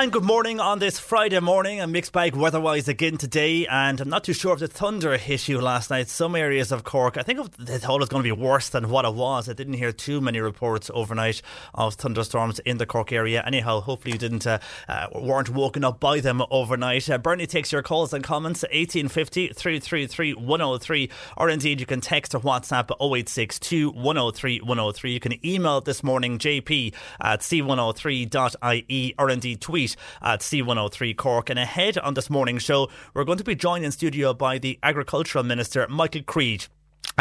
And good morning on this Friday morning. A mixed bag weather-wise again today, and I'm not too sure if the thunder you last night. Some areas of Cork, I think the it was going to be worse than what it was. I didn't hear too many reports overnight of thunderstorms in the Cork area. Anyhow, hopefully you didn't uh, uh, weren't woken up by them overnight. Uh, Bernie takes your calls and comments 1850 333 103, or indeed you can text or WhatsApp 0862 103 103. You can email this morning jp at c103.ie or indeed tweet at C103 Cork. And ahead on this morning's show, we're going to be joined in studio by the Agricultural Minister, Michael Creed.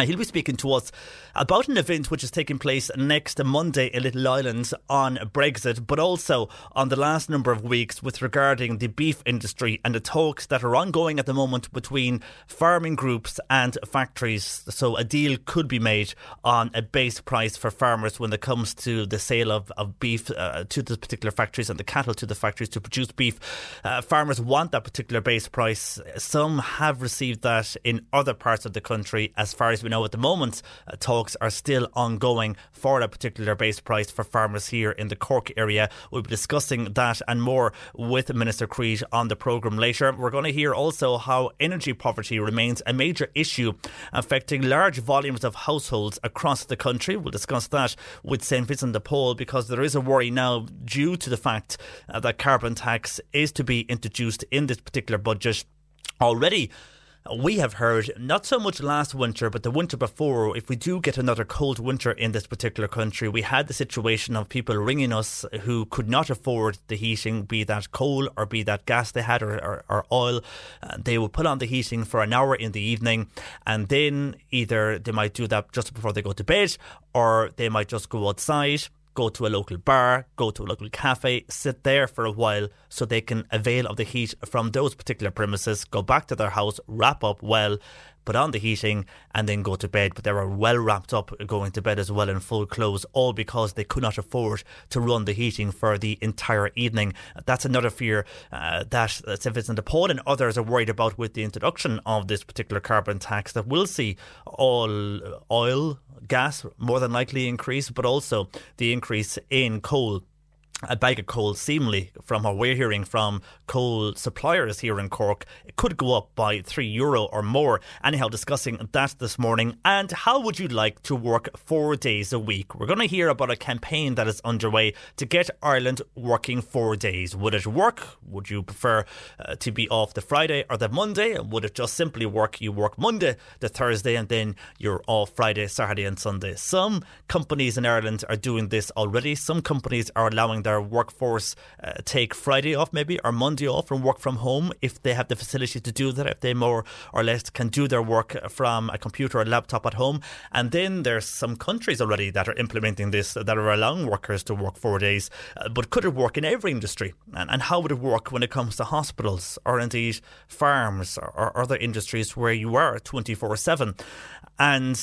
He'll be speaking to us about an event which is taking place next Monday in Little Island on Brexit, but also on the last number of weeks with regarding the beef industry and the talks that are ongoing at the moment between farming groups and factories. So a deal could be made on a base price for farmers when it comes to the sale of, of beef uh, to the particular factories and the cattle to the factories to produce beef. Uh, farmers want that particular base price. Some have received that in other parts of the country as far as we know at the moment, uh, talks are still ongoing for a particular base price for farmers here in the Cork area. We'll be discussing that and more with Minister Creed on the programme later. We're going to hear also how energy poverty remains a major issue affecting large volumes of households across the country. We'll discuss that with St Vincent de Paul because there is a worry now due to the fact uh, that carbon tax is to be introduced in this particular budget already we have heard not so much last winter, but the winter before, if we do get another cold winter in this particular country, we had the situation of people ringing us who could not afford the heating, be that coal or be that gas they had or, or, or oil. Uh, they would put on the heating for an hour in the evening, and then either they might do that just before they go to bed, or they might just go outside go to a local bar, go to a local cafe, sit there for a while so they can avail of the heat from those particular premises, go back to their house, wrap up well, put on the heating, and then go to bed. But they were well wrapped up going to bed as well in full clothes, all because they could not afford to run the heating for the entire evening. That's another fear uh, that St Vincent de Paul and others are worried about with the introduction of this particular carbon tax that we'll see all oil, gas more than likely increase, but also the increase in coal a bag of coal, seemingly from what we're hearing from coal suppliers here in Cork, it could go up by three euro or more. Anyhow, discussing that this morning. And how would you like to work four days a week? We're going to hear about a campaign that is underway to get Ireland working four days. Would it work? Would you prefer uh, to be off the Friday or the Monday? Would it just simply work? You work Monday to Thursday and then you're off Friday, Saturday, and Sunday. Some companies in Ireland are doing this already. Some companies are allowing their workforce uh, take Friday off, maybe, or Monday off and work from home if they have the facility to do that, if they more or less can do their work from a computer or laptop at home. And then there's some countries already that are implementing this that are allowing workers to work four days. Uh, but could it work in every industry? And, and how would it work when it comes to hospitals or indeed farms or, or other industries where you are 24 7? And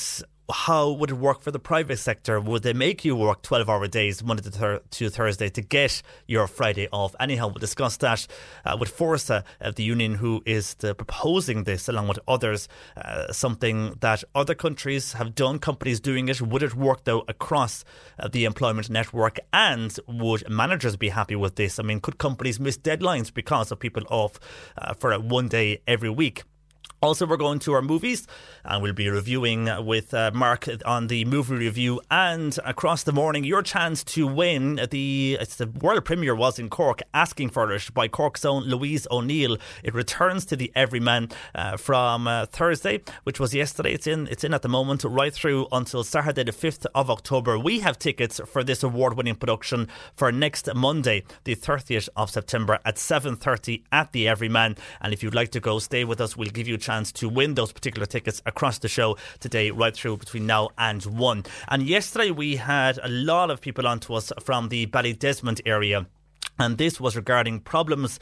how would it work for the private sector? Would they make you work 12 hour days, Monday to, thir- to Thursday, to get your Friday off? Anyhow, we'll discuss that uh, with Forsa, uh, the union who is the, proposing this along with others. Uh, something that other countries have done, companies doing it. Would it work though across uh, the employment network? And would managers be happy with this? I mean, could companies miss deadlines because of people off uh, for one day every week? Also, we're going to our movies and we'll be reviewing with uh, Mark on the movie review and across the morning. Your chance to win the it's the world premiere was in Cork, asking for it by Cork's own Louise O'Neill. It returns to the Everyman uh, from uh, Thursday, which was yesterday. It's in it's in at the moment right through until Saturday the fifth of October. We have tickets for this award-winning production for next Monday, the thirtieth of September at seven thirty at the Everyman. And if you'd like to go, stay with us. We'll give you chance to win those particular tickets across the show today, right through between now and one. And yesterday we had a lot of people on to us from the Ballydesmond area, and this was regarding problems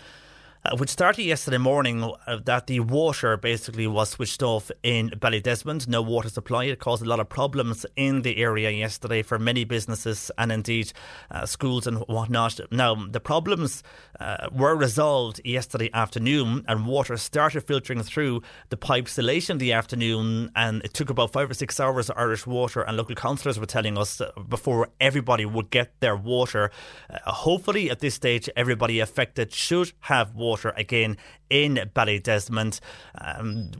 uh, which started yesterday morning uh, that the water basically was switched off in Ballydesmond. No water supply. It caused a lot of problems in the area yesterday for many businesses and indeed uh, schools and whatnot. Now, the problems uh, were resolved yesterday afternoon and water started filtering through the pipes late in the afternoon and it took about five or six hours of Irish water and local councillors were telling us uh, before everybody would get their water. Hopefully at this stage everybody affected should have water water again in Ballydesmond. Um,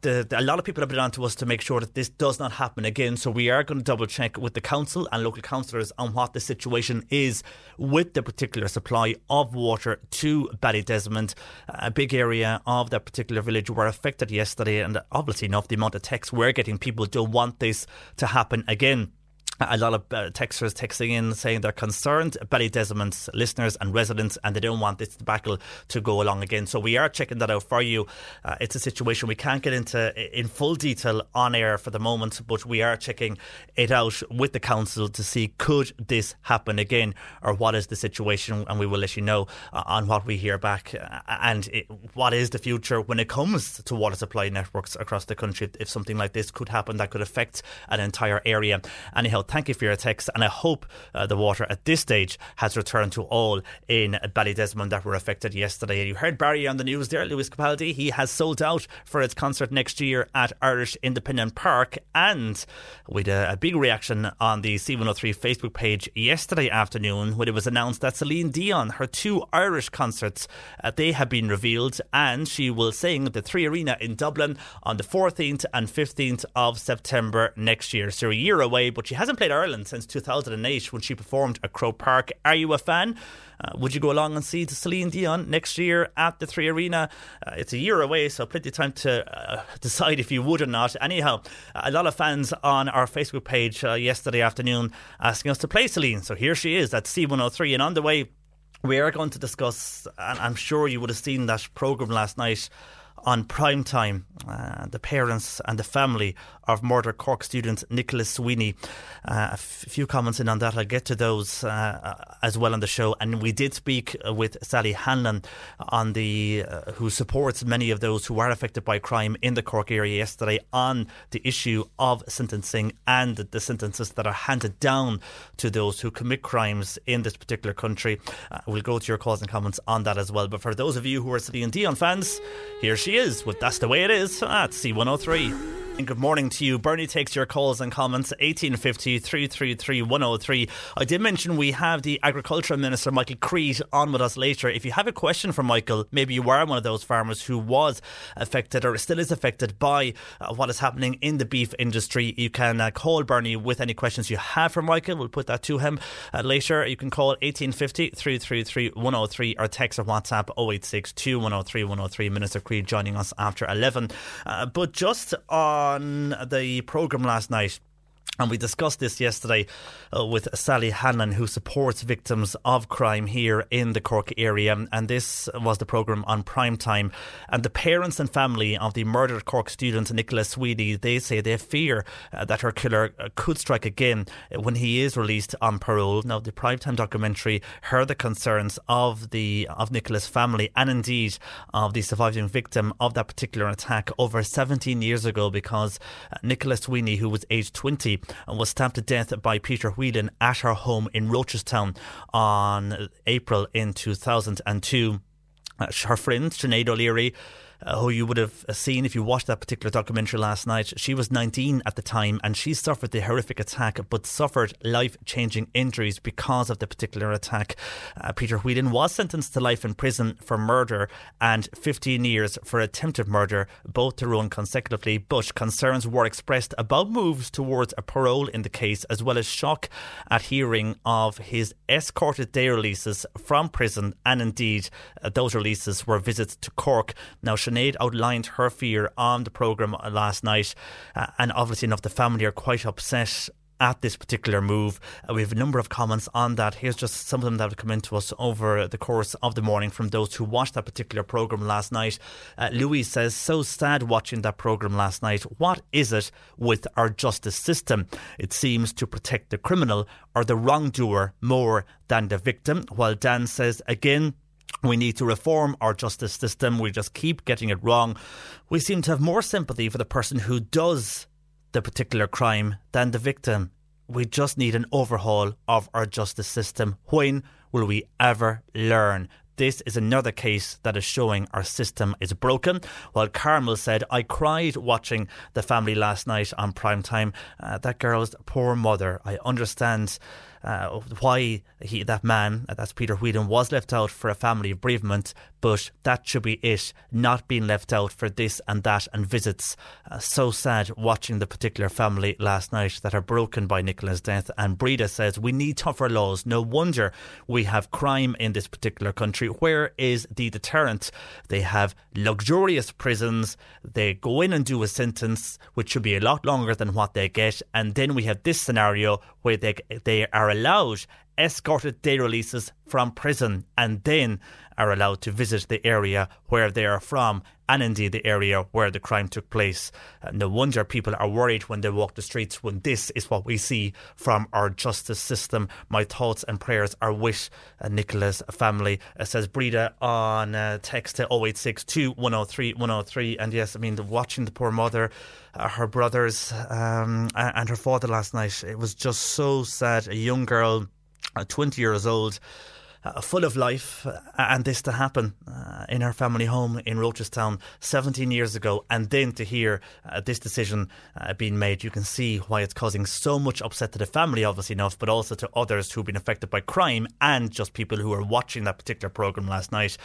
the, the, a lot of people have been on to us to make sure that this does not happen again. So we are going to double check with the council and local councillors on what the situation is with the particular supply of water to Ballydesmond. A big area of that particular village were affected yesterday, and obviously enough, the amount of texts we're getting, people don't want this to happen again a lot of uh, texters texting in saying they're concerned Ballydesmond's listeners and residents and they don't want this debacle to go along again. So we are checking that out for you. Uh, it's a situation we can't get into in full detail on air for the moment, but we are checking it out with the council to see could this happen again or what is the situation and we will let you know uh, on what we hear back uh, and it, what is the future when it comes to water supply networks across the country if something like this could happen that could affect an entire area. Anyhow, thank you for your text, and I hope uh, the water at this stage has returned to all in Ballydesmond that were affected yesterday. You heard Barry on the news there, Lewis Capaldi. He has sold out for its concert next year at Irish Independent Park, and with a, a big reaction on the C103 Facebook page yesterday afternoon when it was announced that Celine Dion, her two Irish concerts, uh, they have been revealed, and she will sing at the Three Arena in Dublin on the 14th and 15th of September next year. So a year away, but she hasn't hasn't played Ireland since 2008 when she performed at Croke Park. Are you a fan? Uh, would you go along and see Celine Dion next year at the Three Arena? Uh, it's a year away, so plenty of time to uh, decide if you would or not. Anyhow, a lot of fans on our Facebook page uh, yesterday afternoon asking us to play Celine. So here she is at C103 and on the way. We are going to discuss, and I'm sure you would have seen that programme last night on prime time. Uh, the parents and the family of murdered Cork student Nicola Sweeney. Uh, a f- few comments in on that. I'll get to those uh, as well on the show. And we did speak uh, with Sally Hanlon on the uh, who supports many of those who are affected by crime in the Cork area yesterday on the issue of sentencing and the sentences that are handed down to those who commit crimes in this particular country. Uh, we'll go to your calls and comments on that as well. But for those of you who are Celine Dion fans, here she is with That's the Way It Is at C103. And good morning to you. Bernie takes your calls and comments 1850 333 103. I did mention we have the Agriculture Minister Michael Creed on with us later. If you have a question for Michael, maybe you are one of those farmers who was affected or still is affected by uh, what is happening in the beef industry, you can uh, call Bernie with any questions you have for Michael. We'll put that to him uh, later. You can call 1850 333 103 or text or WhatsApp 086 103 103. Minister Creed joining us after 11. Uh, but just on on the programme last night, And we discussed this yesterday uh, with Sally Hanlon, who supports victims of crime here in the Cork area. And this was the programme on prime time. And the parents and family of the murdered Cork student, Nicola Sweeney, they say they fear uh, that her killer uh, could strike again when he is released on parole. Now, the prime time documentary heard the concerns of the of Nicola's family and indeed of the surviving victim of that particular attack over 17 years ago because uh, Nicola Sweeney, who was aged 20, and was stabbed to death by Peter Whelan at her home in Rochestown on April in 2002. Uh, her friend, Sinead O'Leary, uh, who you would have seen if you watched that particular documentary last night. She was 19 at the time and she suffered the horrific attack but suffered life changing injuries because of the particular attack. Uh, Peter Whelan was sentenced to life in prison for murder and 15 years for attempted murder, both to run consecutively. But concerns were expressed about moves towards a parole in the case, as well as shock at hearing of his escorted day releases from prison. And indeed, uh, those releases were visits to Cork. Now, Sinead outlined her fear on the programme last night, uh, and obviously enough, the family are quite upset at this particular move. Uh, we have a number of comments on that. Here's just some of them that have come into us over the course of the morning from those who watched that particular programme last night. Uh, Louis says, So sad watching that programme last night. What is it with our justice system? It seems to protect the criminal or the wrongdoer more than the victim. While Dan says, Again, we need to reform our justice system. We just keep getting it wrong. We seem to have more sympathy for the person who does the particular crime than the victim. We just need an overhaul of our justice system. When will we ever learn? This is another case that is showing our system is broken. While Carmel said, I cried watching the family last night on prime time. Uh, that girl's poor mother. I understand uh, why he, that man, uh, that's Peter Whelan, was left out for a family bereavement, but that should be it, not being left out for this and that and visits. Uh, so sad watching the particular family last night that are broken by Nicola's death. And Breda says, We need tougher laws. No wonder we have crime in this particular country. Where is the deterrent? They have luxurious prisons. They go in and do a sentence, which should be a lot longer than what they get. And then we have this scenario where they, they are allowed escorted day releases from prison and then are allowed to visit the area where they are from and indeed the area where the crime took place. Uh, no wonder people are worried when they walk the streets when this is what we see from our justice system. My thoughts and prayers are with uh, Nicola's family, uh, says Breda on text to 0862 103 103. And yes, I mean, the, watching the poor mother, uh, her brothers, um, and her father last night, it was just so sad. A young girl, uh, 20 years old, uh, full of life, uh, and this to happen uh, in her family home in Rochestown 17 years ago, and then to hear uh, this decision being made, you can see why it's causing so much upset to the family, obviously enough, but also to others who've been affected by crime and just people who are watching that particular program last night.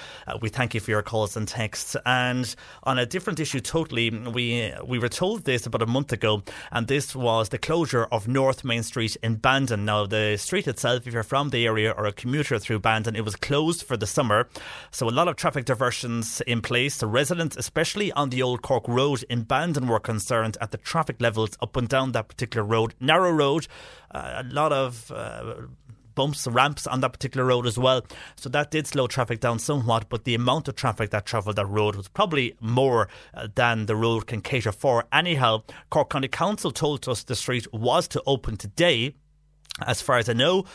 We thank you for your calls and texts. And on a different issue, totally, we we were told this about a month ago, and this was the closure of North Main Street in Bandon. Now, the street itself, if you're from the area or a commuter through Bandon and it was closed for the summer. So a lot of traffic diversions in place. The residents, especially on the Old Cork Road in Bandon, were concerned at the traffic levels up and down that particular road. Narrow road, uh, a lot of. Uh, bumps, ramps on that particular road as well. So that did slow traffic down somewhat, but the amount of traffic that travelled that road was probably more uh, than the road can cater for. Anyhow, Cork County Council told us the street was to open today. As far as I know,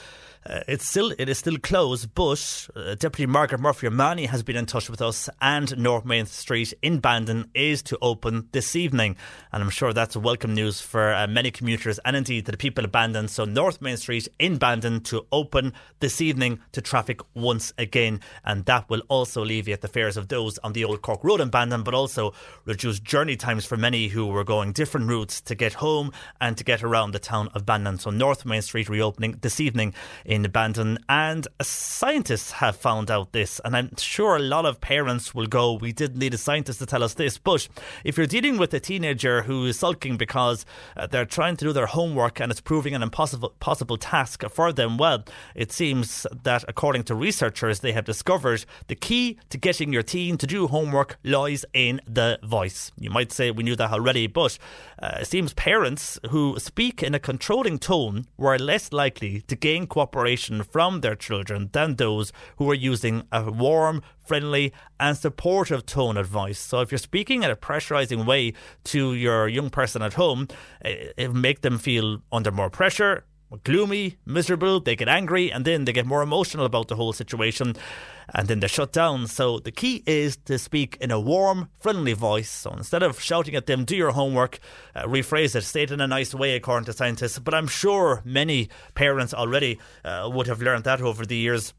uh, it's still it is still closed, but uh, Deputy Margaret Murphy O'Mahony has been in touch with us, and North Main Street in Bandon is to open this evening, and I'm sure that's welcome news for uh, many commuters and indeed the people of Bandon. So North Main Street in Bandon to open this evening to traffic once again, and that will also alleviate the fares of those on the Old Cork Road in Bandon, but also reduce journey times for many who were going different routes to get home and to get around the town of Bandon. So North Main Street reopening this evening. In in. And scientists have found out this, and I'm sure a lot of parents will go, We didn't need a scientist to tell us this. But if you're dealing with a teenager who is sulking because uh, they're trying to do their homework and it's proving an impossible possible task for them, well, it seems that according to researchers, they have discovered the key to getting your teen to do homework lies in the voice. You might say we knew that already, but uh, it seems parents who speak in a controlling tone were less likely to gain cooperation from their children than those who are using a warm, friendly, and supportive tone of voice. So if you're speaking in a pressurizing way to your young person at home, make them feel under more pressure, gloomy, miserable, they get angry, and then they get more emotional about the whole situation, and then they shut down. So the key is to speak in a warm, friendly voice. So instead of shouting at them, do your homework, uh, rephrase it, say it in a nice way, according to scientists. But I'm sure many parents already uh, would have learned that over the years.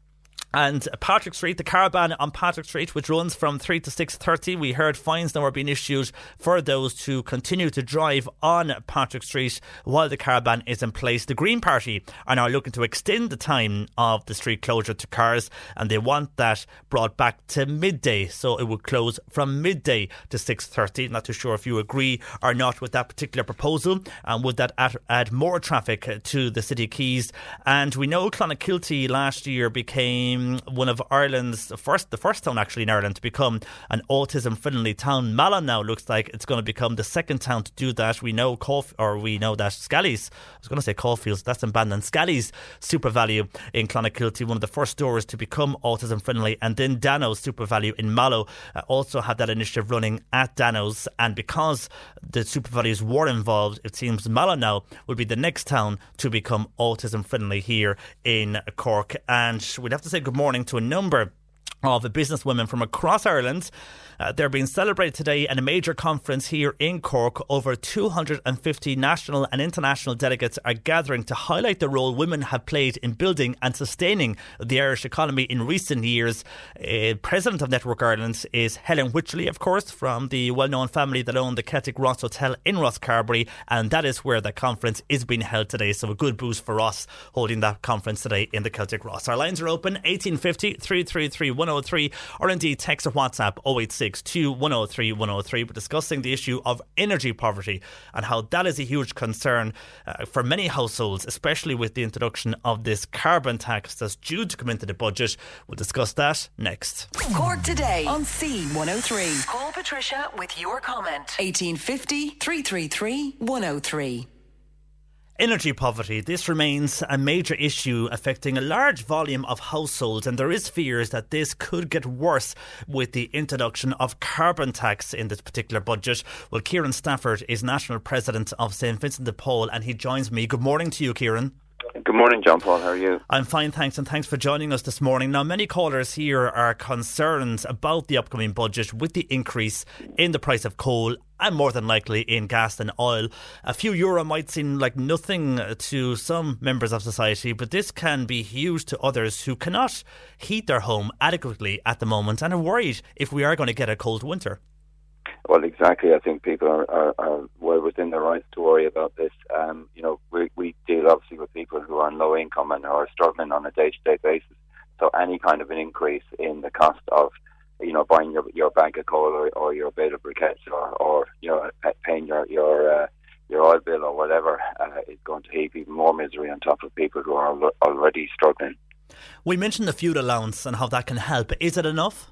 And Patrick Street, the caravan on Patrick Street, which runs from three to six thirty, we heard fines now are being issued for those to continue to drive on Patrick Street while the caravan is in place. The Green Party are now looking to extend the time of the street closure to cars, and they want that brought back to midday, so it would close from midday to six thirty. Not too sure if you agree or not with that particular proposal, and would that add, add more traffic to the city quays? And we know Clonakilty last year became one of Ireland's first, the first town actually in Ireland to become an autism friendly town. Mallow now looks like it's going to become the second town to do that. We know Caulf- or we know that Scally's, I was going to say Caulfields, that's in Bandon. Scally's SuperValu in Clonakilty, one of the first stores to become autism friendly, and then Dano's SuperValu in Mallow uh, also had that initiative running at Dano's. And because the SuperValus were involved, it seems Mallow now will be the next town to become autism friendly here in Cork. And we'd have to say good morning to a number of the businesswomen from across Ireland. Uh, they're being celebrated today at a major conference here in Cork. Over 250 national and international delegates are gathering to highlight the role women have played in building and sustaining the Irish economy in recent years. Uh, President of Network Ireland is Helen Wycherley, of course, from the well known family that own the Celtic Ross Hotel in Rosscarbery, and that is where the conference is being held today. So a good boost for us holding that conference today in the Celtic Ross. Our lines are open 1850 333 103 or indeed text or WhatsApp 086 to 103 103. We're discussing the issue of energy poverty and how that is a huge concern uh, for many households, especially with the introduction of this carbon tax that's due to come into the budget. We'll discuss that next. Cork today on C103. Call Patricia with your comment. 1850 333 103. Energy poverty. This remains a major issue affecting a large volume of households, and there is fears that this could get worse with the introduction of carbon tax in this particular budget. Well, Kieran Stafford is national president of St Vincent de Paul, and he joins me. Good morning to you, Kieran. Good morning, John Paul. How are you? I'm fine, thanks, and thanks for joining us this morning. Now, many callers here are concerned about the upcoming budget with the increase in the price of coal and more than likely in gas and oil. A few euro might seem like nothing to some members of society, but this can be huge to others who cannot heat their home adequately at the moment and are worried if we are going to get a cold winter. Well, exactly. I think people are, are, are well within their rights to worry about this. Um, you know, we, we deal obviously with people who are on low income and who are struggling on a day to day basis. So any kind of an increase in the cost of, you know, buying your your bag of coal or, or your bit of briquettes or, or you know paying your your uh, your oil bill or whatever uh, is going to heap even more misery on top of people who are al- already struggling. We mentioned the fuel allowance and how that can help. Is it enough?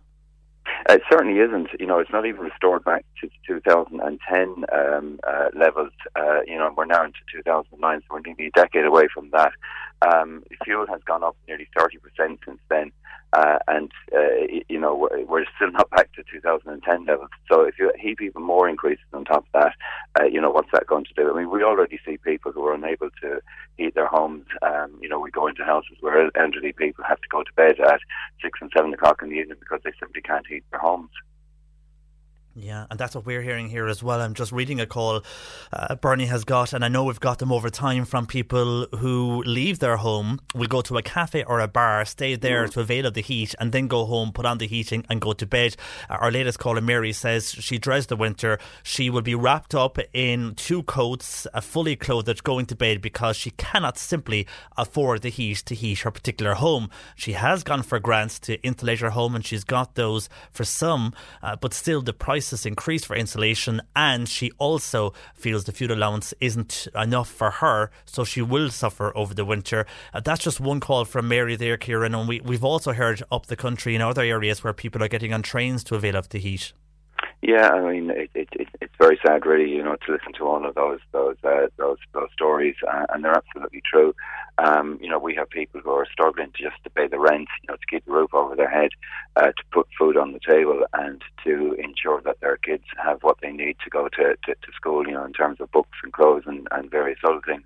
It certainly isn't. You know, it's not even restored back to 2010 um, uh, levels. Uh, you know, we're now into 2009, so we're nearly a decade away from that. Um, fuel has gone up nearly 30% since then. Uh, and uh, you know we're, still not back to 2010 levels. So if you heap even more increases on top of that, uh, you know what's that going to do? I mean, we already see people who are unable to heat their homes. Um, you know, we go into houses where elderly people have to go to bed at six and seven o'clock in the evening because they simply can't heat their homes. Yeah, and that's what we're hearing here as well. I'm just reading a call uh, Bernie has got, and I know we've got them over time from people who leave their home, will go to a cafe or a bar, stay there to avail of the heat, and then go home, put on the heating, and go to bed. Uh, our latest caller, Mary, says she dreads the winter. She will be wrapped up in two coats, uh, fully clothed, going to bed because she cannot simply afford the heat to heat her particular home. She has gone for grants to insulate her home, and she's got those for some, uh, but still the price prices increase for insulation, and she also feels the food allowance isn't enough for her, so she will suffer over the winter. Uh, that's just one call from Mary there, Kieran, and we, we've also heard up the country in other areas where people are getting on trains to avail of the heat. Yeah, I mean, it, it, it, it's very sad, really, you know, to listen to all of those those uh, those those stories, uh, and they're absolutely true. Um, you know, we have people who are struggling just to pay the rent, you know, to keep the roof over their head, uh, to put food on the table, and to ensure that their kids have what they need to go to, to, to school, you know, in terms of books and clothes and, and various other things.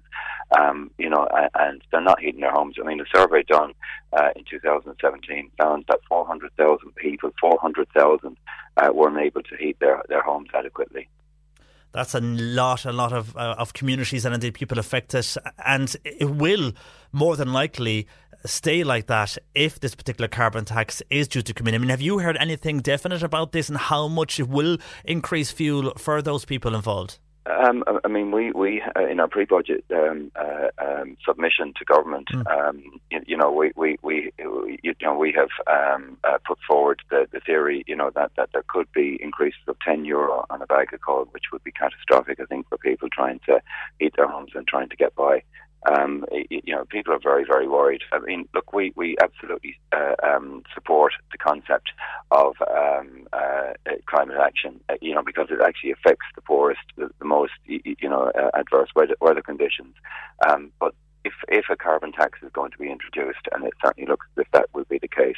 Um, you know, and they're not heating their homes. I mean, a survey done uh, in 2017 found that 400,000 people, 400,000, uh, weren't able to heat their, their homes adequately that's a lot, a lot of uh, of communities and indeed people affected, and it will more than likely stay like that if this particular carbon tax is due to come in. I mean, have you heard anything definite about this and how much it will increase fuel for those people involved? Um, I mean, we, we uh, in our pre-budget um, uh, um, submission to government, mm. you, you, know, we, we, we, you know, we have um, uh, put forward the, the theory, you know, that, that there could be increases of 10 euro on a bag of coal, which would be catastrophic, I think, for people trying to heat their homes and trying to get by um, you know, people are very, very worried. I mean, look, we, we absolutely uh, um, support the concept of um, uh, climate action, uh, you know, because it actually affects the poorest, the, the most, you know, uh, adverse weather, weather conditions. Um, but if, if a carbon tax is going to be introduced, and it certainly looks as if that will be the case,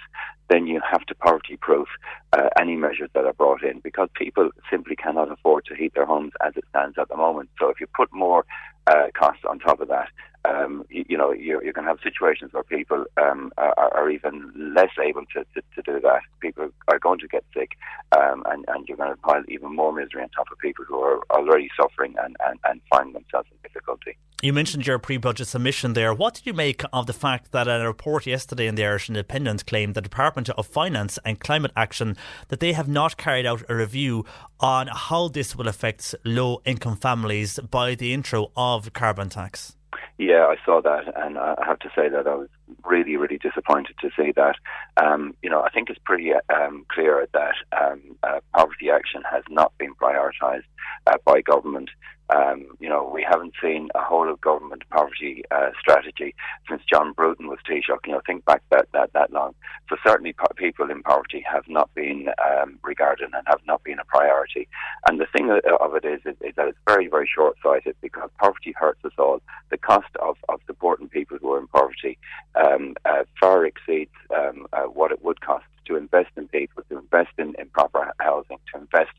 then you have to poverty proof uh, any measures that are brought in because people simply cannot afford to heat their homes as it stands at the moment. So if you put more uh, costs on top of that, um, you, you, know, you're going to have situations where people um, are, are, even less able to, to, to, do that. People are going to get sick, um, and, and you're going to pile even more misery on top of people who are already suffering and, and, and find themselves in difficulty. You mentioned your pre-budget submission there. What did you make of the fact that a report yesterday in the Irish Independent claimed the Department of Finance and Climate Action that they have not carried out a review on how this will affect low-income families by the intro of carbon tax? Yeah, I saw that, and I have to say that I was really, really disappointed to see that. Um, you know, I think it's pretty um, clear that um, uh, poverty action has not been prioritised uh, by government. Um, you know, we haven't seen a whole of government poverty uh, strategy since John Bruton was Taoiseach. You know, think back that that, that long. So certainly, po- people in poverty have not been um, regarded and have not been a priority. And the thing of it is, is, is that it's very, very short-sighted because poverty hurts us all. The cost of, of supporting people who are in poverty um, uh, far exceeds um, uh, what it would cost to invest in people, to invest in, in proper housing, to invest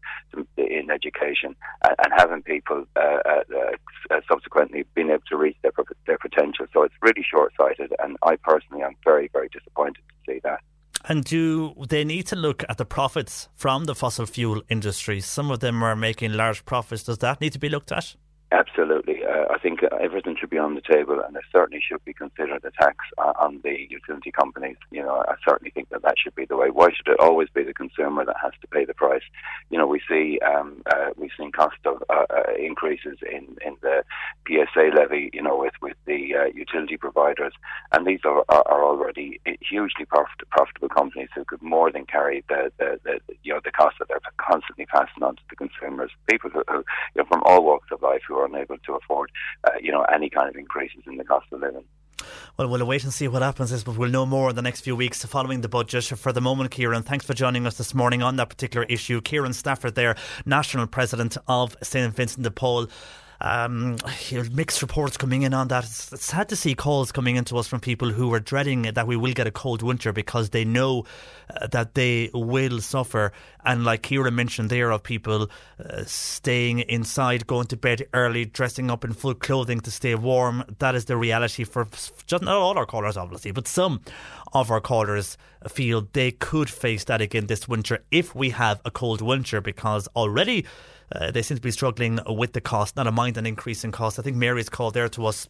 in education, and, and having people uh, uh, uh, subsequently being able to reach their their potential. So it's really short sighted, and I personally am very very disappointed to see that. And do they need to look at the profits from the fossil fuel industry? Some of them are making large profits. Does that need to be looked at? Absolutely. Uh, I think everything should be on the table, and there certainly should be considered a tax on the utility companies. You know, I certainly think that that should be the way. Why should it always be the consumer that has to pay the price? You know, we see um, uh, we've seen cost of uh, uh increases in, in the PSO levy. You know, with with the uh, utility providers, and these are, are already hugely profit, profitable companies who could more than carry the, the, the you know the cost that they're constantly passing on to the consumers. People who, who you know, from all walks of life who are unable to afford, uh, you know, any kind of increases in the cost of living. Well, we'll wait and see what happens, but we'll know more in the next few weeks following the budget. For the moment, Kieran, thanks for joining us this morning on that particular issue. Kieran Stafford, there, National President of St Vincent de Paul. Um, you know, mixed reports coming in on that. It's, it's sad to see calls coming into us from people who are dreading that we will get a cold winter because they know uh, that they will suffer. And like Kieran mentioned there, of people uh, staying inside, going to bed early, dressing up in full clothing to stay warm. That is the reality for just not all our callers, obviously, but some of our callers feel they could face that again this winter if we have a cold winter because already uh, they seem to be struggling with the cost, not a mind an increase in cost. I think Mary's call there to us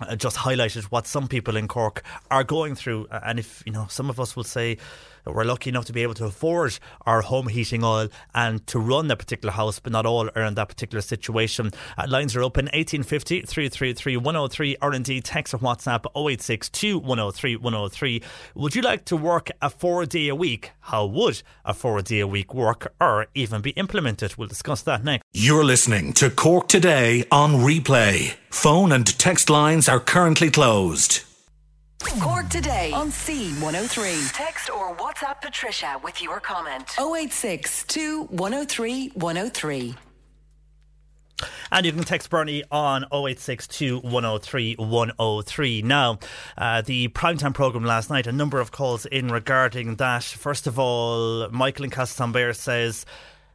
uh, just highlighted what some people in Cork are going through. And if, you know, some of us will say we're lucky enough to be able to afford our home heating oil and to run that particular house, but not all are in that particular situation. Uh, lines are open 1850 333 103 or indeed text or WhatsApp 0862 103 103. Would you like to work a four day a week? How would a four day a week work or even be implemented? We'll discuss that next. You're listening to Cork Today on replay. Phone and text lines are currently closed. Cork today on C103. Text or WhatsApp Patricia with your comment. 086 103 103. And you can text Bernie on 0862 103 103. Now, uh, the primetime programme last night, a number of calls in regarding that. First of all, Michael in Castletownbere says,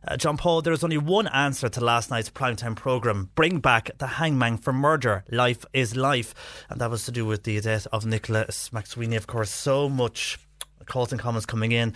uh, John Paul, there is only one answer to last night's primetime programme. Bring back the hangman for murder. Life is life. And that was to do with the death of Nicholas McSweeney, of course. So much calls and comments coming in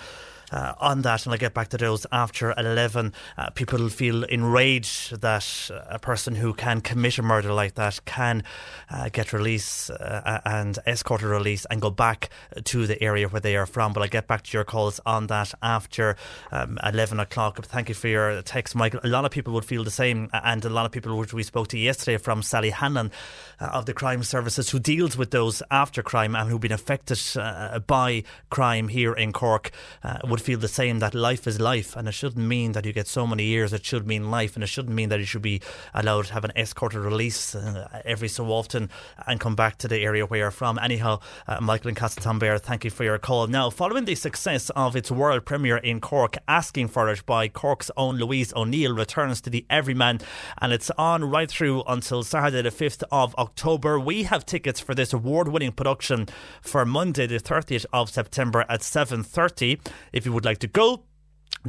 uh, on that, and I'll get back to those after 11. Uh, people feel enraged that a person who can commit a murder like that can uh, get release uh, and escort a release and go back to the area where they are from. But I'll get back to your calls on that after um, 11 o'clock. Thank you for your text, Michael. A lot of people would feel the same, and a lot of people which we spoke to yesterday from Sally Hanlon uh, of the Crime Services who deals with those after crime and who've been affected uh, by crime here in Cork would would feel the same that life is life, and it shouldn't mean that you get so many years. It should mean life, and it shouldn't mean that you should be allowed to have an escorted release uh, every so often and come back to the area where you're from. Anyhow, uh, Michael and Castletownbere, thank you for your call. Now, following the success of its world premiere in Cork, asking for it by Cork's own Louise O'Neill returns to the Everyman, and it's on right through until Saturday, the 5th of October. We have tickets for this award-winning production for Monday, the 30th of September at 7:30. If you would like to go,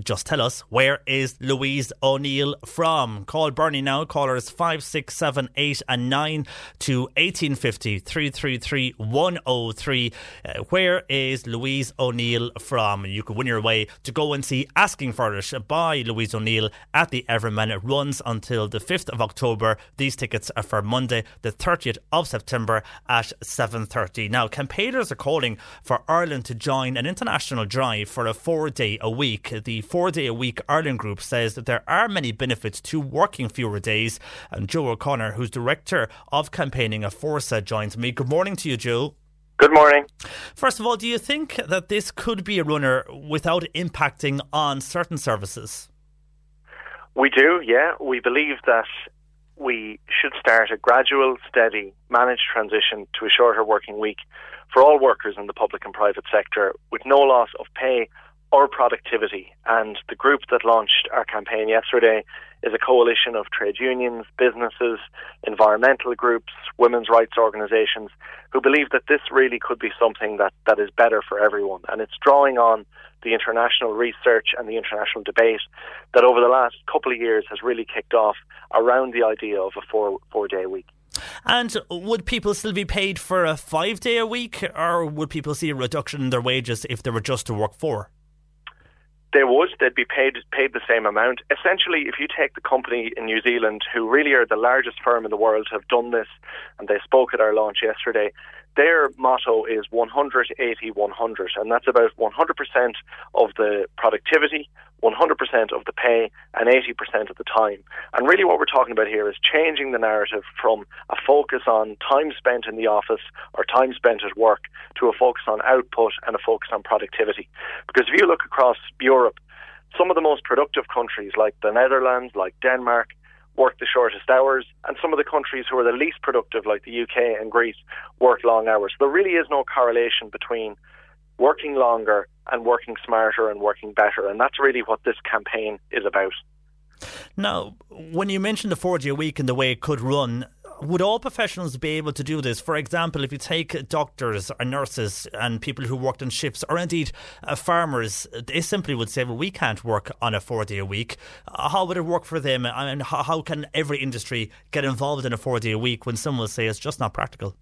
just tell us where is Louise O'Neill from? Call Bernie now. Callers five, six, seven, eight, and nine to eighteen fifty three three three one zero oh three. Uh, where is Louise O'Neill from? You could win your way to go and see Asking for It by Louise O'Neill at the Everyman. It runs until the fifth of October. These tickets are for Monday, the thirtieth of September at seven thirty. Now, campaigners are calling for Ireland to join an international drive for a four day a week. The four day a week Ireland group says that there are many benefits to working fewer days. And Joe O'Connor, who's director of campaigning at Forsa, joins me. Good morning to you, Joe. Good morning. First of all, do you think that this could be a runner without impacting on certain services? We do, yeah. We believe that we should start a gradual, steady, managed transition to a shorter working week for all workers in the public and private sector with no loss of pay or productivity. And the group that launched our campaign yesterday is a coalition of trade unions, businesses, environmental groups, women's rights organisations who believe that this really could be something that, that is better for everyone. And it's drawing on the international research and the international debate that over the last couple of years has really kicked off around the idea of a four four day week. And would people still be paid for a five day a week, or would people see a reduction in their wages if they were just to work four? They would. They'd be paid paid the same amount. Essentially, if you take the company in New Zealand, who really are the largest firm in the world, have done this, and they spoke at our launch yesterday. Their motto is 100, 80, 100, and that's about 100% of the productivity, 100% of the pay, and 80% of the time. And really, what we're talking about here is changing the narrative from a focus on time spent in the office or time spent at work to a focus on output and a focus on productivity. Because if you look across Europe, some of the most productive countries like the Netherlands, like Denmark, work the shortest hours, and some of the countries who are the least productive, like the UK and Greece, work long hours. There really is no correlation between working longer and working smarter and working better, and that's really what this campaign is about. Now, when you mentioned the four day week and the way it could run, would all professionals be able to do this? For example, if you take doctors or nurses and people who worked on shifts, or indeed uh, farmers, they simply would say, well, we can't work on a four day a week. Uh, how would it work for them? And how, how can every industry get involved in a four day a week when some will say it's just not practical?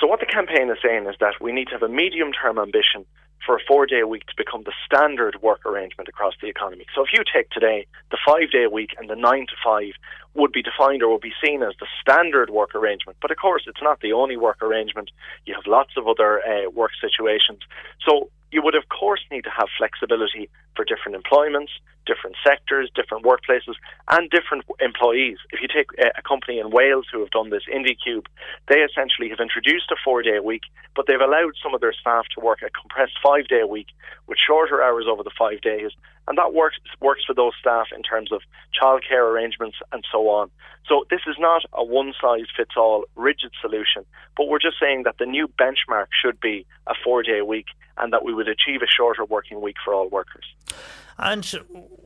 So, what the campaign is saying is that we need to have a medium term ambition for a four day week to become the standard work arrangement across the economy. So if you take today, the five day week and the nine to five would be defined or would be seen as the standard work arrangement. But of course, it's not the only work arrangement. You have lots of other uh, work situations. So you would, of course, need to have flexibility for different employments, different sectors, different workplaces, and different employees. If you take a company in Wales who have done this, Indycube, they essentially have introduced a four day week, but they've allowed some of their staff to work a compressed five day week with shorter hours over the five days. And that works works for those staff in terms of childcare arrangements and so on. So this is not a one size fits all rigid solution, but we're just saying that the new benchmark should be a four day week and that we would achieve a shorter working week for all workers. And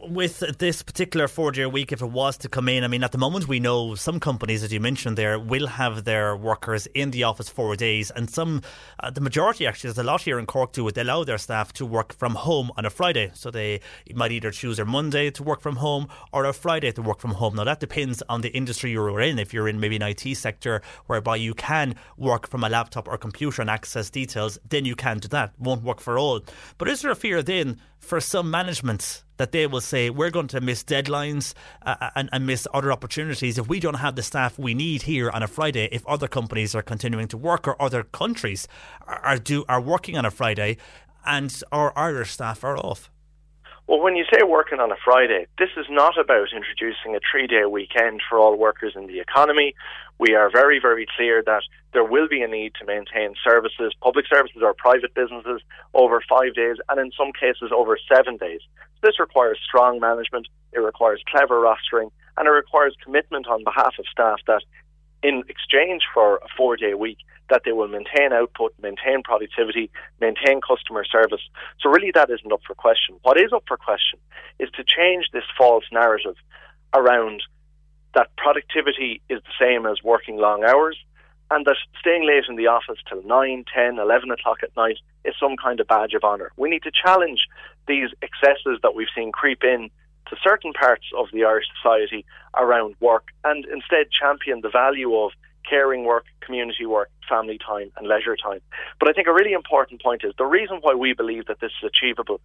with this particular four day week, if it was to come in, I mean, at the moment we know some companies, as you mentioned there, will have their workers in the office four days, and some, uh, the majority actually, there's a lot here in Cork too. They allow their staff to work from home on a Friday, so they might either choose a Monday to work from home or a Friday to work from home. Now that depends on the industry you're in. If you're in maybe an IT sector whereby you can work from a laptop or computer and access details, then you can do that. Won't work for all. But is there a fear then? for some management that they will say we're going to miss deadlines uh, and, and, miss other opportunities if we don't have the staff we need here on a Friday. If other companies are continuing to work or other countries are, are do are working on a Friday, and our Irish staff are off. Well, when you say working on a Friday, this is not about introducing a three day weekend for all workers in the economy. We are very, very clear that there will be a need to maintain services, public services or private businesses, over five days and in some cases over seven days. This requires strong management, it requires clever rostering, and it requires commitment on behalf of staff that in exchange for a four day week that they will maintain output, maintain productivity, maintain customer service. So really that isn't up for question. What is up for question is to change this false narrative around that productivity is the same as working long hours and that staying late in the office till 9, 10, 11 o'clock at night is some kind of badge of honour. We need to challenge these excesses that we've seen creep in to certain parts of the Irish society around work and instead champion the value of caring work, community work, family time, and leisure time. But I think a really important point is the reason why we believe that this is achievable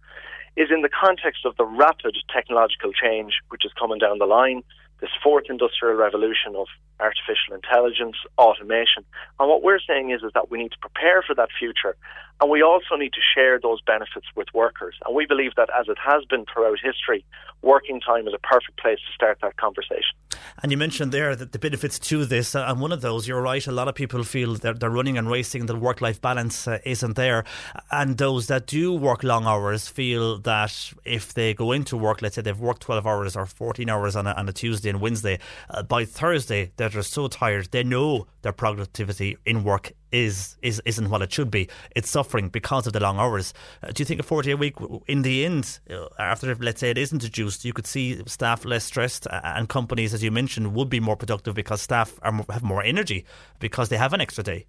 is in the context of the rapid technological change which is coming down the line, this fourth industrial revolution of artificial intelligence, automation. And what we're saying is, is that we need to prepare for that future and we also need to share those benefits with workers. And we believe that as it has been throughout history, working time is a perfect place to start that conversation. And you mentioned there that the benefits to this, uh, and one of those, you're right, a lot of people feel that they're running and racing, that work life balance uh, isn't there. And those that do work long hours feel that if they go into work, let's say they've worked 12 hours or 14 hours on a, on a Tuesday and Wednesday, uh, by Thursday, they're so tired, they know their productivity in work is is isn't what it should be. It's suffering because of the long hours. Uh, do you think a forty a week, in the end, uh, after let's say it isn't introduced, you could see staff less stressed and companies, as you mentioned, would be more productive because staff are, have more energy because they have an extra day?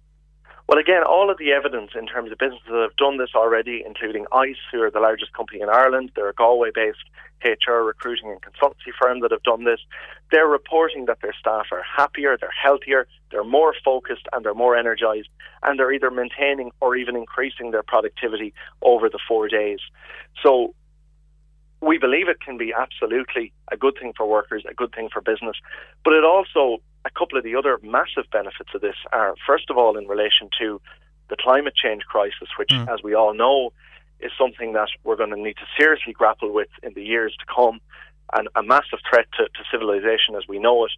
Well, again, all of the evidence in terms of businesses that have done this already, including ICE, who are the largest company in Ireland, they're Galway based HR recruiting and consultancy firm that have done this, they're reporting that their staff are happier, they're healthier, they're more focused, and they're more energized, and they're either maintaining or even increasing their productivity over the four days. So, we believe it can be absolutely a good thing for workers, a good thing for business, but it also a couple of the other massive benefits of this are, first of all, in relation to the climate change crisis, which, mm. as we all know, is something that we're going to need to seriously grapple with in the years to come, and a massive threat to, to civilization as we know it.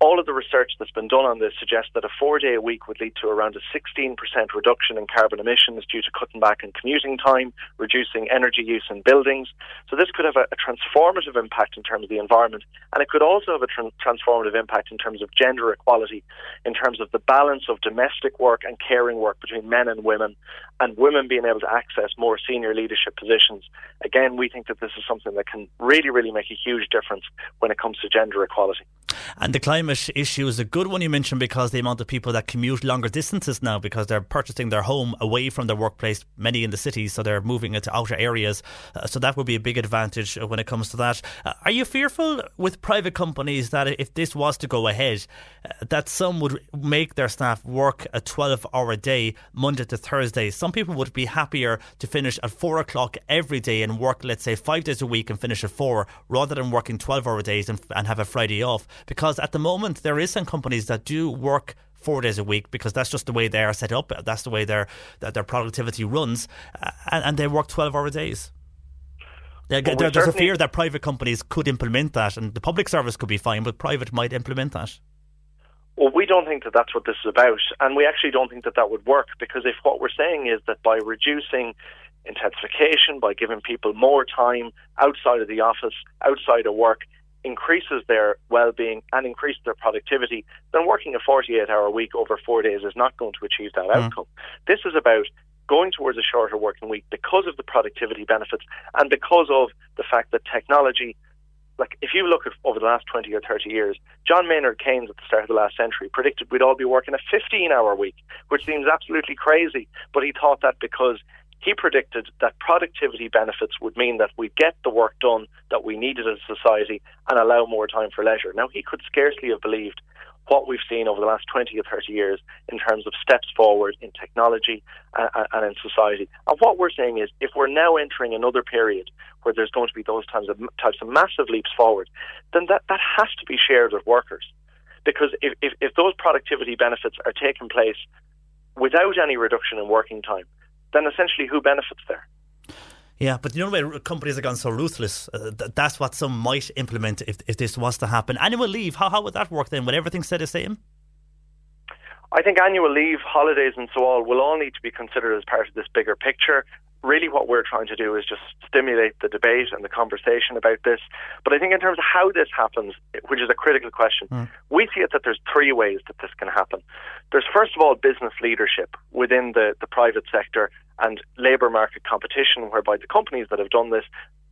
All of the research that's been done on this suggests that a four day a week would lead to around a 16% reduction in carbon emissions due to cutting back on commuting time, reducing energy use in buildings. So, this could have a, a transformative impact in terms of the environment, and it could also have a tra- transformative impact in terms of gender equality, in terms of the balance of domestic work and caring work between men and women, and women being able to access more senior leadership positions. Again, we think that this is something that can really, really make a huge difference when it comes to gender equality. And the climate issue is a good one you mentioned because the amount of people that commute longer distances now because they're purchasing their home away from their workplace, many in the cities, so they're moving into outer areas. Uh, so that would be a big advantage when it comes to that. Uh, are you fearful with private companies that if this was to go ahead, uh, that some would make their staff work a 12 hour day, Monday to Thursday? Some people would be happier to finish at four o'clock every day and work, let's say, five days a week and finish at four rather than working 12 hour days and, and have a Friday off because at the moment there is some companies that do work four days a week because that's just the way they are set up. That's the way their that their productivity runs, uh, and, and, they work twelve hour days. Well, there, there's a fear that private companies could implement that, and the public service could be fine, but private might implement that. Well, we don't think that that's what this is about, and we actually don't think that that would work because if what we're saying is that by reducing intensification, by giving people more time outside of the office, outside of work, increases their well-being and increases their productivity, then working a 48-hour week over four days is not going to achieve that mm. outcome. This is about going towards a shorter working week because of the productivity benefits and because of the fact that technology like if you look at over the last 20 or 30 years, John Maynard Keynes at the start of the last century predicted we'd all be working a 15 hour week, which seems absolutely crazy. But he thought that because he predicted that productivity benefits would mean that we'd get the work done that we needed as a society and allow more time for leisure. Now, he could scarcely have believed what we've seen over the last 20 or 30 years in terms of steps forward in technology and, and in society. And what we're saying is if we're now entering another period where there's going to be those types of, types of massive leaps forward, then that, that has to be shared with workers. Because if, if, if those productivity benefits are taking place without any reduction in working time, then essentially who benefits there? Yeah, but you know why companies have gone so ruthless? Uh, th- that's what some might implement if, if this was to happen. Annual leave, how, how would that work then? Would everything stay the same? I think annual leave, holidays, and so on will all need to be considered as part of this bigger picture really what we're trying to do is just stimulate the debate and the conversation about this. But I think in terms of how this happens, which is a critical question, mm. we see it that there's three ways that this can happen. There's first of all business leadership within the, the private sector and labour market competition, whereby the companies that have done this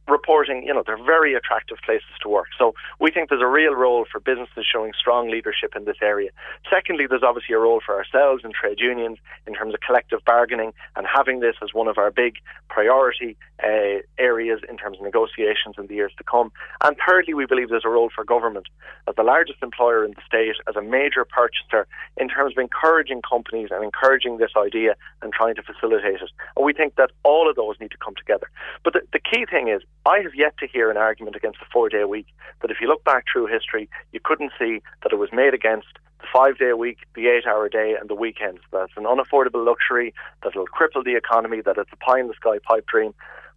reporting, you know, they're very attractive places to work. So we think there's a real role for businesses showing strong leadership in this area. Secondly, there's obviously a role for ourselves and trade unions in terms of collective bargaining and having this as one of our big priority uh, areas in terms of negotiations in the years to come. And thirdly, we believe there's a role for government as the largest employer in the state, as a major purchaser in terms of encouraging companies and encouraging this idea and trying to facilitate it. And we think that all of those need to come together. But the, the key thing is I have yet to hear an argument against the four day week that if you look back through history, you couldn't see that it was made against the five day week, the eight hour day, and the weekends. That's an unaffordable luxury that will cripple the economy, that it's a pie in the sky pipe dream.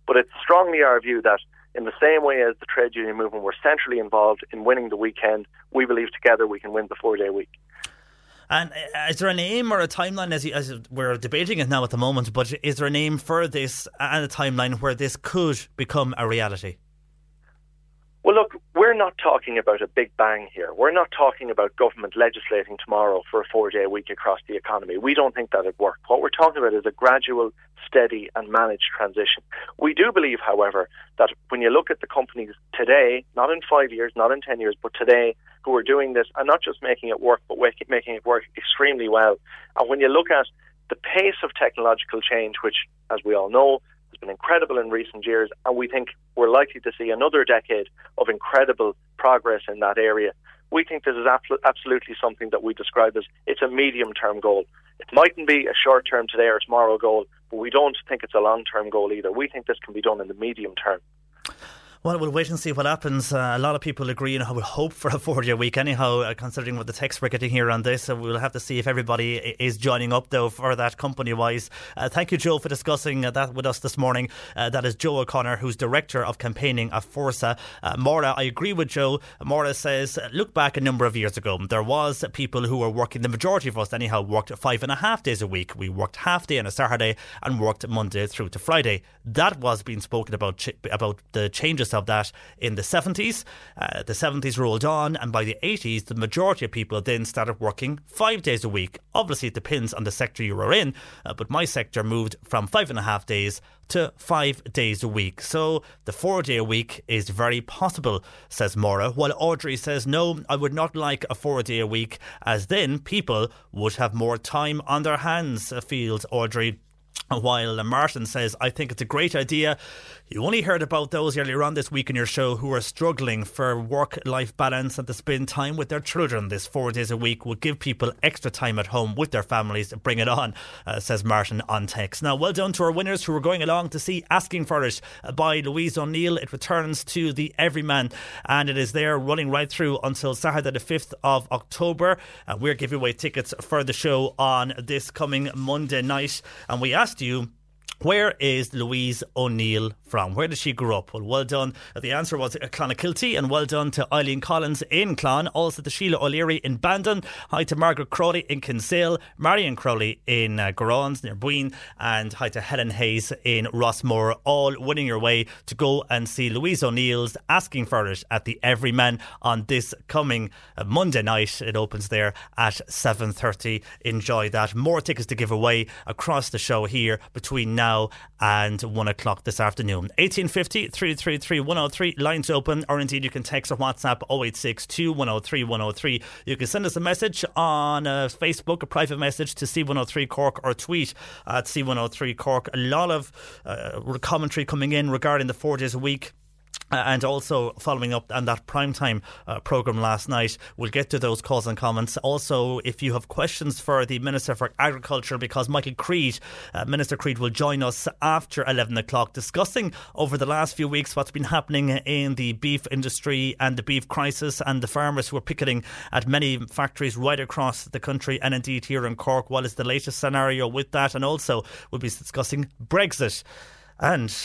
But it's strongly our view that in the same way as the trade union movement were centrally involved in winning the weekend, we believe together we can win the four day week. And uh, is there an aim or a timeline as, you, as we're debating it now at the moment? But is there an aim for this and a timeline where this could become a reality? Well, look, we're not talking about a big bang here. We're not talking about government legislating tomorrow for a four day week across the economy. We don't think that'd work. What we're talking about is a gradual, steady, and managed transition. We do believe, however, that when you look at the companies today, not in five years, not in 10 years, but today, who are doing this and not just making it work, but making it work extremely well. And when you look at the pace of technological change, which, as we all know, has been incredible in recent years, and we think we're likely to see another decade of incredible progress in that area. We think this is absolutely something that we describe as it's a medium term goal. It mightn't be a short term today or tomorrow goal, but we don't think it's a long term goal either. We think this can be done in the medium term. Well, we'll wait and see what happens. Uh, a lot of people agree and I would hope for a four day week, anyhow, uh, considering what the text we're getting here on this. So we'll have to see if everybody is joining up, though, for that company wise. Uh, thank you, Joe, for discussing uh, that with us this morning. Uh, that is Joe O'Connor, who's Director of Campaigning at Forsa. Uh, Maura, I agree with Joe. Maura says, look back a number of years ago. There was people who were working, the majority of us, anyhow, worked five and a half days a week. We worked half day on a Saturday and worked Monday through to Friday. That was being spoken about, ch- about the changes of that in the 70s. Uh, the 70s rolled on, and by the 80s, the majority of people then started working five days a week. Obviously, it depends on the sector you are in, uh, but my sector moved from five and a half days to five days a week. So the four day a week is very possible, says Maura. While Audrey says, no, I would not like a four day a week, as then people would have more time on their hands, feels Audrey. While Martin says, I think it's a great idea. You only heard about those earlier on this week in your show who are struggling for work life balance and to spend time with their children. This four days a week will give people extra time at home with their families. Bring it on, uh, says Martin on text. Now, well done to our winners who are going along to see Asking for It by Louise O'Neill. It returns to the Everyman and it is there running right through until Saturday, the 5th of October. Uh, we're giving away tickets for the show on this coming Monday night. And we asked you where is Louise O'Neill from? Where did she grow up? Well, well done. The answer was Clonakilty, and well done to Eileen Collins in Clon. Also to Sheila O'Leary in Bandon. Hi to Margaret Crowley in Kinsale. Marion Crowley in uh, Garons near Buin. And hi to Helen Hayes in Rossmore. All winning your way to go and see Louise O'Neill's Asking for It at the Everyman on this coming uh, Monday night. It opens there at 7.30. Enjoy that. More tickets to give away across the show here between now and 1 o'clock this afternoon. 1850 333 103, lines open, or indeed you can text or WhatsApp 0862 103 103. You can send us a message on uh, Facebook, a private message to C103 Cork, or tweet at C103 Cork. A lot of uh, commentary coming in regarding the four days a week uh, and also following up on that primetime uh, programme last night, we'll get to those calls and comments. Also, if you have questions for the Minister for Agriculture, because Michael Creed, uh, Minister Creed, will join us after 11 o'clock discussing over the last few weeks what's been happening in the beef industry and the beef crisis and the farmers who are picketing at many factories right across the country and indeed here in Cork. What is the latest scenario with that? And also, we'll be discussing Brexit. And,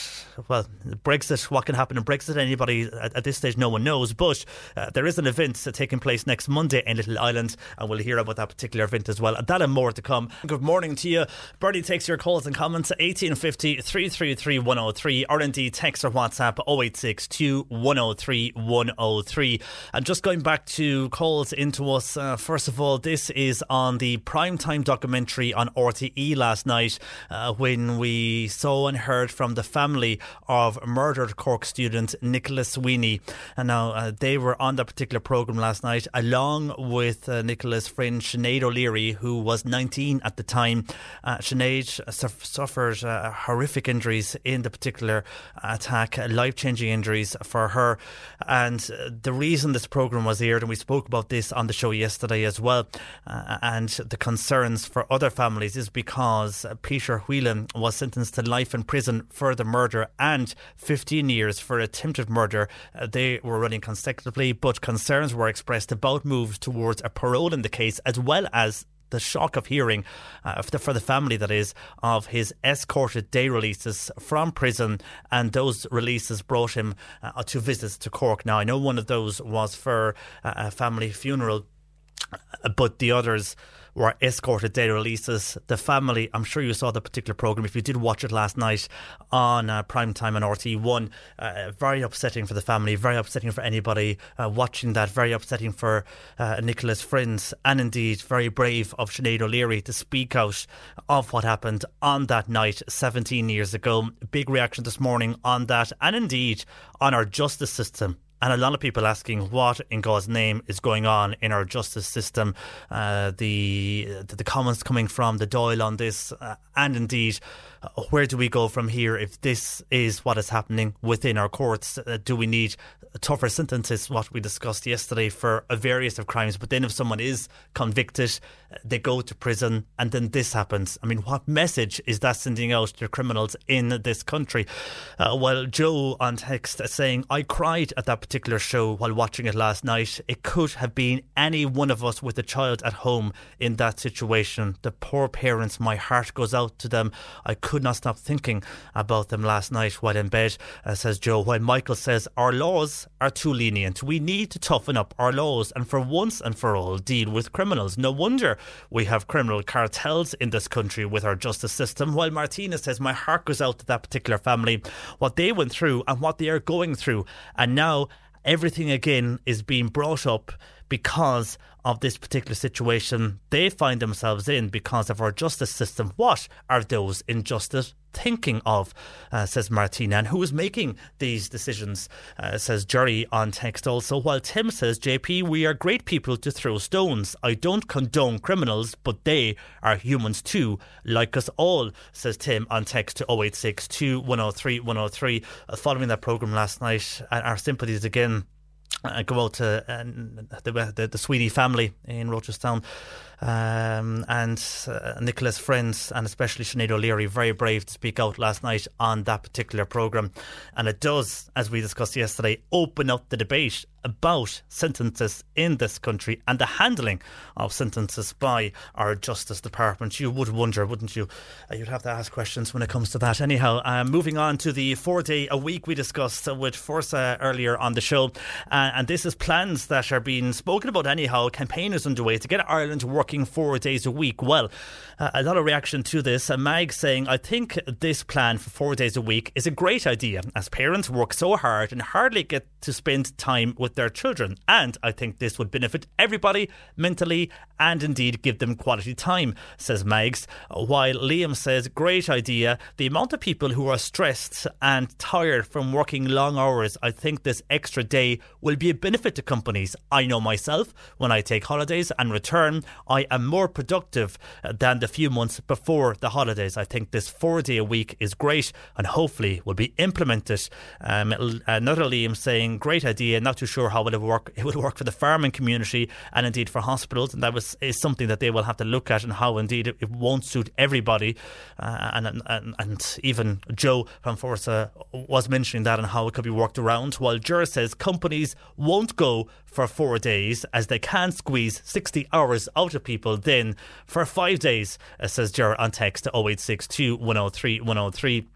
well, Brexit, what can happen in Brexit? Anybody at, at this stage, no one knows. But uh, there is an event taking place next Monday in Little Island, and we'll hear about that particular event as well. And that and more to come. Good morning to you. Bernie takes your calls and comments 1850 333 103, or indeed text or WhatsApp 0862 103 103. And just going back to calls into us, uh, first of all, this is on the primetime documentary on RTE last night uh, when we saw and heard from the family of murdered Cork student Nicola Sweeney. And now uh, they were on that particular programme last night, along with uh, Nicola's friend Sinead O'Leary, who was 19 at the time. Uh, Sinead su- suffered uh, horrific injuries in the particular attack, life changing injuries for her. And uh, the reason this programme was aired, and we spoke about this on the show yesterday as well, uh, and the concerns for other families is because Peter Whelan was sentenced to life in prison for the murder and 15 years for attempted murder. Uh, they were running consecutively, but concerns were expressed about moves towards a parole in the case, as well as the shock of hearing uh, for the family that is of his escorted day releases from prison and those releases brought him uh, to visits to Cork now I know one of those was for uh, a family funeral uh, but the others were escorted day releases. The family, I'm sure you saw the particular programme if you did watch it last night on uh, prime time on RT1. Uh, very upsetting for the family, very upsetting for anybody uh, watching that, very upsetting for uh, Nicola's friends, and indeed very brave of Sinead O'Leary to speak out of what happened on that night 17 years ago. Big reaction this morning on that, and indeed on our justice system and a lot of people asking what in God's name is going on in our justice system. Uh, the the comments coming from the Dáil on this, uh, and indeed where do we go from here if this is what is happening within our courts? Uh, do we need tougher sentences, what we discussed yesterday, for a various of crimes? But then if someone is convicted, uh, they go to prison, and then this happens. I mean, what message is that sending out to criminals in this country? Uh, well, Joe on text saying, I cried at that particular show while watching it last night. It could have been any one of us with a child at home in that situation. The poor parents, my heart goes out to them. I could not stop thinking about them last night while in bed, uh, says Joe. While Michael says our laws are too lenient. We need to toughen up our laws and for once and for all deal with criminals. No wonder we have criminal cartels in this country with our justice system. While Martina says, My heart goes out to that particular family, what they went through and what they are going through. And now everything again is being brought up because of this particular situation they find themselves in because of our justice system. What are those injustice thinking of, uh, says Martina, and who is making these decisions, uh, says Jerry on text also. While Tim says, JP, we are great people to throw stones. I don't condone criminals, but they are humans too, like us all, says Tim on text to 086 103 103. Uh, following that programme last night, our sympathies again uh, go out to uh, the, the, the Sweeney family in Rochestown um, and uh, Nicola's friends, and especially Sinead O'Leary, very brave to speak out last night on that particular programme. And it does, as we discussed yesterday, open up the debate about sentences in this country and the handling of sentences by our Justice Department. You would wonder, wouldn't you? Uh, you'd have to ask questions when it comes to that. Anyhow, uh, moving on to the four day a week we discussed with Forsa earlier on the show. Uh, and this is plans that are being spoken about anyhow. Campaign is underway to get Ireland working four days a week. Well, uh, a lot of reaction to this. Uh, Mag saying, I think this plan for four days a week is a great idea as parents work so hard and hardly get to spend time with their children. And I think this would benefit everybody mentally and indeed give them quality time, says Mags. While Liam says, great idea. The amount of people who are stressed and tired from working long hours, I think this extra day will be a benefit to companies. I know myself, when I take holidays and return, I am more productive than the few months before the holidays. I think this four day a week is great and hopefully will be implemented. Um, another Liam saying, great idea, not too sure how it will work. It will work for the farming community and indeed for hospitals, and that was is something that they will have to look at and how indeed it, it won't suit everybody. Uh, and, and and even Joe from Forsa was mentioning that and how it could be worked around. While Jura says companies won't go for four days as they can squeeze 60 hours out of people then for five days, uh, says Ger on text to 0862 103 103.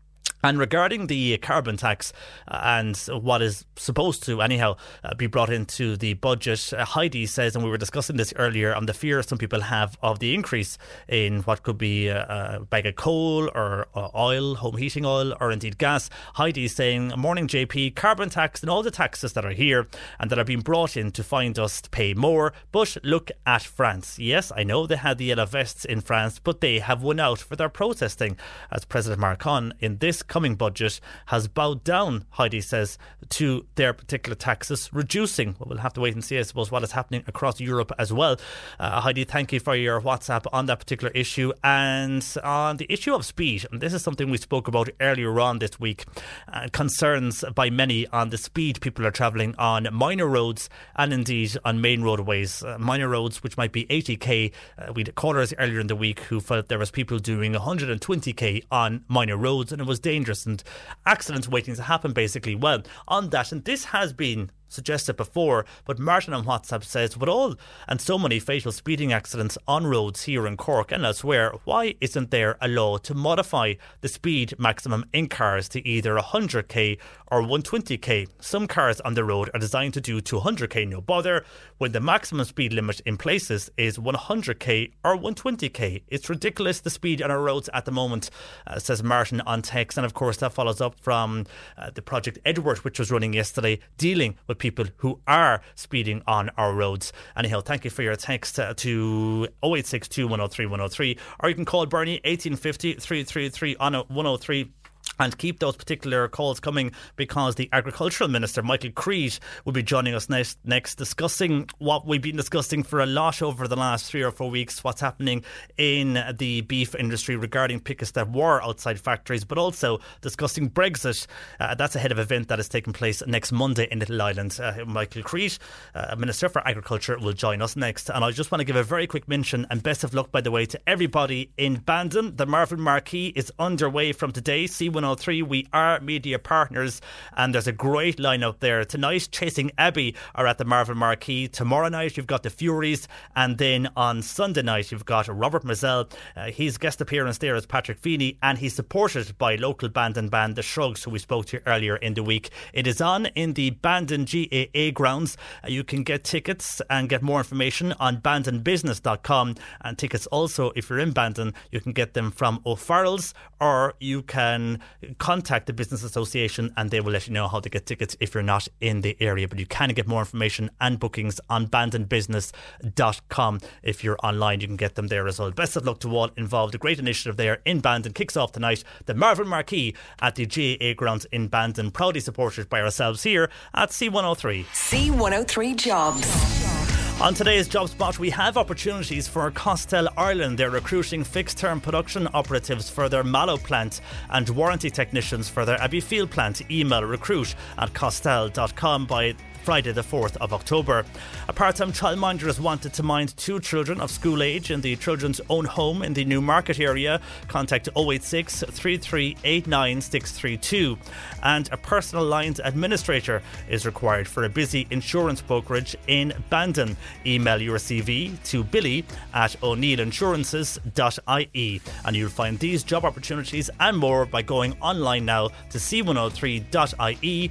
And regarding the carbon tax uh, and what is supposed to, anyhow, uh, be brought into the budget, uh, Heidi says, and we were discussing this earlier, on the fear some people have of the increase in what could be a, a bag of coal or uh, oil, home heating oil, or indeed gas. Heidi is saying, Morning, JP, carbon tax and all the taxes that are here and that are being brought in to find us to pay more. But look at France. Yes, I know they had the yellow vests in France, but they have won out for their protesting, as President Macron in this coming budget has bowed down, Heidi says, to their particular taxes, reducing. Well, we'll have to wait and see, I suppose, what is happening across Europe as well. Uh, Heidi, thank you for your WhatsApp on that particular issue. And on the issue of speed, and this is something we spoke about earlier on this week, uh, concerns by many on the speed people are travelling on minor roads and indeed on main roadways. Uh, minor roads, which might be 80k. Uh, we had callers earlier in the week who felt there was people doing 120k on minor roads, and it was dangerous dangerous and accidents waiting to happen, basically. Well, on that, and this has been suggested before, but Martin on WhatsApp says, with all and so many fatal speeding accidents on roads here in Cork and elsewhere, why isn't there a law to modify the speed maximum in cars to either 100k or 120k? Some cars on the road are designed to do 200k no bother, when the maximum speed limit in places is 100k or 120k. It's ridiculous the speed on our roads at the moment, uh, says Martin on text. And of course, that follows up from uh, the Project Edward, which was running yesterday, dealing with people who are speeding on our roads. Anyhow, thank you for your text uh, to 0862 103 103, or you can call Bernie 1850 333 on 103 and keep those particular calls coming because the agricultural minister Michael Creed will be joining us next next discussing what we've been discussing for a lot over the last three or four weeks what's happening in the beef industry regarding pickets that were outside factories but also discussing Brexit. Uh, that's ahead of an event that is taking place next Monday in Little Island. Uh, Michael Creed uh, Minister for Agriculture will join us next. And I just want to give a very quick mention and best of luck by the way to everybody in Bandon. The Marvel Marquee is underway from today. C1 103. We are media partners, and there's a great lineup there. Tonight, Chasing Abbey are at the Marvel Marquee. Tomorrow night, you've got the Fureys, and then on Sunday night, you've got Robert Mizzell. Uh, his guest appearance there is Patrick Feeney, and he's supported by local band and band, The Shrugs, who we spoke to earlier in the week. It is on in the Bandon GAA grounds. Uh, you can get tickets and get more information on bandonbusiness.com. And tickets also, if you're in Bandon, you can get them from O'Farrell's or you can contact the business association and they will let you know how to get tickets if you're not in the area. But you can get more information and bookings on bandonbusiness.com. If you're online, you can get them there as well. Best of luck to all involved. A great initiative there in Bandon kicks off tonight. The Marvel Marquee at the GAA grounds in Bandon, proudly supported by ourselves here at C103. C103 Jobs. On today's job spot, we have opportunities for Kostal Ireland. They're recruiting fixed term production operatives for their Mallow plant and warranty technicians for their Abbeyfeale plant. Email recruit at kostal.com by Friday, the 4th of October. A part time childminder is wanted to mind two children of school age in the children's own home in the Newmarket area. Contact 086 3389 632. And a personal lines administrator is required for a busy insurance brokerage in Bandon. Email your CV to billy at o'neillinsurances.ie. And you'll find these job opportunities and more by going online now to c103.ie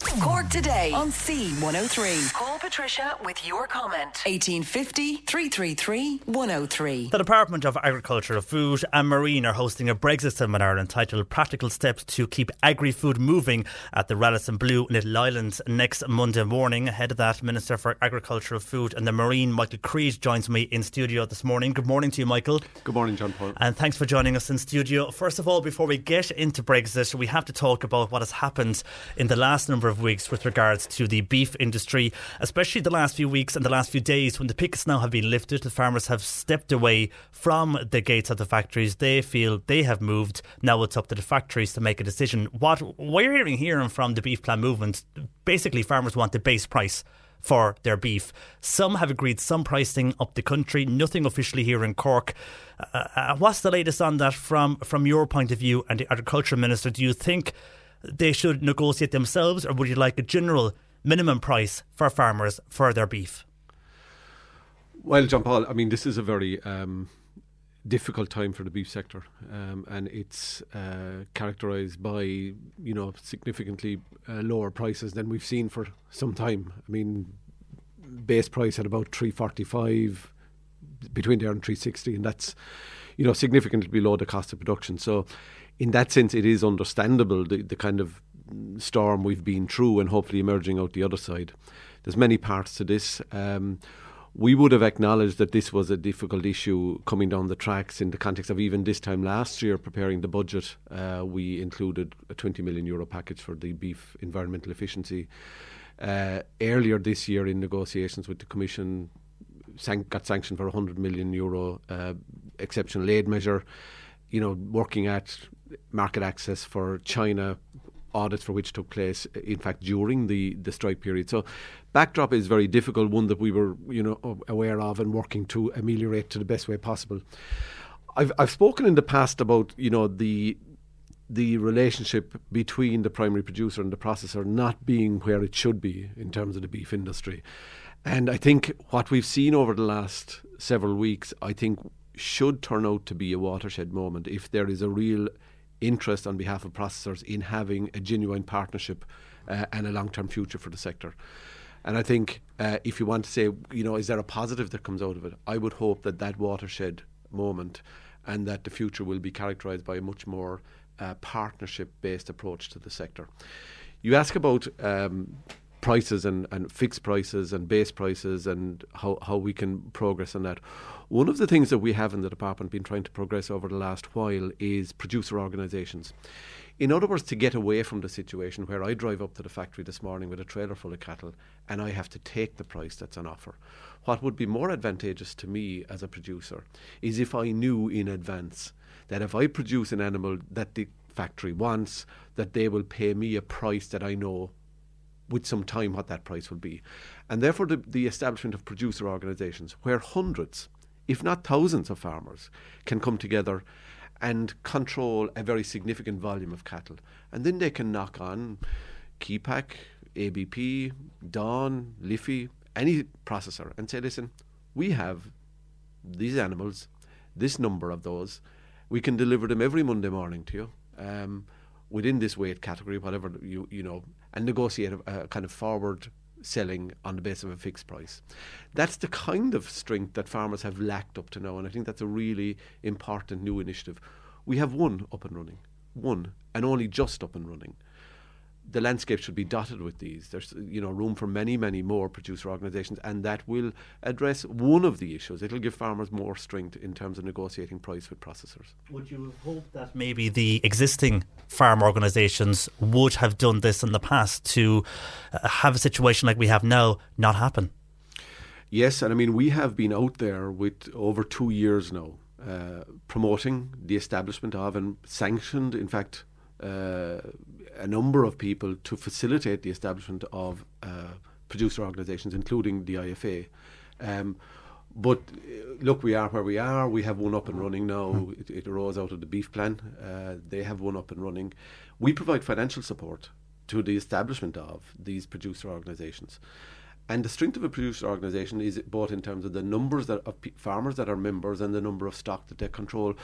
Cork today on C103. Call Patricia with your comment. 1850 333 103. The Department of Agriculture, Food and Marine are hosting a Brexit seminar entitled Practical Steps to Keep Agri Food Moving at the Radisson Blu Little Island next Monday morning. Ahead of that, Minister for Agriculture, Food and the Marine, Michael Creed, joins me in studio this morning. Good morning to you, Michael. Good morning, John Paul. And thanks for joining us in studio. First of all, before we get into Brexit, we have to talk about what has happened in the last number of weeks with regards to the beef industry, especially the last few weeks and the last few days when the pickets now have been lifted. The farmers have stepped away from the gates of the factories. They feel they have moved. Now it's up to the factories to make a decision. What we're hearing here and from the beef plan movement, basically, farmers want the base price for their beef. Some have agreed some pricing up the country, nothing officially here in Cork. Uh, uh, what's the latest on that from, from your point of view and the Agriculture Minister? Do you think they should negotiate themselves, or would you like a general minimum price for farmers for their beef? Well, John Paul, I mean, this is a very um, difficult time for the beef sector, um, and it's uh, characterised by you know significantly uh, lower prices than we've seen for some time. I mean, base price at about three forty five, between there and three sixty, and that's you know significantly below the cost of production. So in that sense, it is understandable the, the kind of storm we've been through and hopefully emerging out the other side. There's many parts to this. Um, we would have acknowledged that this was a difficult issue coming down the tracks in the context of even this time last year preparing the budget. Uh, we included a 20 million euro package for the beef environmental efficiency. Uh, earlier this year, in negotiations with the Commission, san- got sanctioned for a 100 million euro uh, exceptional aid measure. You know, working at market access for China audits for which took place in fact during the the strike period. So backdrop is very difficult one that we were you know aware of and working to ameliorate to the best way possible. I've i've spoken in the past about you know the the relationship between the primary producer and the processor not being where it should be in terms of the beef industry. And i think what we've seen over the last several weeks i think should turn out to be a watershed moment if there is a real interest on behalf of processors in having a genuine partnership uh, and a long term future for the sector. And I think uh, if you want to say, you know, is there a positive that comes out of it? I would hope that that watershed moment and that the future will be characterised by a much more uh, partnership based approach to the sector. You ask about um, prices and, and fixed prices and base prices and how, how we can progress on that. One of the things that we have in the department been trying to progress over the last while is producer organisations. In other words, to get away from the situation where I drive up to the factory this morning with a trailer full of cattle and I have to take the price that's on offer. What would be more advantageous to me as a producer is if I knew in advance that if I produce an animal that the factory wants, that they will pay me a price that I know with some time what that price will be. And therefore, the, the establishment of producer organisations where hundreds, if not thousands, of farmers can come together and control a very significant volume of cattle. And then they can knock on Kepak, ABP, Dawn, Liffey, any processor and say, listen, we have these animals, this number of those, we can deliver them every Monday morning to you. Um, within this weight category, whatever you you know, and negotiate a, a, kind of forward selling on the basis of a fixed price. That's the kind of strength that farmers have lacked up to now, and I think that's a really important new initiative. We have one up and running, one, and only just up and running the landscape should be dotted with these. There's you know room for many, many more producer organisations, and that will address one of the issues. It'll give farmers more strength in terms of negotiating price with processors. Would you hope that maybe the existing farm organisations would have done this in the past to uh, have a situation like we have now not happen? Yes, and I mean we have been out there with over two years now. Uh, promoting the establishment of and sanctioned, in fact, a number of people to facilitate the establishment of uh, producer organisations, including the IFA. Um, but uh, look, we are where we are. We have one up and running now. Hmm. It, it arose out of the beef plan. Uh, they have one up and running. We provide financial support to the establishment of these producer organisations. And the strength of a producer organisation is both in terms of the numbers that, of p- farmers that are members and the number of stock that they control,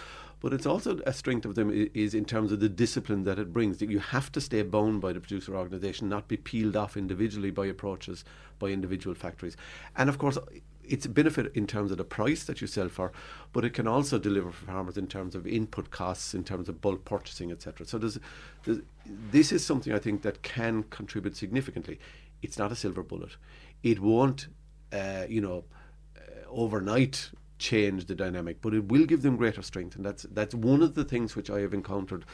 but it's also a strength of them is in terms of the discipline that it brings. That you have to stay bound by the producer organisation, not be peeled off individually by approaches by individual factories. And of course, it's a benefit in terms of the price that you sell for, but it can also deliver for farmers in terms of input costs, in terms of bulk purchasing, etc. So there's, there's, this is something I think that can contribute significantly. It's not a silver bullet it won't, uh, you know, uh, overnight change the dynamic, but it will give them greater strength, and that's that's one of the things which I have encountered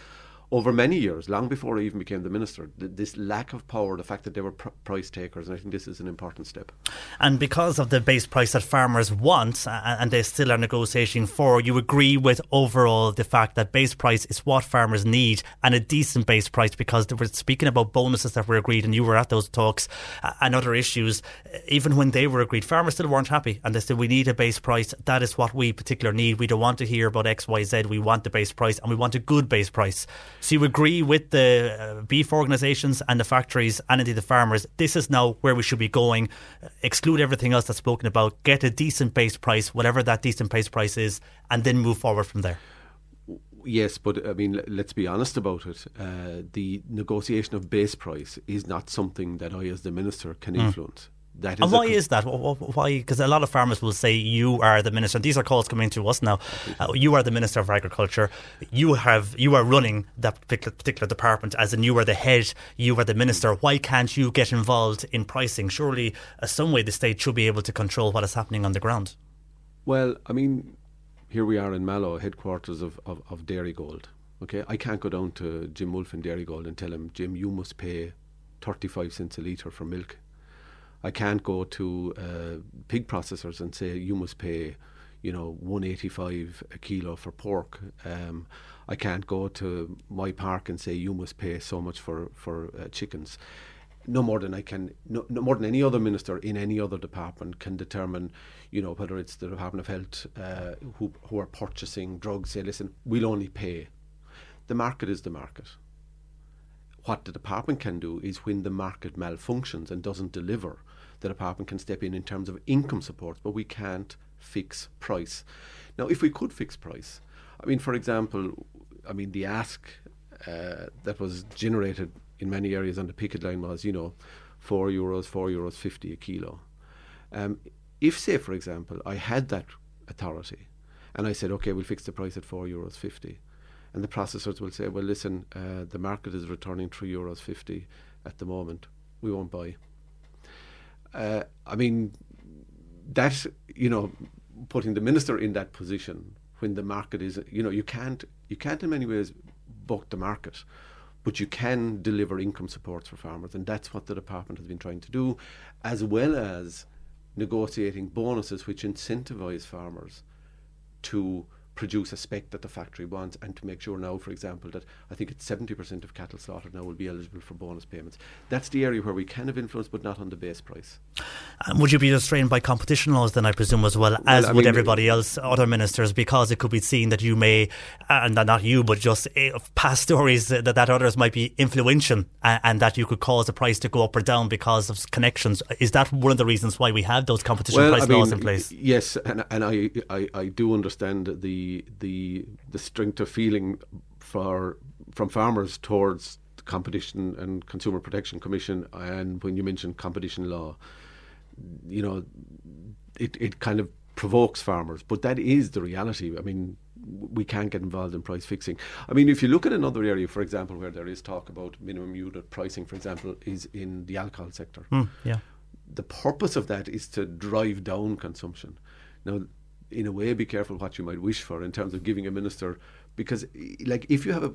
over many years, long before I even became the minister, th- this lack of power, the fact that they were pr- price takers, and I think this is an important step. And because of the base price that farmers want, and they still are negotiating for, you agree with overall the fact that base price is what farmers need, and a decent base price. Because we're speaking about bonuses that were agreed, and you were at those talks, and other issues. Even when they were agreed, farmers still weren't happy, and they said we need a base price. That is what we particular need. We don't want to hear about X, Y, Z. We want the base price, and we want a good base price. So you agree with the uh, beef organisations and the factories and indeed the farmers. This is now where we should be going. Exclude everything else that's spoken about. Get a decent base price, whatever that decent base price is, and then move forward from there. Yes, but I mean, let's be honest about it. Uh, the negotiation of base price is not something that I, as the minister, can mm. That is and why is that? Why? Because a lot of farmers will say you are the minister. These are calls coming to us now. Uh, you are the minister of agriculture. You have you are running that particular, department, as in you are the head. You are the minister. Why can't you get involved in pricing? Surely, uh, some way the state should be able to control what is happening on the ground. Well, I mean, here we are in Mallow, headquarters of, of, of Dairygold. Okay, I can't go down to Jim Woulfe in Dairygold and tell him, Jim, you must pay 35 cents a litre for milk I can't go to uh, pig processors and say you must pay, you know, 185 a kilo for pork. Um, I can't go to Moy Park and say you must pay so much for for uh, chickens. No more than I can, no, no, more than any other minister in any other department can determine, you know, whether it's the Department of Health uh, who who are purchasing drugs. Say, listen, we'll only pay. The market is the market what the department can do is when the market malfunctions and doesn't deliver, the department can step in in terms of income support, but we can't fix price. Now, if we could fix price, I mean, for example, I mean, the ask uh, that was generated in many areas on the picket line was, you know, four euros, four euros fifty a kilo. Um, if, say, for example, I had that authority, and I said, okay, we'll fix the price at four euros fifty, and the processors will say, well, listen, uh, the market is returning three euros fifty at the moment. We won't buy uh, I mean, that you know, putting the minister in that position when the market is, you know, you can't you can't in many ways buck the market, but you can deliver income supports for farmers, and that's what the department has been trying to do, as well as negotiating bonuses which incentivise farmers to produce a spec that the factory wants and to make sure now, for example, that I think it's 70% of cattle slaughtered now will be eligible for bonus payments. That's the area where we can have influence, but not on the base price. And would you be restrained by competition laws then, I presume, as well, as I would mean, everybody else, other ministers, because it could be seen that you may, and not you, but just uh, past stories that, that others might be influential and, and that you could cause the price to go up or down because of connections. Is that one of the reasons why we have those competition well, price I mean, laws in place? Yes, and, and I, I, I do understand the the the strength of feeling for from farmers towards the Competition and Consumer Protection Commission, and when you mention competition law, you know, it it kind of provokes farmers, but that is the reality. I mean. We can't get involved in price fixing. I mean, if you look at another area, for example, where there is talk about minimum unit pricing, for example, is in the alcohol sector. Hmm, yeah. the purpose of that is to drive down consumption. Now, in a way, be careful what you might wish for in terms of giving a minister, because, like, if you have a,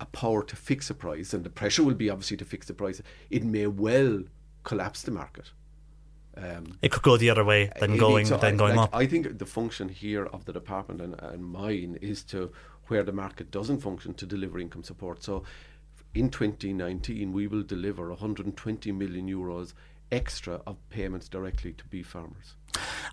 a power to fix a price, and the pressure will be obviously to fix the price, it may well collapse the market. Um, It could go the other way than going so than I, going like, up. I think the function here of the department and, and mine is to where the market doesn't function to deliver income support. So in 2019 we will deliver 120 million euros extra of payments directly to beef farmers.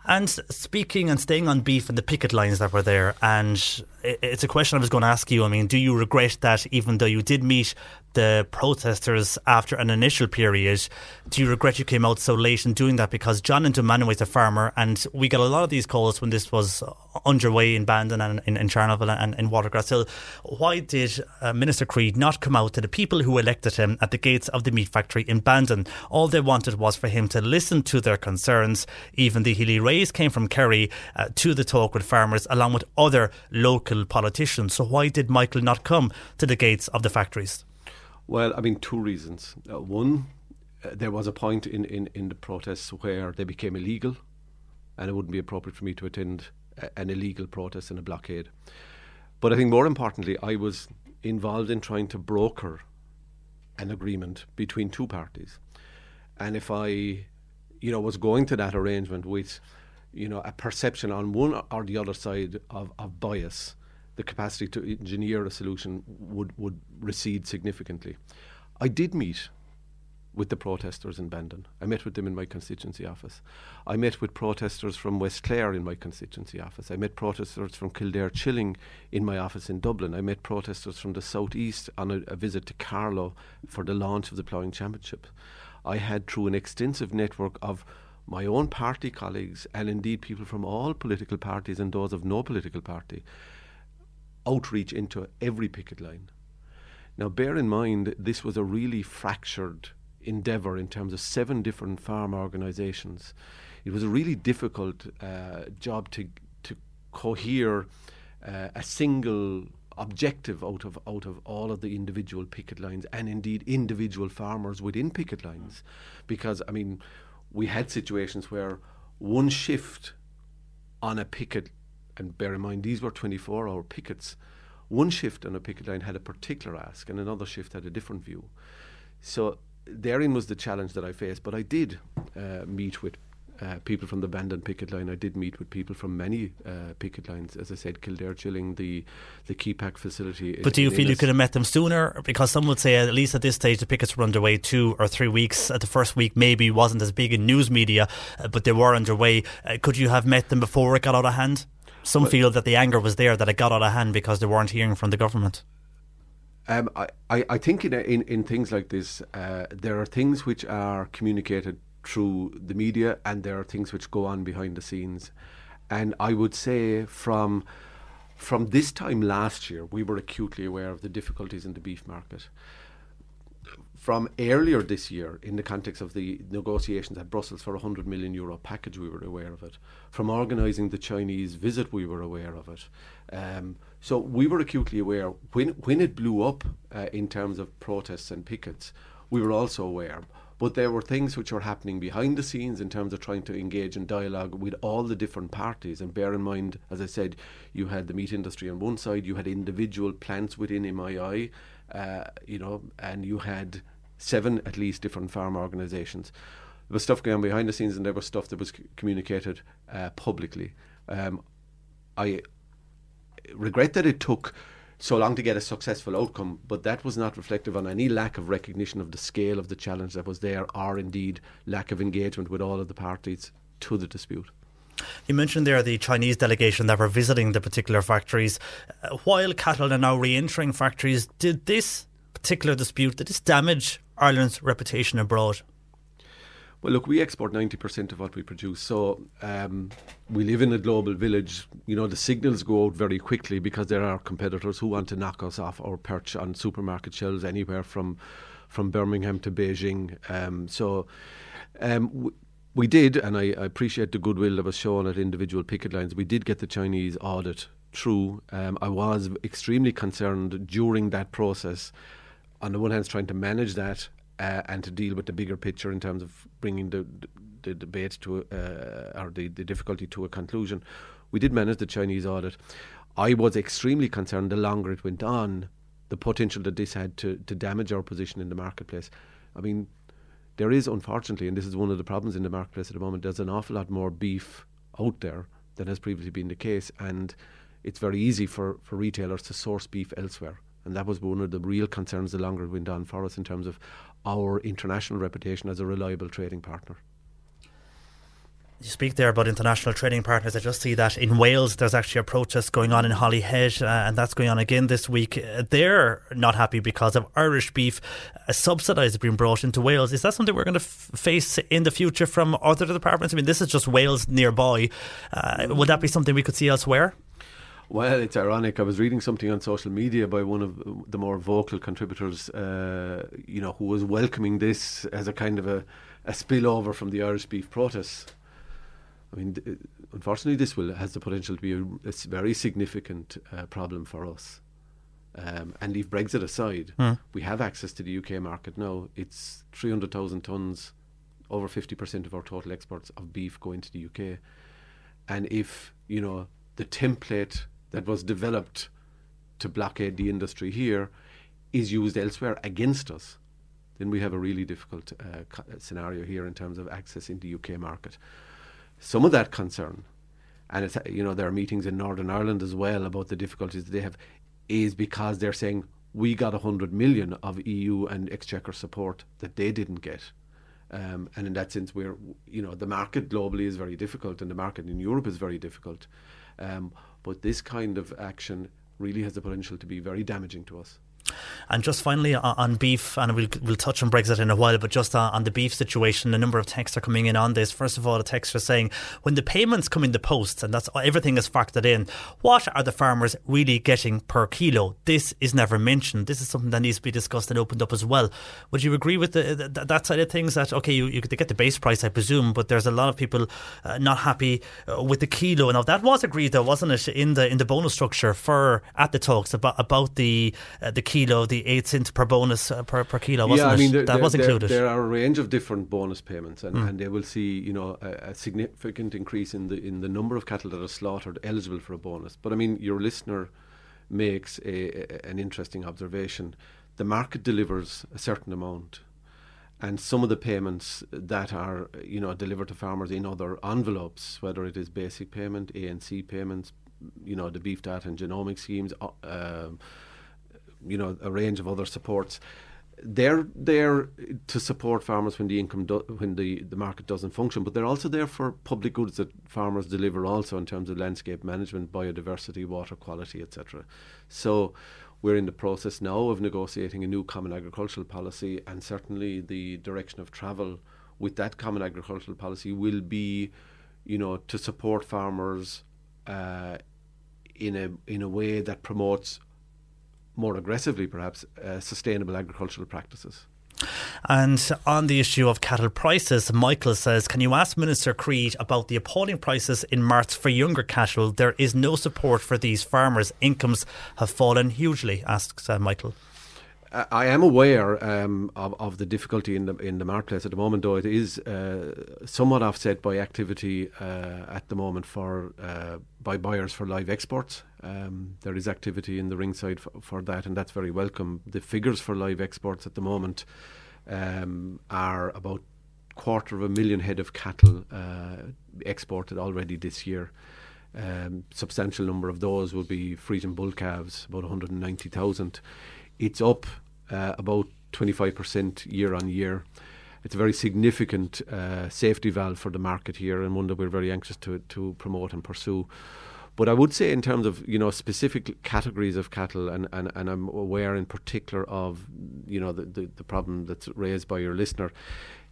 And speaking and staying on beef and the picket lines that were there, and it's a question I was going to ask you. I mean, do you regret that even though you did meet the protesters after an initial period, do you regret you came out so late in doing that? Because John and Dunmanway is a farmer, and we got a lot of these calls when this was underway in Bandon and in, in Charleville and in Watergrass Hill. Why did uh, Minister Creed not come out to the people who elected him at the gates of the meat factory in Bandon? All they wanted was for him to listen to their concerns. Even the Healy-Raes came from Kerry uh, to the talk with farmers, along with other local politicians. So why did Michael not come to the gates of the factories? Well, I mean, two reasons. Uh, one, uh, there was a point in, in, in the protests where they became illegal, and it wouldn't be appropriate for me to attend a, an illegal protest and a blockade. But I think more importantly, I was involved in trying to broker an agreement between two parties. And if I, you know, was going to that arrangement with, you know, a perception on one or the other side of, of bias, the capacity to engineer a solution would, would recede significantly. I did meet with the protesters in Bandon. I met with them in my constituency office. I met with protesters from West Clare in my constituency office. I met protesters from Kildare Chilling in my office in Dublin. I met protesters from the southeast on a, a visit to Carlow for the launch of the ploughing championship. I had through an extensive network of my own party colleagues and indeed people from all political parties and those of no political party outreach into every picket line. Now, bear in mind, this was a really fractured endeavour in terms of seven different farm organisations. It was a really difficult uh, job to to cohere uh, a single objective out of out of all of the individual picket lines and indeed individual farmers within picket lines, because I mean, we had situations where one shift on a picket, and bear in mind these were 24 hour pickets, one shift on a picket line had a particular ask and another shift had a different view. So therein was the challenge that I faced, but I did uh, meet with uh, people from the Bandon picket line. I did meet with people from many uh, picket lines, as I said, Kildare Chilling, the the Kepak facility. But do you feel you could have met them sooner? Because some would say, at least at this stage, the pickets were underway two or three weeks. At the first week, maybe wasn't as big in news media, uh, but they were underway. Uh, could you have met them before it got out of hand? Some Well- feel that the anger was there, that it got out of hand because they weren't hearing from the government. Um, I, I, I think in, in in things like this, uh, there are things which are communicated through the media, and there are things which go on behind the scenes. And I would say from from this time last year, we were acutely aware of the difficulties in the beef market. From earlier this year, in the context of the negotiations at Brussels for a 100 million euro package, we were aware of it. From organising the Chinese visit, we were aware of it. Um, so we were acutely aware. When, when it blew up uh, in terms of protests and pickets, we were also aware. But there were things which were happening behind the scenes in terms of trying to engage in dialogue with all the different parties. And bear in mind, as I said, you had the meat industry on one side, you had individual plants within MII, uh, you know, and you had seven at least different farm organisations. There was stuff going on behind the scenes, and there was stuff that was c- communicated uh, publicly. Um, I regret that it took so long to get a successful outcome, but that was not reflective on any lack of recognition of the scale of the challenge that was there, or indeed lack of engagement with all of the parties to the dispute. You mentioned there the Chinese delegation that were visiting the particular factories. Uh, while cattle are now re entering factories, did this particular dispute, did this damage Ireland's reputation abroad? Well, look, we export 90% of what we produce. So um, we live in a global village. You know, the signals go out very quickly because there are competitors who want to knock us off our perch on supermarket shelves anywhere from from Birmingham to Beijing. Um, so um, we did, and I, I, appreciate the goodwill that was shown at individual picket lines. We did get the Chinese audit through. Um, I was extremely concerned during that process. On the one hand, trying to manage that uh, and to deal with the bigger picture in terms of bringing the the debate to uh, or the, the difficulty to a conclusion. We did manage the Chinese audit. I was extremely concerned the longer it went on, the potential that this had to, to damage our position in the marketplace. I mean, there is unfortunately, and this is one of the problems in the marketplace at the moment, there's an awful lot more beef out there than has previously been the case, and it's very easy for, for retailers to source beef elsewhere. And that was one of the real concerns the longer it went on for us in terms of our international reputation as a reliable trading partner. You speak there about international trading partners. I just see that in Wales, there's actually a protest going on in Holyhead, uh, and that's going on again this week. Uh, they're not happy because of Irish beef uh, subsidised being brought into Wales. Is that something we're going to f- face in the future from other departments? I mean, this is just Wales nearby. Uh, would that be something we could see elsewhere? Well, it's ironic. I was reading something on social media by one of the more vocal contributors, uh, you know, who was welcoming this as a kind of a, a spillover from the Irish beef protests. I mean, th- unfortunately, this will has the potential to be a, a very significant uh, problem for us. Um, and leave Brexit aside, Mm. we have access to the UK market now. It's 300,000 tonnes, over 50% of our total exports of beef go into the UK. And if, you know, the template that was developed to blockade the industry here is used elsewhere against us, then we have a really difficult uh, scenario here in terms of accessing the UK market. Some of that concern, and it's, you know there are meetings in Northern Ireland as well about the difficulties that they have, is because they're saying we got a hundred million of EU and Exchequer support that they didn't get. Um, and in that sense, we're, you know, the market globally is very difficult, and the market in Europe is very difficult. Um, but this kind of action really has the potential to be very damaging to us. And just finally on, on beef, and we'll, we'll touch on Brexit in a while, but just on, on, the beef situation, a number of texts are coming in on this. First of all, a text are saying when the payments come in the post, and that's everything is factored in, what are the farmers really getting per kilo? This is never mentioned. This is something that needs to be discussed and opened up as well. Would you agree with the, the, that side of things? That okay, you, you get the base price, I presume, but there's a lot of people uh, not happy uh, with the kilo. Now that was agreed, though, wasn't it, in the in the bonus structure for at the talks about about the uh, the kilo, the eight cent per bonus uh, per, per kilo, wasn't yeah, I mean, it? there, that there, was included. There are a range of different bonus payments, and, Mm. and they will see, you know, a, a significant increase in the in the number of cattle that are slaughtered eligible for a bonus. But I mean, your listener makes a, a, an interesting observation. The market delivers a certain amount, and some of the payments that are, you know, delivered to farmers in other envelopes, whether it is basic payment, ANC payments, you know, the beef data and genomic schemes. Uh, um, you know a range of other supports. They're there to support farmers when the income do, when the, the market doesn't function, but they're also there for public goods that farmers deliver also in terms of landscape management, biodiversity, water quality, etc. So we're in the process now of negotiating a new common agricultural policy, and certainly the direction of travel with that common agricultural policy will be, you know, to support farmers uh, in a in a way that promotes more aggressively, perhaps, uh, sustainable agricultural practices. And on the issue of cattle prices, Michael says, Can you ask Minister Creed about the appalling prices in March for younger cattle? There is no support for these farmers. Incomes have fallen hugely, asks uh, Michael. I am aware um, of, of the difficulty in the in the marketplace at the moment, though it is uh, somewhat offset by activity uh, at the moment for uh, by buyers for live exports. Um, there is activity in the ringside for, for that, and that's very welcome. The figures for live exports at the moment um, are about quarter of a million head of cattle uh, exported already this year. Um, substantial number of those will be Friesian bull calves, about 190,000 it's up uh, about 25% year on year. It's a very significant uh, safety valve for the market here, and one that we're very anxious to to promote and pursue. But I would say, in terms of you know specific categories of cattle, and, and, and I'm aware in particular of you know the, the, the problem that's raised by your listener,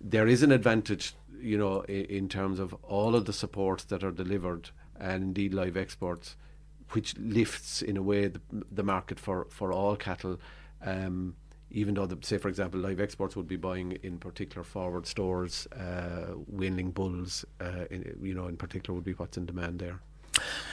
there is an advantage you know in, in terms of all of the supports that are delivered and indeed live exports which lifts in a way the, the market for, for all cattle. Um, even though, the, say, for example, live exports would be buying in particular forward stores, uh, bulls, uh, in, you know, in particular would be what's in demand there.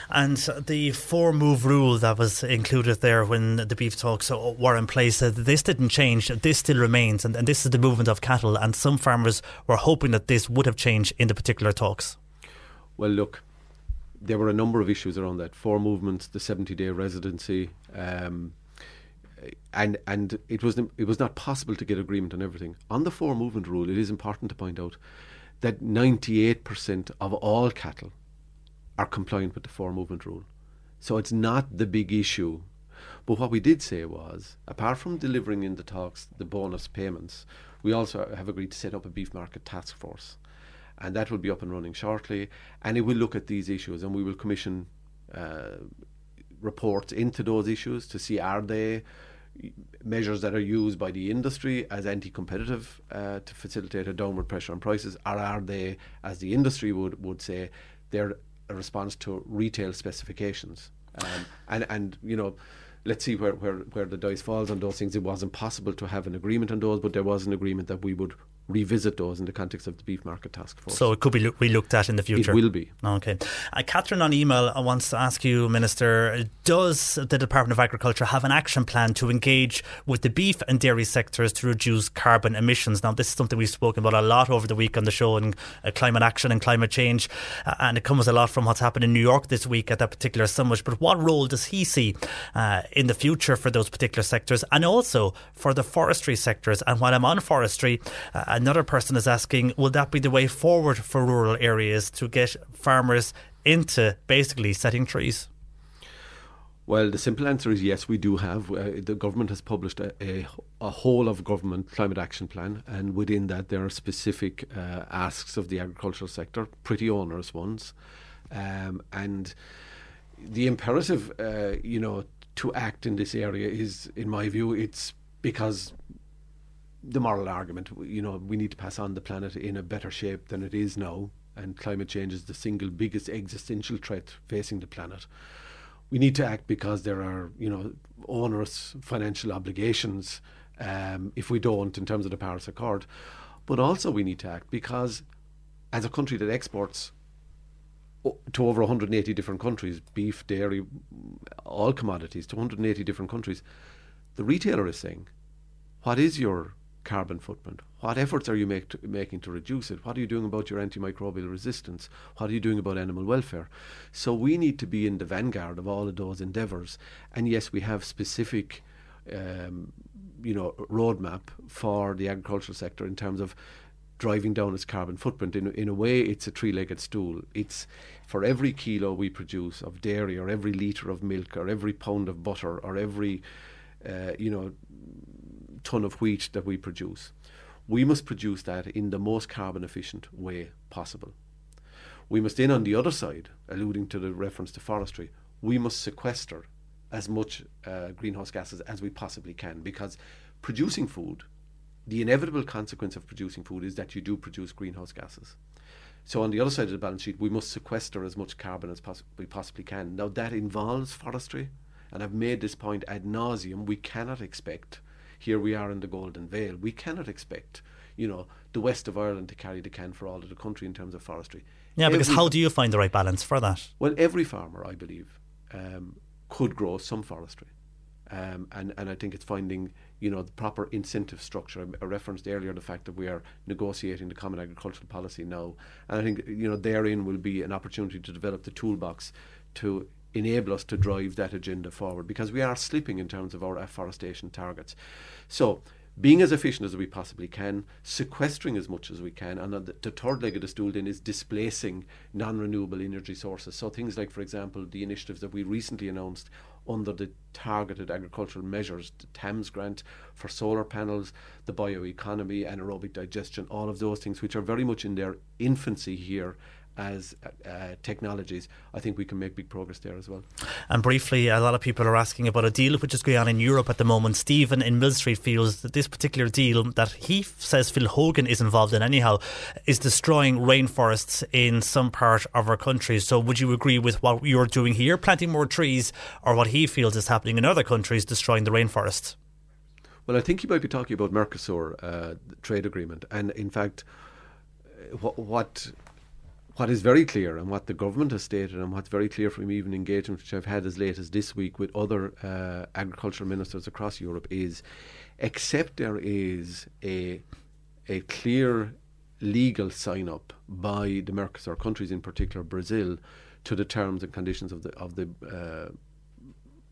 And the four move rule that was included there when the beef talks were in place, uh, this didn't change. This still remains, and, and this is the movement of cattle. And some farmers were hoping that this would have changed in the particular talks. Well, look, there were a number of issues around that. Four movements, the 70 day residency, um, and and it was it was not possible to get agreement on everything. On the four movement rule, it is important to point out that 98% of all cattle are compliant with the four movement rule. So it's not the big issue. But what we did say was, apart from delivering in the talks the bonus payments, we also have agreed to set up a beef market task force and that will be up and running shortly. And it will look at these issues, and we will commission uh, reports into those issues to see are they measures that are used by the industry as anti-competitive uh, to facilitate a downward pressure on prices, or are they, as the industry would would say, they're a response to retail specifications? Um, and and you know let's see where, where, where the dice falls on those things. It wasn't possible to have an agreement on those, but there was an agreement that we would revisit those in the context of the beef market task force. So it could be lo- relooked at in the future. It will be. Okay. Uh, Catherine on email wants to ask you, Minister, does the Department of Agriculture have an action plan to engage with the beef and dairy sectors to reduce carbon emissions? Now, this is something we've spoken about a lot over the week on the show and uh, climate action and climate change, uh, and it comes a lot from what's happened in New York this week at that particular summit. But what role does he see uh, in the future for those particular sectors and also for the forestry sectors? And while I'm on forestry, uh, another person is asking, will that be the way forward for rural areas to get farmers into basically setting trees? Well, the simple answer is yes, we do have. Uh, the government has published a, a, a, whole of government climate action plan, and within that, there are specific uh, asks of the agricultural sector, pretty onerous ones. Um, and the imperative, uh, you know, to act in this area is, in my view, it's because the moral argument. You know, we need to pass on the planet in a better shape than it is now, and climate change is the single biggest existential threat facing the planet. We need to act because there are, you know, onerous financial obligations um, if we don't, in terms of the Paris Accord. But also, we need to act because, as a country that exports to over 180 different countries, beef, dairy, all commodities, to 180 different countries, the retailer is saying, What is your carbon footprint? What efforts are you to, making to reduce it? What are you doing about your antimicrobial resistance? What are you doing about animal welfare? So we need to be in the vanguard of all of those endeavours. And yes, we have specific, um, you know, roadmap for the agricultural sector in terms of driving down its carbon footprint. In, in a way, it's a three-legged stool. It's for every kilo we produce of dairy, or every litre of milk, or every pound of butter, or every, uh, you know, ton of wheat that we produce. We must produce that in the most carbon efficient way possible. We must then, on the other side, alluding to the reference to forestry, we must sequester as much uh, greenhouse gases as we possibly can because producing food, the inevitable consequence of producing food is that you do produce greenhouse gases. So on the other side of the balance sheet, we must sequester as much carbon as poss- we possibly can. Now that involves forestry, and I've made this point ad nauseum. We cannot expect here we are in the Golden Vale. We cannot expect, you know, the west of Ireland to carry the can for all of the country in terms of forestry. Yeah, every, because how do you find the right balance for that? Well, every farmer, I believe, um, could grow some forestry. Um, and, and I think it's finding you know the proper incentive structure. I referenced earlier the fact that we are negotiating the common agricultural policy now, and I think you know therein will be an opportunity to develop the toolbox to enable us to drive that agenda forward because we are slipping in terms of our afforestation targets. So being as efficient as we possibly can, sequestering as much as we can, and the, third leg of the stool then is displacing non-renewable energy sources. So things like, for example, the initiatives that we recently announced under the targeted agricultural measures, the TAMS grant for solar panels, the bioeconomy, anaerobic digestion, all of those things, which are very much in their infancy here as uh, uh, technologies, I think we can make big progress there as well. And briefly, a lot of people are asking about a deal which is going on in Europe at the moment. Stephen in Millstreet feels that this particular deal that he says Phil Hogan is involved in, anyhow, is destroying rainforests in some part of our country. So, would you agree with what you're doing here, planting more trees, or what he feels is happening in other countries, destroying the rainforests? Well, I think he might be talking about Mercosur uh, trade agreement, and in fact, uh, what, what what is very clear and what the government has stated and what's very clear from even engagement which I've had as late as this week with other uh, agricultural ministers across Europe is except there is a a clear legal sign up by the Mercosur countries in particular Brazil to the terms and conditions of the of the uh,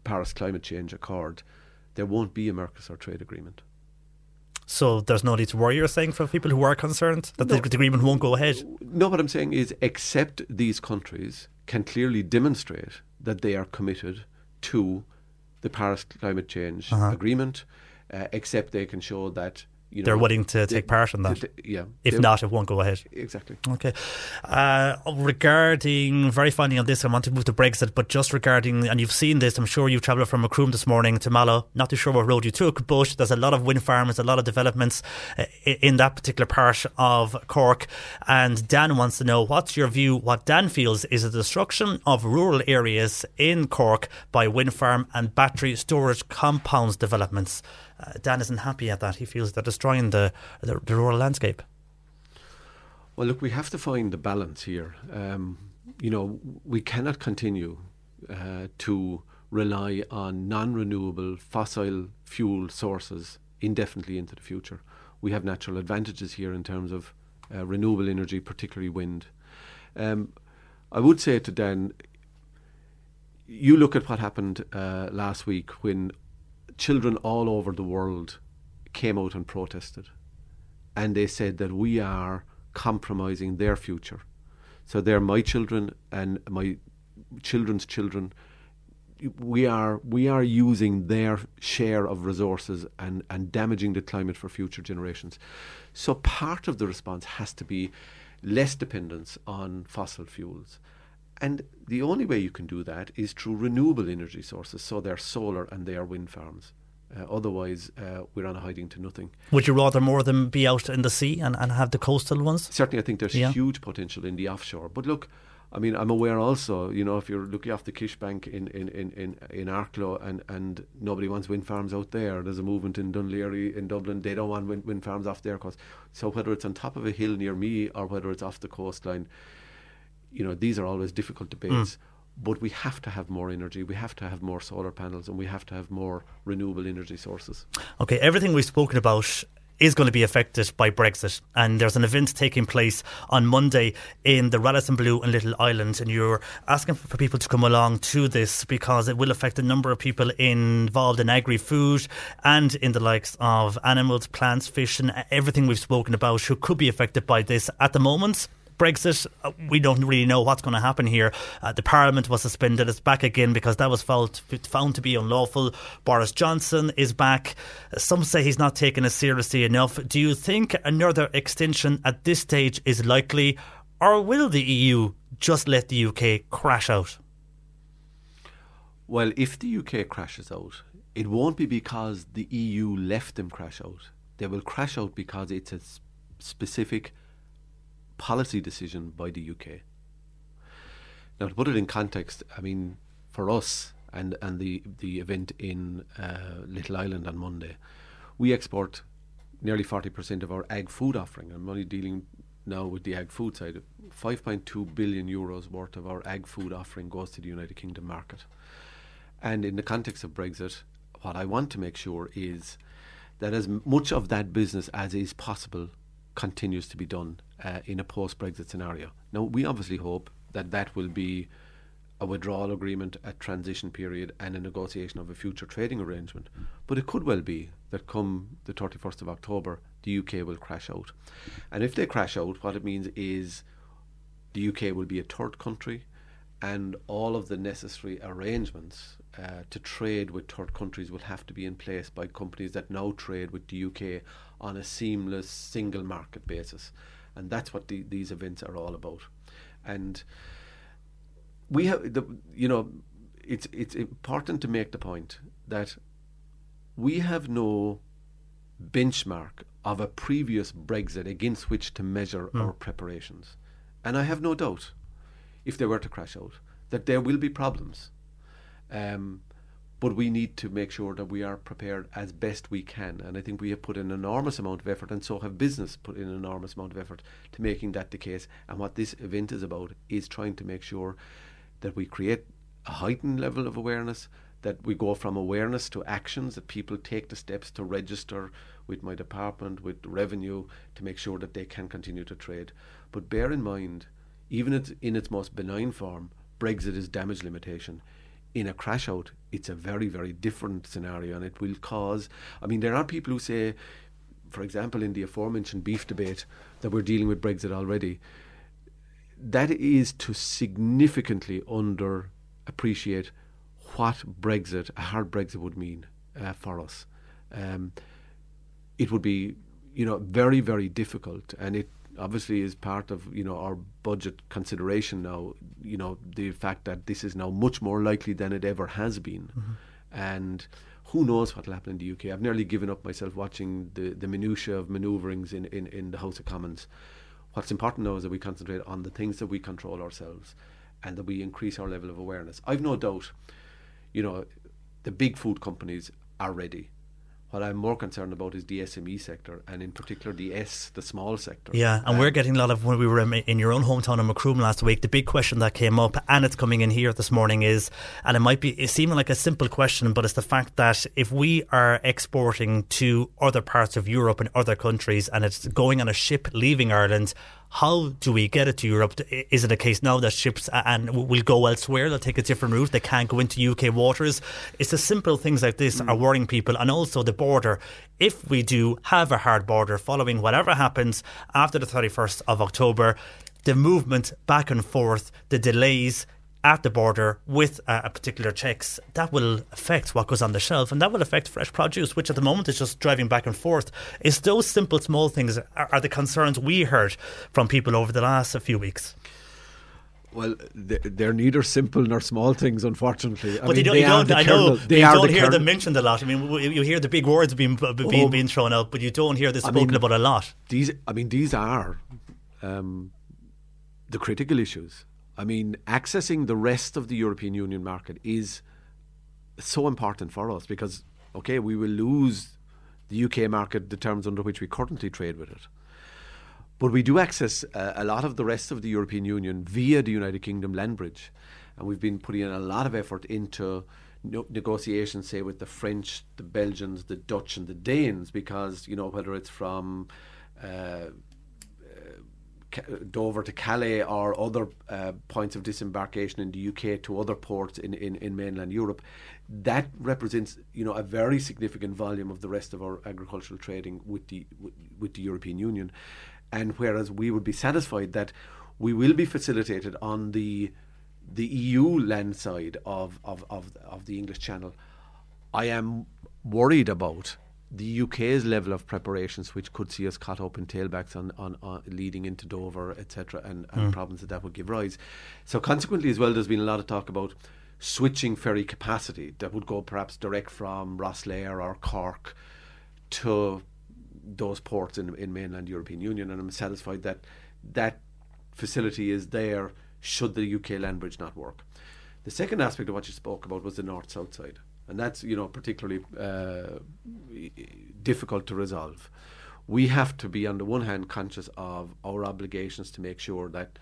Paris climate change accord there won't be a Mercosur trade agreement so there's no need to worry, you're saying, for people who are concerned that no. the agreement won't go ahead? No, what I'm saying is, except these countries can clearly demonstrate that they are committed to the Paris climate change uh-huh. agreement, uh, except they can show that you know, they're willing to take part in that. yeah. If not, it won't go ahead. Exactly. Okay. Uh, regarding very finally on this, I want to move to Brexit, but just regarding, and you've seen this, I'm sure you've travelled from Macroom this morning to Mallow. Not too sure what road you took, but there's a lot of wind farms, a lot of developments uh, in that particular part of Cork. And Dan wants to know what's your view? What Dan feels is the destruction of rural areas in Cork by wind farm and battery storage compounds developments uh, Dan isn't happy at that. He feels they're destroying the, the, the rural landscape. Well, look, we have to find the balance here. Um, you know, we cannot continue uh, to rely on non renewable fossil fuel sources indefinitely into the future. We have natural advantages here in terms of uh, renewable energy, particularly wind. Um, I would say to Dan, you look at what happened uh, last week when children all over the world came out and protested. And they said that we are compromising their future. So they're my children and my children's children. We are we are using their share of resources and, and damaging the climate for future generations. So part of the response has to be less dependence on fossil fuels. And the only way you can do that is through renewable energy sources. So they're solar and they are wind farms. Uh, otherwise, uh, we're on a hiding to nothing. Would you rather more of them be out in the sea and, and have the coastal ones? Certainly, I think there's yeah. huge potential in the offshore. But look, I mean, I'm aware also, you know, if you're looking off the Kish Bank in, in, in, in, in Arklow and, and nobody wants wind farms out there, there's a movement in Laoghaire in Dublin, they don't want wind, wind farms off their coast. So whether it's on top of a hill near me or whether it's off the coastline, you know, these are always difficult debates. Mm. But we have to have more energy, we have to have more solar panels, and we have to have more renewable energy sources. Okay, everything we've spoken about is going to be affected by Brexit. And there's an event taking place on Monday in the Radisson Blu and Little Island. And you're asking for people to come along to this because it will affect a number of people involved in agri food and in the likes of animals, plants, fish, and everything we've spoken about who could be affected by this at the moment. Brexit, uh, we don't really know what's going to happen here. Uh, the Parliament was suspended. It's back again because that was found, found to be unlawful. Boris Johnson is back. Some say he's not taking it seriously enough. Do you think another extension at this stage is likely, or will the EU just let the UK crash out? Well, if the UK crashes out, it won't be because the EU left them crash out. They will crash out because it's a specific policy decision by the UK. Now, to put it in context, I mean, for us and, and the, the event in uh, Little Island on Monday, we export nearly 40% of our ag food offering. I'm only dealing now with the ag food side. 5.2 billion euros worth of our ag food offering goes to the United Kingdom market. And in the context of Brexit, what I want to make sure is that as much of that business as is possible continues to be done uh, in a post Brexit scenario. Now, we obviously hope that that will be a withdrawal agreement, a transition period, and a negotiation of a future trading arrangement. But it could well be that come the 31st of October, the UK will crash out. And if they crash out, what it means is the UK will be a third country, and all of the necessary arrangements uh, to trade with third countries will have to be in place by companies that now trade with the UK on a seamless single market basis. And that's what the, these events are all about. And we have the you know it's it's important to make the point that we have no benchmark of a previous Brexit against which to measure mm. our preparations. And I have no doubt, if they were to crash out, that there will be problems. Um, but we need to make sure that we are prepared as best we can. And I think we have put an enormous amount of effort, and so have business put in an enormous amount of effort to making that the case. And what this event is about is trying to make sure that we create a heightened level of awareness, that we go from awareness to actions, that people take the steps to register with my department, with revenue, to make sure that they can continue to trade. But bear in mind, even in its most benign form, Brexit is damage limitation in a crash out, it's a very, very different scenario and it will cause. I mean, there are people who say, for example, in the aforementioned beef debate, that we're dealing with Brexit already. That is to significantly under appreciate what Brexit, a hard Brexit, would mean uh, for us. Um, it would be, you know, very, very difficult, and it obviously is part of you know our budget consideration now. You know the fact that this is now much more likely than it ever has been, mm-hmm. and who knows what will happen in the UK. I've nearly given up myself watching the the minutiae of manoeuvrings in, in, in the House of Commons. What's important now is that we concentrate on the things that we control ourselves, and that we increase our level of awareness. I've no doubt, you know, the big food companies are ready what I'm more concerned about is the SME sector, and in particular the S, the small sector. Yeah, and um, we're getting a lot of when we were in your own hometown in Macroom last week. The big question that came up, and it's coming in here this morning, is, and it might be it's seeming like a simple question, but it's the fact that if we are exporting to other parts of Europe and other countries, and it's going on a ship leaving Ireland, how do we get it to Europe? Is it a case now that ships and will go elsewhere? They'll take a different route. They can't go into UK waters. It's the simple things like this mm. are worrying people, and also the border. If we do have a hard border following whatever happens after the thirty first of October, the movement back and forth, the delays at the border with a, a, particular checks, that will affect what goes on the shelf and that will affect fresh produce, which at the moment is just driving back and forth. Is those simple, small things are, are the concerns we heard from people over the last few weeks? Well, they're neither simple nor small things, unfortunately. I but mean, you don't, you don't I know, they you don't the hear them mentioned a lot. I mean, you hear the big words being being, oh, being thrown out, but you don't hear this spoken I mean, about a lot. These, I mean, these are um, the critical issues. I mean, accessing the rest of the European Union market is so important for us because, okay, we will lose the UK market, the terms under which we currently trade with it. But we do access uh, a lot of the rest of the European Union via the United Kingdom land bridge. And we've been putting in a lot of effort into no- negotiations, say, with the French, the Belgians, the Dutch, and the Danes, because, you know, whether it's from uh, Dover to Calais or other uh, points of disembarkation in the UK to other ports in, in, in mainland Europe, that represents you know a very significant volume of the rest of our agricultural trading with the with, with the European Union, and whereas we would be satisfied that we will be facilitated on the the EU land side of, of, of, of the English Channel, I am worried about the UK's level of preparations, which could see us caught up in tailbacks on, on, on leading into Dover, etc., and, and mm. problems that that would give rise. So, consequently, as well, there's been a lot of talk about switching ferry capacity that would go perhaps direct from Rosslare or Cork to those ports in, in mainland European Union, and I'm satisfied that that facility is there should the UK land bridge not work. The second aspect of what you spoke about was the north-south side and that's you know particularly uh, difficult to resolve. We have to be on the one hand conscious of our obligations to make sure that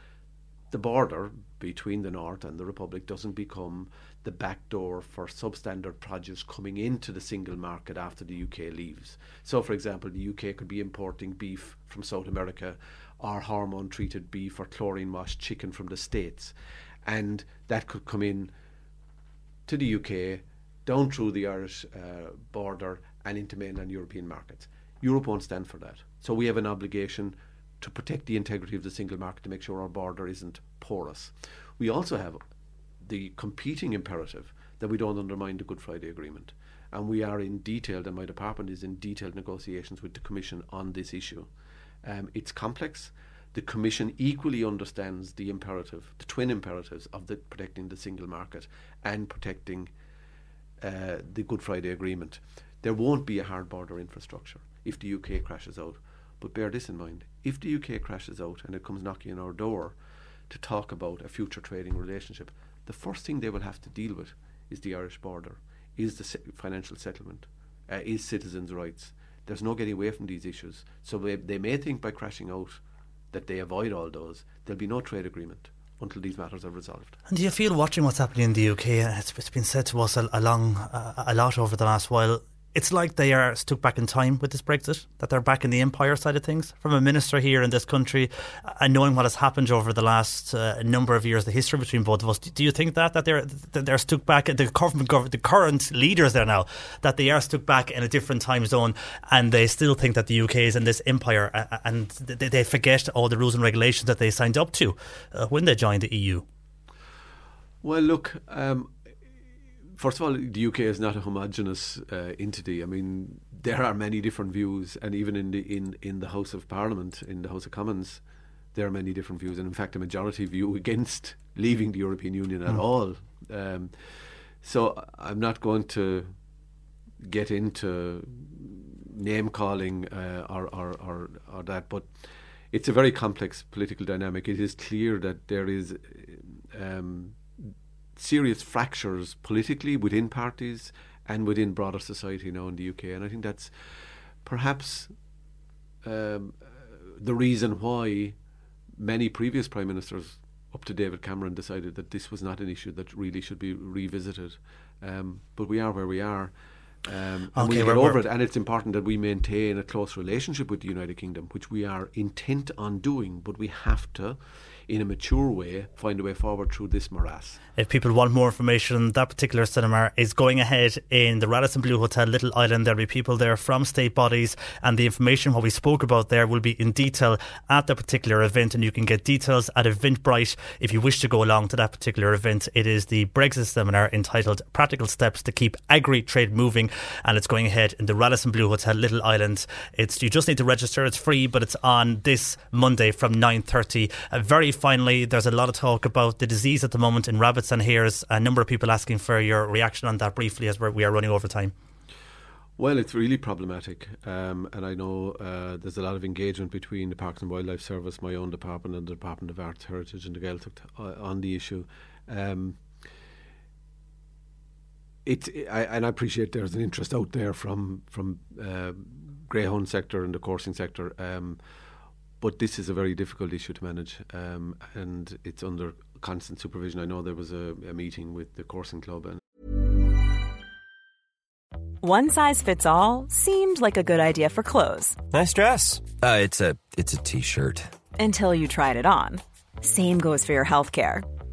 the border between the North and the Republic doesn't become the back door for substandard produce coming into the single market after the UK leaves. So, for example, the UK could be importing beef from South America or hormone treated beef or chlorine washed chicken from the States. And that could come in to the UK, down through the Irish uh, border, and into mainland European markets. Europe won't stand for that. So we have an obligation to protect the integrity of the single market to make sure our border isn't porous. We also have the competing imperative that we don't undermine the Good Friday Agreement. And we are in detailed, and my department is in detailed negotiations with the Commission on this issue. Um, it's complex. The Commission equally understands the imperative, the twin imperatives of the protecting the single market and protecting uh, the Good Friday Agreement. There won't be a hard border infrastructure if the UK crashes out. But bear this in mind if the UK crashes out and it comes knocking on our door to talk about a future trading relationship, the first thing they will have to deal with is the Irish border, is the financial settlement, uh, is citizens' rights. There's no getting away from these issues. So they, they may think by crashing out that they avoid all those. There'll be no trade agreement until these matters are resolved. And do you feel watching what's happening in the UK? It's, it's been said to us a, a long, uh, a lot over the last while it's like they are stuck back in time with this Brexit, that they're back in the empire side of things. From a minister here in this country, uh, and knowing what has happened over the last uh, number of years, the history between both of us, do you think that that they're that they're stuck back? The government, the current leaders there now, that they are stuck back in a different time zone, and they still think that the UK is in this empire, and they forget all the rules and regulations that they signed up to uh, when they joined the EU. Well, look. Um, first of all, the UK is not a homogenous uh, entity. I mean, there are many different views, and even in the in, in the House of Parliament, in the House of Commons, there are many different views, and in fact, a majority view against leaving the European Union at mm. all. Um, so I'm not going to get into name calling uh, or, or, or, or that, but it's a very complex political dynamic. It is clear that there is um, serious fractures politically within parties and within broader society now in the UK. And I think that's perhaps um, the reason why many previous prime ministers up to David Cameron decided that this was not an issue that really should be revisited. Um, but we are where we are. Um, and okay, we get over it, and it's important that we maintain a close relationship with the United Kingdom, which we are intent on doing. But we have to in a mature way, find a way forward through this morass. If people want more information, that particular cinema is going ahead in the Radisson Blu Hotel, Little Island. There'll be people there from state bodies, and the information what we spoke about there will be in detail at the particular event, and you can get details at Eventbrite if you wish to go along to that particular event. It is the Brexit seminar entitled "Practical Steps to Keep Agri Trade Moving," and it's going ahead in the Radisson Blu Hotel, Little Island. It's you just need to register. It's free, but it's on this Monday from nine thirty. A very finally, there's a lot of talk about the disease at the moment in rabbits and hares. A number of people asking for your reaction on that briefly as we're, running over time. Well, it's really problematic, um, and I know uh, there's a lot of engagement between the Parks and Wildlife Service, my own department, and the Department of Arts, Heritage, and the Gaeltacht uh, on the issue. Um, it, I, and I appreciate there's an interest out there from from uh, greyhound sector and the coursing sector. Um, but this is a very difficult issue to manage, um, and it's under constant supervision. I know there was a, a meeting with the coursing club, and one size fits all seemed like a good idea for clothes. Nice dress. Uh, it's a it's a t-shirt. Until you tried it on. Same goes for your health care.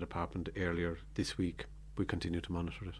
the happened earlier this week, we continue to monitor it.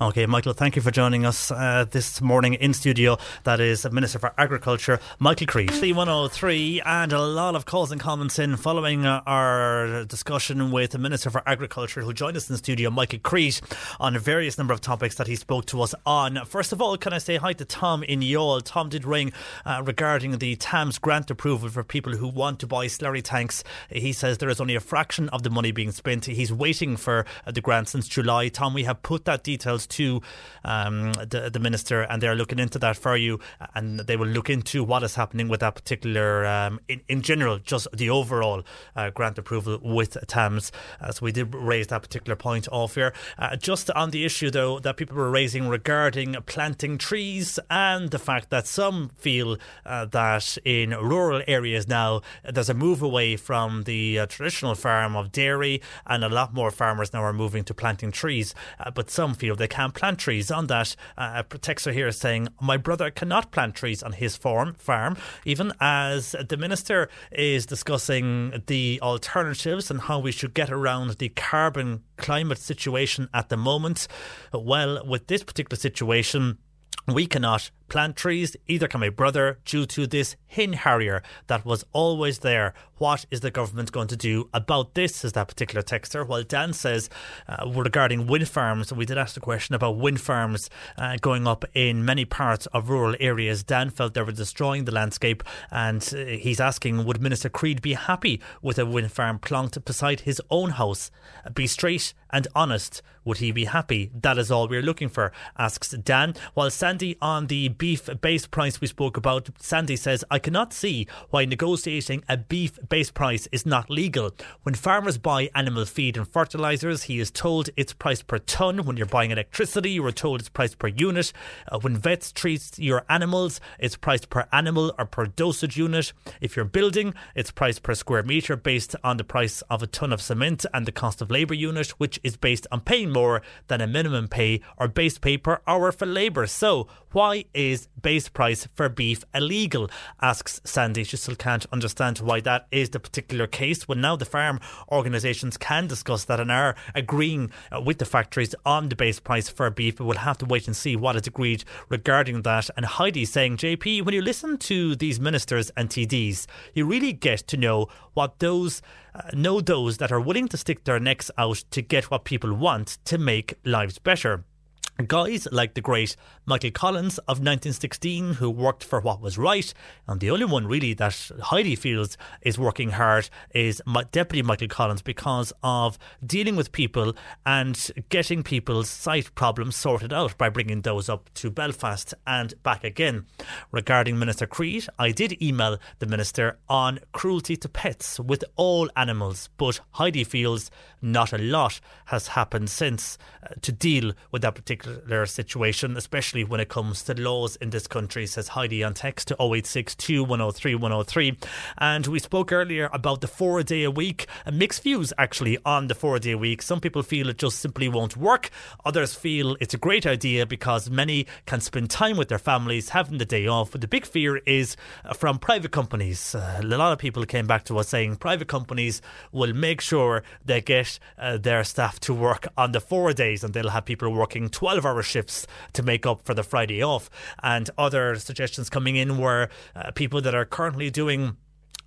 Okay, Michael, thank you for joining us uh, this morning in studio. That is Minister for Agriculture, Michael Creed. C103, and a lot of calls and comments in following uh, our discussion with the Minister for Agriculture, who joined us in studio, Michael Creed, on a various number of topics that he spoke to us on. First of all, can I say hi to Tom in Youghal? Tom did ring uh, regarding the TAMS grant approval for people who want to buy slurry tanks. He says there is only a fraction of the money being spent. He's waiting for uh, the grant since July. Tom, we have put that details to um, the, the minister, and they're looking into that for you, and they will look into what is happening with that particular, um, in, in general, just the overall uh, grant approval with TAMS. Uh, so we did raise that particular point off here. Uh, just on the issue, though, that people were raising regarding planting trees and the fact that some feel uh, that in rural areas now there's a move away from the uh, traditional farm of dairy, and a lot more farmers now are moving to planting trees. Uh, but some feel they can't plant trees. On that, uh, a texter here is saying, My brother cannot plant trees on his farm, farm, even as the minister is discussing the alternatives and how we should get around the carbon climate situation at the moment. Well, with this particular situation, we cannot plant trees, either can my brother, due to this hen harrier that was always there. What is the government going to do about this? Says that particular texter. While Dan says, uh, regarding wind farms, we did ask the question about wind farms uh, going up in many parts of rural areas. Dan felt they were destroying the landscape, and uh, he's asking, would Minister Creed be happy with a wind farm plonked beside his own house? Be straight and honest. Would he be happy? That is all we're looking for, asks Dan. While Sandy on the beef base price we spoke about, Sandy says, I cannot see why negotiating a beef base price is not legal. When farmers buy animal feed and fertilizers, he is told it's priced per ton. When you're buying electricity, you are told it's priced per unit. Uh, when vets treat your animals, it's priced per animal or per dosage unit. If you're building, it's priced per square metre based on the price of a ton of cement and the cost of labour unit, which is based on paying more than a minimum pay or base pay per hour for labour. So, why is base price for beef illegal? Asks Sandy. She still can't understand why that is the particular case. When now the farm organisations can discuss that and are agreeing uh, with the factories on the base price for beef, but we'll have to wait and see what is agreed regarding that. And Heidi saying, JP, when you listen to these ministers and TDs, you really get to know what those uh, know those that are willing to stick their necks out to get what people want to make lives better. Guys like the great Michael Collins of 1916, who worked for what was right, and the only one really that Heidi feels is working hard is Deputy Michael Collins because of dealing with people and getting people's sight problems sorted out by bringing those up to Belfast and back again. Regarding Minister Creed, I did email the Minister on cruelty to pets with all animals, but Heidi feels not a lot has happened since uh, to deal with that particular particular situation, especially when it comes to laws in this country, says Heidi on text to 0862 103 103. And we spoke earlier about the four day a week, mixed views actually on the four day week. Some people feel it just simply won't work, others feel it's a great idea because many can spend time with their families having the day off. But the big fear is uh, from private companies. Uh, a lot of people came back to us saying private companies will make sure they get uh, their staff to work on the four days and they'll have people working 12 12 hour shifts to make up for the Friday off. And other suggestions coming in were uh, people that are currently doing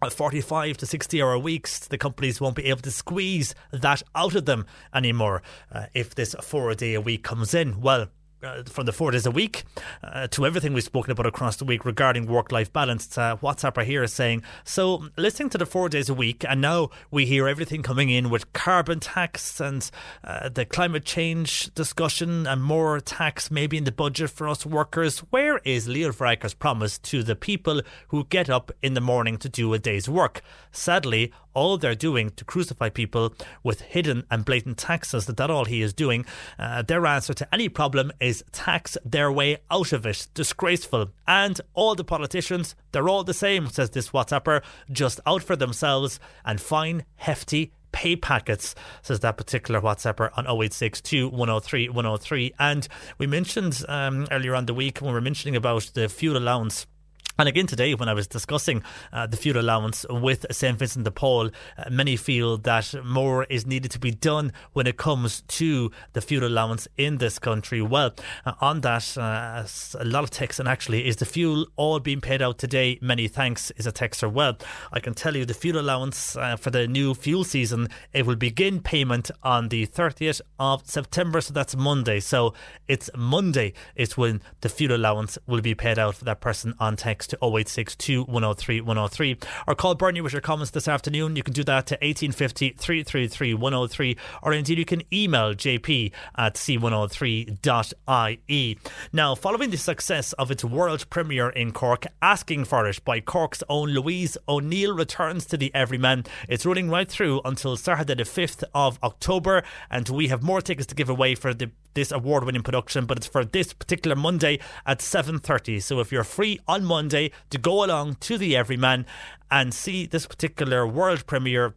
45 to 60 hour weeks, the companies won't be able to squeeze that out of them anymore uh, if this four day a week comes in. Well, uh, from the four days a week uh, to everything we've spoken about across the week regarding work life balance. Uh, WhatsApper here is saying, so listening to the four days a week, and now we hear everything coming in with carbon tax and uh, the climate change discussion and more tax maybe in the budget for us workers. Where is Leo Varadkar's promise to the people who get up in the morning to do a day's work? Sadly, all they're doing to crucify people with hidden and blatant taxes, that that all he is doing. Uh, their answer to any problem is tax their way out of it. Disgraceful. And all the politicians, they're all the same, says this WhatsApper, just out for themselves and fine, hefty pay packets, says that particular WhatsApper on 0862 103 103. And we mentioned um, earlier on the week when we were mentioning about the fuel allowance and again today, when I was discussing uh, the fuel allowance with St Vincent de Paul, uh, many feel that more is needed to be done when it comes to the fuel allowance in this country. Well, uh, on that, uh, a lot of text, and actually, is the fuel all being paid out today? Many thanks, is a texter. Well, I can tell you the fuel allowance uh, for the new fuel season, it will begin payment on the 30th of September, so that's Monday. So it's Monday, is when the fuel allowance will be paid out for that person on text to 0862 103 103 or call Bernie with your comments this afternoon. You can do that to 1850 333 103 or indeed you can email jp at c103.ie. Now, following the success of its world premiere in Cork, Asking for It by Cork's own Louise O'Neill returns to the Everyman. It's running right through until Saturday the 5th of October and we have more tickets to give away for the this award-winning production, but it's for this particular Monday at 7:30. So if you're free on Monday to go along to the Everyman and see this particular world premiere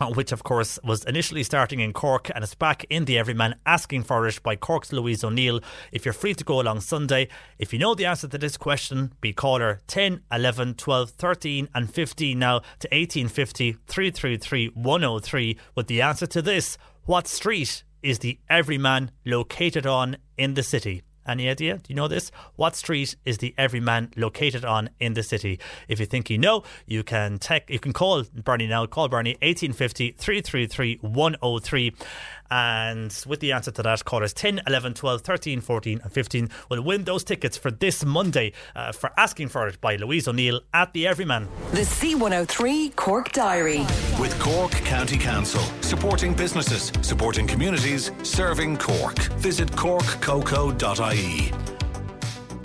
uh, which of course was initially starting in Cork and it's back in the Everyman asking for it by Cork's Louise O'Neill. If you're free to go along Sunday, if you know the answer to this question, be caller 10, 11, 12, 13 and 15 now to 1850 333 103 with the answer to this. What street is the Everyman located on in the city? Any idea? Do you know this? What street is the Everyman located on in the city? If you think you know, you can tech, you can call Bernie now. Call Bernie 1850 333 103. And with the answer to that, callers 10, 11, 12, 13, 14, and 15 will win those tickets for this Monday uh, for Asking for It by Louise O'Neill at the Everyman. The C103 Cork Diary. With Cork County Council, supporting businesses, supporting communities, serving Cork. Visit corkcoco.ie.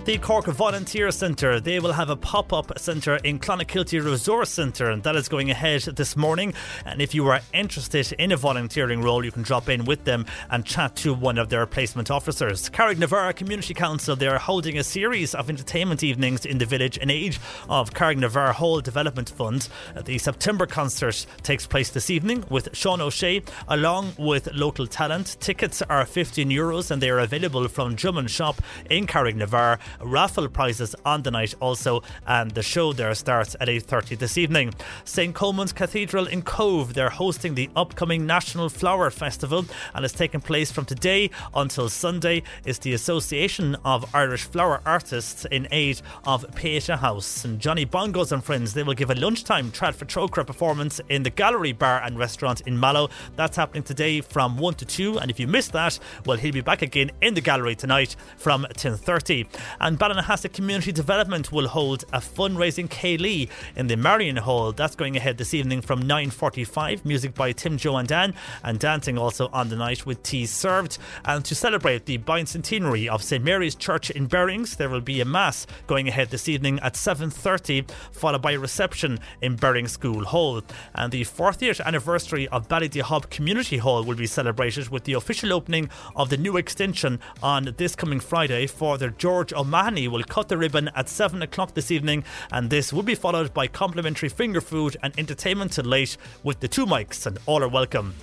The Cork Volunteer Centre, they will have a pop up centre in Clonakilty Resource Centre, and that is going ahead this morning. And if you are interested in a volunteering role, you can drop in with them and chat to one of their placement officers. Carrignavar Community Council, they are holding a series of entertainment evenings in the village in aid of Carrignavar Hall Development Fund. The September concert takes place this evening with Sean O'Shea along with local talent. Tickets are 15 euros and they are available from Drummond Shop in Carrignavar raffle prizes on the night also, and the show there starts at 8.30 this evening. St Colman's Cathedral in Cobh, they're hosting the upcoming National Flower Festival, and it's taking place from today until Sunday. It's the Association of Irish Flower Artists in aid of Pieta House. And Johnny Bongos and friends, they will give a lunchtime Trad for Trócaire performance in the Gallery Bar and Restaurant in Mallow. That's happening today from 1 to 2, and if you missed that, well, he'll be back again in the gallery tonight from 10.30 and Ballinhassig Community Development will hold a fundraising céilí in the Marion Hall. That's going ahead this evening from 9.45. Music by Tim, Joe and Dan and dancing also on the night with tea served. And to celebrate the bicentenary of St Mary's Church in Berrings, there will be a mass going ahead this evening at 7.30 followed by a reception in Berrings School Hall. And the 40th anniversary of Ballydehob Community Hall will be celebrated with the official opening of the new extension on this coming Friday for the George O'Mahony O'Mahony will cut the ribbon at 7 o'clock this evening, and this will be followed by complimentary finger food and entertainment till late with the two mics, and all are welcome.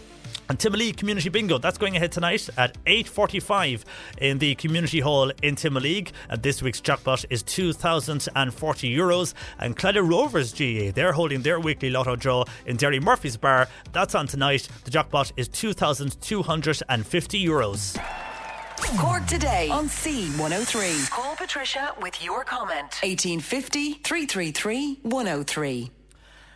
And Timoleague Community Bingo, that's going ahead tonight at 8.45 in the Community Hall in Timoleague. And this week's jackpot is 2,040 euros. And Clyda Rovers GA, they're holding their weekly lotto draw in Derry Murphy's Bar. That's on tonight. The jackpot is 2,250 euros. Cork today on C103. Call Patricia with your comment. 1850 333 103.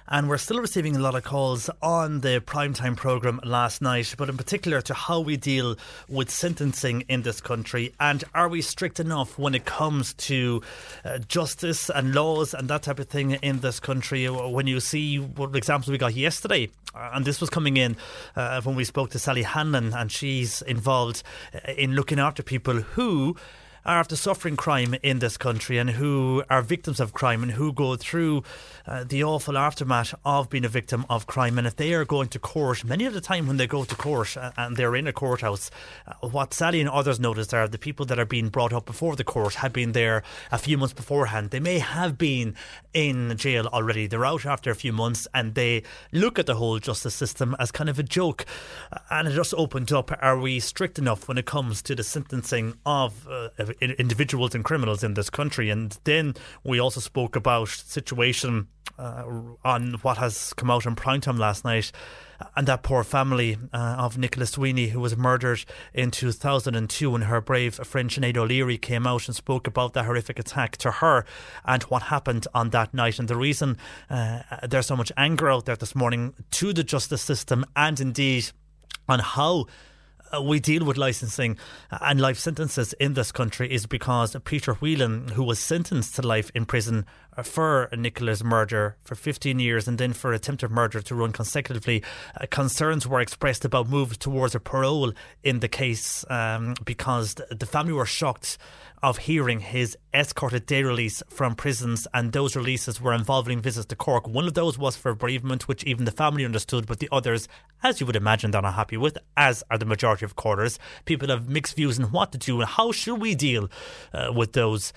And we're still receiving a lot of calls on the primetime programme last night, but in particular to how we deal with sentencing in this country. And are we strict enough when it comes to uh, justice and laws and that type of thing in this country? When you see what examples we got yesterday, uh, and this was coming in uh, when we spoke to Sally Hanlon, and she's involved uh, in looking after people who are after suffering crime in this country and who are victims of crime and who go through uh, the awful aftermath of being a victim of crime. And if they are going to court, many of the time when they go to court uh, and they're in a courthouse, uh, what Sally and others noticed are the people that are being brought up before the court have been there a few months beforehand. They may have been in jail already. They're out after a few months and they look at the whole justice system as kind of a joke. Uh, and it just opened up are we strict enough when it comes to the sentencing of uh, individuals and criminals in this country. And then we also spoke about situation uh, on what has come out in primetime last night and that poor family uh, of Nicola Sweeney, who was murdered in 2002 when her brave friend Sinead O'Leary came out and spoke about that horrific attack to her and what happened on that night. And the reason uh, there's so much anger out there this morning to the justice system and indeed on how we deal with licensing and life sentences in this country is because Peter Whelan, who was sentenced to life in prison for Nicola's murder for 15 years and then for attempted murder to run consecutively, uh, concerns were expressed about moves towards a parole in the case um, because the family were shocked of hearing his escorted day release from prisons, and those releases were involving visits to Cork. One of those was for bereavement, which even the family understood, but the others, as you would imagine, they're not happy with, as are the majority of quarters. People have mixed views on what to do and how should we deal uh, with those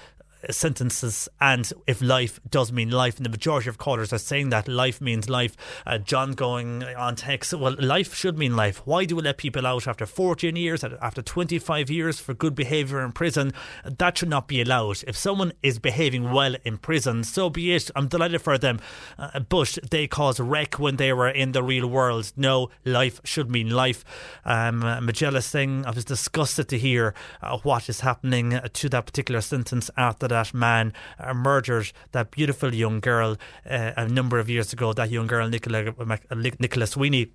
sentences and if life does mean life. And the majority of callers are saying that life means life. Uh, John going on text, well, life should mean life. Why do we let people out after 14 years, after 25 years for good behaviour in prison? That should not be allowed. If someone is behaving well in prison, so be it. I'm delighted for them. Uh, but they cause wreck when they were in the real world. No, life should mean life. Um, Magella Singh, I was disgusted to hear uh, what is happening to that particular sentence after that man uh, murdered that beautiful young girl uh, a number of years ago. That young girl, Nicola, uh, Nicola Sweeney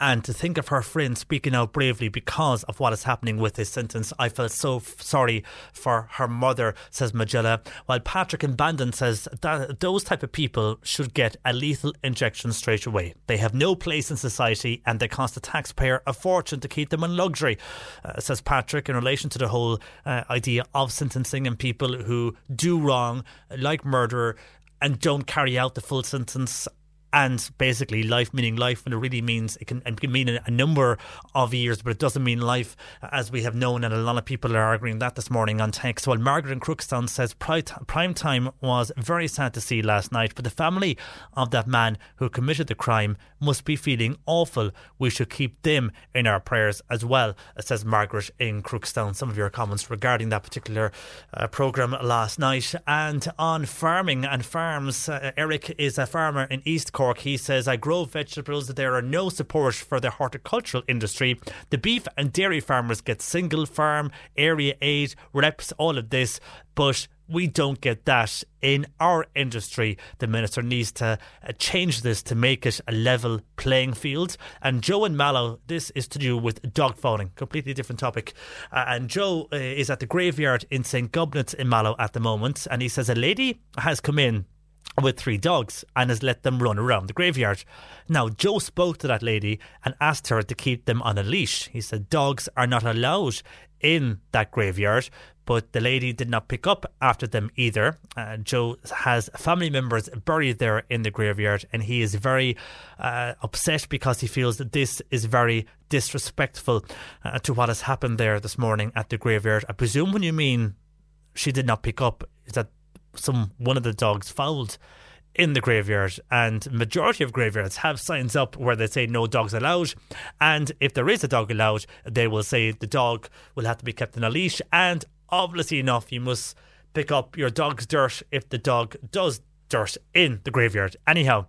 and to think of her friend speaking out bravely because of what is happening with this sentence, I felt so f- sorry for her mother, says Magella. While Patrick and Bandon says that those type of people should get a lethal injection straight away. They have no place in society and they cost the taxpayer a fortune to keep them in luxury, uh, says Patrick, in relation to the whole uh, idea of sentencing and people who do wrong, like murder, and don't carry out the full sentence and basically life meaning life when it really means it can, it can mean a, number of years, but it doesn't mean life as we have known. And a lot of people are arguing that this morning on text. Well, Margaret in Crookstown says prime time was very sad to see last night, but the family of that man who committed the crime must be feeling awful. We should keep them in our prayers as well, says Margaret in Crookstown. Some of your comments regarding that particular uh, programme last night. And on farming and farms, uh, Eric is a farmer in East Cork. He says, I grow vegetables. There are no support for the horticultural industry. The beef and dairy farmers get single farm, area aid, reps, all of this. But we don't get that in our industry. The minister needs to uh, change this to make it a level playing field. And Joe in Mallow, this is to do with dog fawning, completely different topic. Uh, and Joe uh, is at the graveyard in St. Gobnait's in Mallow at the moment, and he says a lady has come in with three dogs and has let them run around the graveyard. Now, Joe spoke to that lady and asked her to keep them on a leash. He said dogs are not allowed in that graveyard, but the lady did not pick up after them either. Uh, Joe has family members buried there in the graveyard, and he is very uh, upset because he feels that this is very disrespectful uh, to what has happened there this morning at the graveyard. I presume when you mean she did not pick up, is that some one of the dogs fouled in the graveyard and majority of graveyards have signs up where they say no dogs allowed and if there is a dog allowed they will say the dog will have to be kept in a leash and obviously enough you must pick up your dog's dirt if the dog does dirt in the graveyard anyhow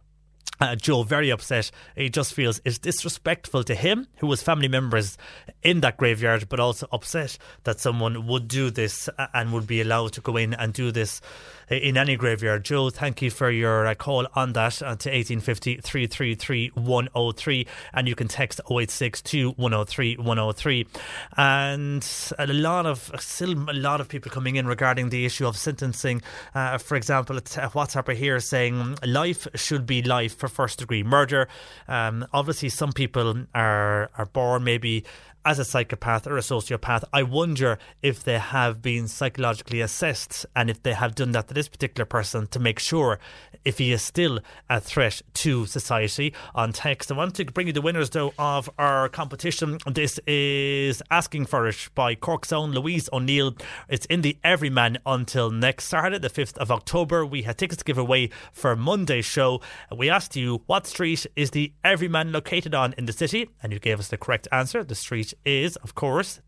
uh, Joe very upset. He just feels it's disrespectful to him, who was family members in that graveyard, but also upset that someone would do this and would be allowed to go in and do this in any graveyard. Joe, thank you for your uh, call on that uh, to 1850 333 103. And you can text 0862 103 103. And a lot of, still a lot of people coming in regarding the issue of sentencing. Uh, for example, a WhatsApper here saying life should be life for first degree murder. Um, obviously, some people are, are born maybe as a psychopath or a sociopath, I wonder if they have been psychologically assessed and if they have done that to this particular person to make sure if he is still a threat to society. On text, I want to bring you the winners though of our competition. This is Asking for It by Cork's own Louise O'Neill. It's in the Everyman until next Saturday, the 5th of October. We had tickets to give away for Monday's show. We asked you what street is the Everyman located on in the city, and you gave us the correct answer. The street is, of course,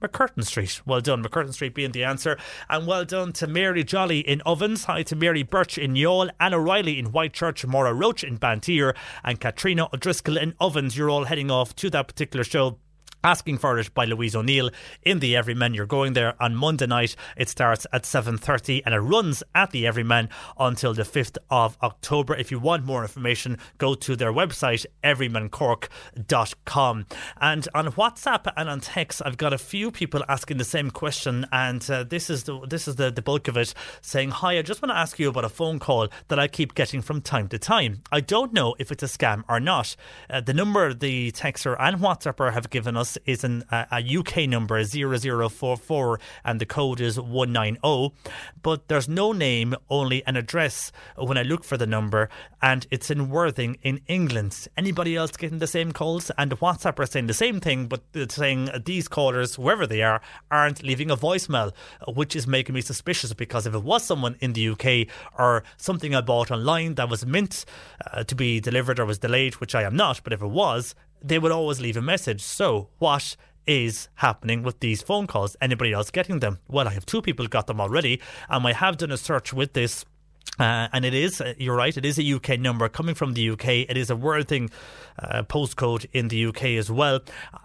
MacCurtain Street. Well done, MacCurtain Street being the answer. And well done to Mary Jolly in Ovens. Hi to Mary Birch in Youghal, Anna Riley in Whitechurch, Maura Roach in Banteer, and Katrina O'Driscoll in Ovens. You're all heading off to that particular show Asking for it by Louise O'Neill in the Everyman. You're going there on Monday night. It starts at 7.30 and it runs at the Everyman until the 5th of October. If you want more information, go to their website, everymancork.com. And on WhatsApp and on text, I've got a few people asking the same question. And uh, this is, the, this is the, the bulk of it, saying, Hi, I just want to ask you about a phone call that I keep getting from time to time. I don't know if it's a scam or not. Uh, the number the texter and WhatsApper have given us is an, a, UK number 0044 and the code is 190. But there's no name, only an address when I look for the number, and it's in Worthing in England. Anybody else getting the same calls? And WhatsApp are saying the same thing, but saying these callers, whoever they are, aren't leaving a voicemail, which is making me suspicious because if it was someone in the UK or something I bought online that was meant uh, to be delivered or was delayed, which I am not, but if it was, they would always leave a message. So, what is happening with these phone calls? Anybody else getting them? Well, I have two people got them already, and I have done a search with this uh, and it is, uh, you're right, it is a UK number coming from the UK. It is a Worthing uh, postcode in the UK as well.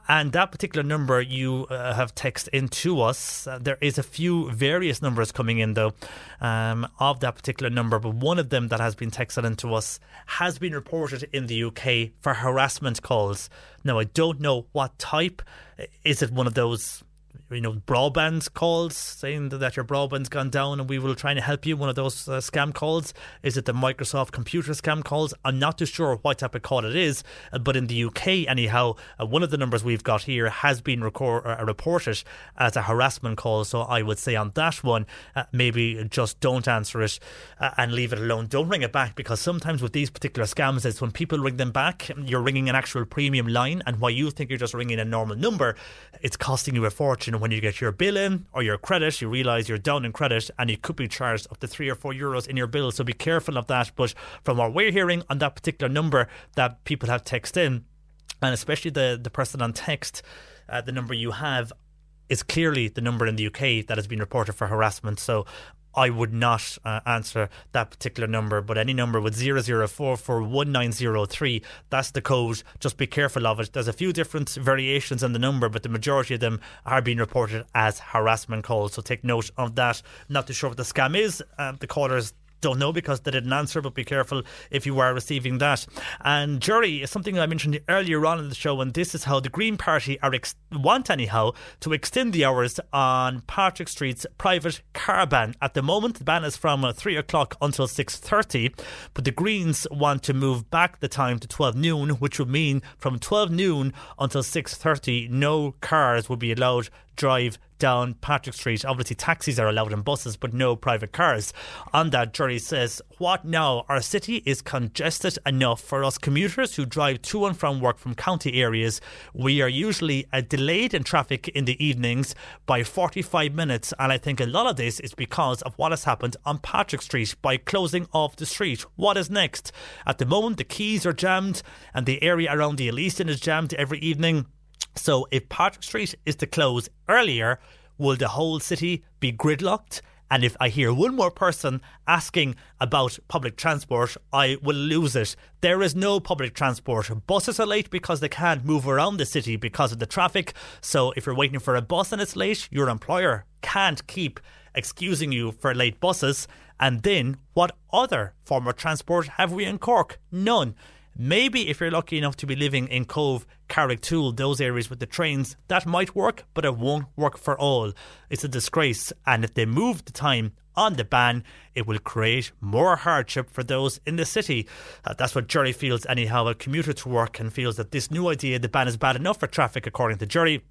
And that particular number you uh, have text into us. Uh, there is a few various numbers coming in though um, of that particular number, but one of them that has been texted into us has been reported in the UK for harassment calls. Now, I don't know what type. Is it one of those you know, broadband calls saying that your broadband's gone down and we will try and help you. One of those uh, scam calls. Is it the Microsoft computer scam calls? I'm not too sure what type of call it is, uh, but in the UK, anyhow, uh, one of the numbers we've got here has been record, uh, reported as a harassment call. So I would say on that one, uh, maybe just don't answer it uh, and leave it alone. Don't ring it back because sometimes with these particular scams, it's when people ring them back, you're ringing an actual premium line, and while you think you're just ringing a normal number, it's costing you a fortune when you get your bill in or your credit, you realise you're down in credit and you could be charged up to three or four euros in your bill. So be careful of that. But from what we're hearing on that particular number that people have text in, and especially the, the person on text, uh, the number you have is clearly the number in the UK that has been reported for harassment. So I would not uh, answer that particular number, but any number with 00441903, that's the code. Just be careful of it. There's a few different variations in the number, but the majority of them are being reported as harassment calls. So take note of that. Not too sure what the scam is. Uh, the callers don't know because they didn't answer, but be careful if you are receiving that. And Jerry is something I mentioned earlier on in the show, and this is how the Green Party are ex- want anyhow to extend the hours on Patrick Street's private car ban. At the moment, the ban is from uh, three o'clock until six thirty, but the Greens want to move back the time to twelve noon, which would mean from twelve noon until six thirty, no cars would be allowed drive down Patrick Street. Obviously, taxis are allowed and buses, but no private cars. On that, Jerry says, What now? Our city is congested enough for us commuters who drive to and from work from county areas. We are usually uh, delayed in traffic in the evenings by 45 minutes, and I think a lot of this is because of what has happened on Patrick Street by closing off the street. What is next? At the moment, the quays are jammed, and the area around the Elysian is jammed every evening. So if Patrick Street is to close earlier, will the whole city be gridlocked? And if I hear one more person asking about public transport, I will lose it. There is no public transport. Buses are late because they can't move around the city because of the traffic. So if you're waiting for a bus and it's late, your employer can't keep excusing you for late buses. And then, what other form of transport have we in Cork? None. Maybe if you're lucky enough to be living in Cobh, Carrigtwohill, those areas with the trains, that might work, but it won't work for all. It's a disgrace, and if they move the time on the ban, it will create more hardship for those in the city. Uh, that's what Jerry feels, anyhow, a commuter to work, and feels that this new idea, the ban is bad enough for traffic, according to Jerry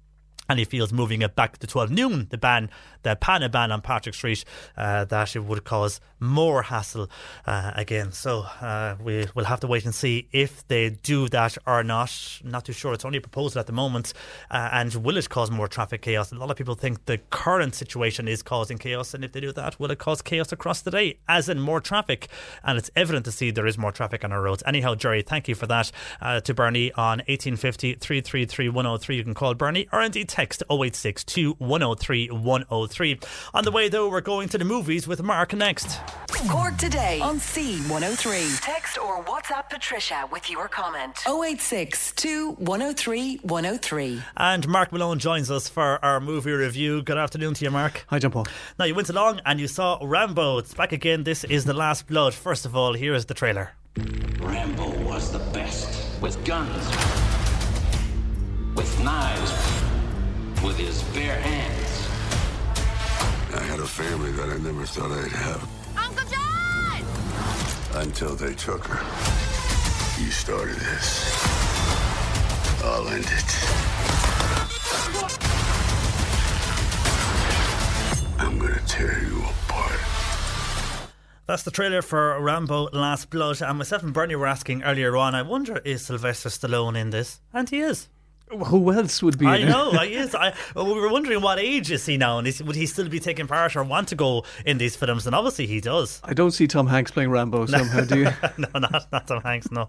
and he feels moving it back to 12 noon, the ban, the PANA ban on Patrick Street, uh, that it would cause more hassle uh, again. So uh, we will have to wait and see if they do that or not. Not too sure. It's only a proposal at the moment. Uh, and will it cause more traffic chaos? A lot of people think the current situation is causing chaos. And if they do that, will it cause chaos across the day, as in more traffic? And it's evident to see there is more traffic on our roads. Anyhow, Jerry, thank you for that. Uh, to Bernie on 1850 333 103. You can call Bernie or indeed text 0862 103 103. On the way, though, we're going to the movies with Mark next. Cork today on C103. Text or WhatsApp Patricia with your comment. 0862 103 103. And Mark Malone joins us for our movie review. Good afternoon to you, Mark. Hi, John Paul. Now, you went along and you saw Rambo. It's back again. This is The Last Blood. First of all, here is the trailer. Rambo was the best with guns, with knives, with his bare hands. I had a family that I never thought I'd have. Uncle John! Until they took her. You started this. I'll end it. I'm gonna tear you apart. That's the trailer for Rambo Last Blood. And myself and Bernie were asking earlier on, I wonder, is Sylvester Stallone in this? And he is. Who else would be? I in know, I is. I, well, we were wondering what age is he now, and is, would he still be taking part or want to go in these films? And obviously, he does. I don't see Tom Hanks playing Rambo somehow, do you? no, not, not Tom Hanks, no.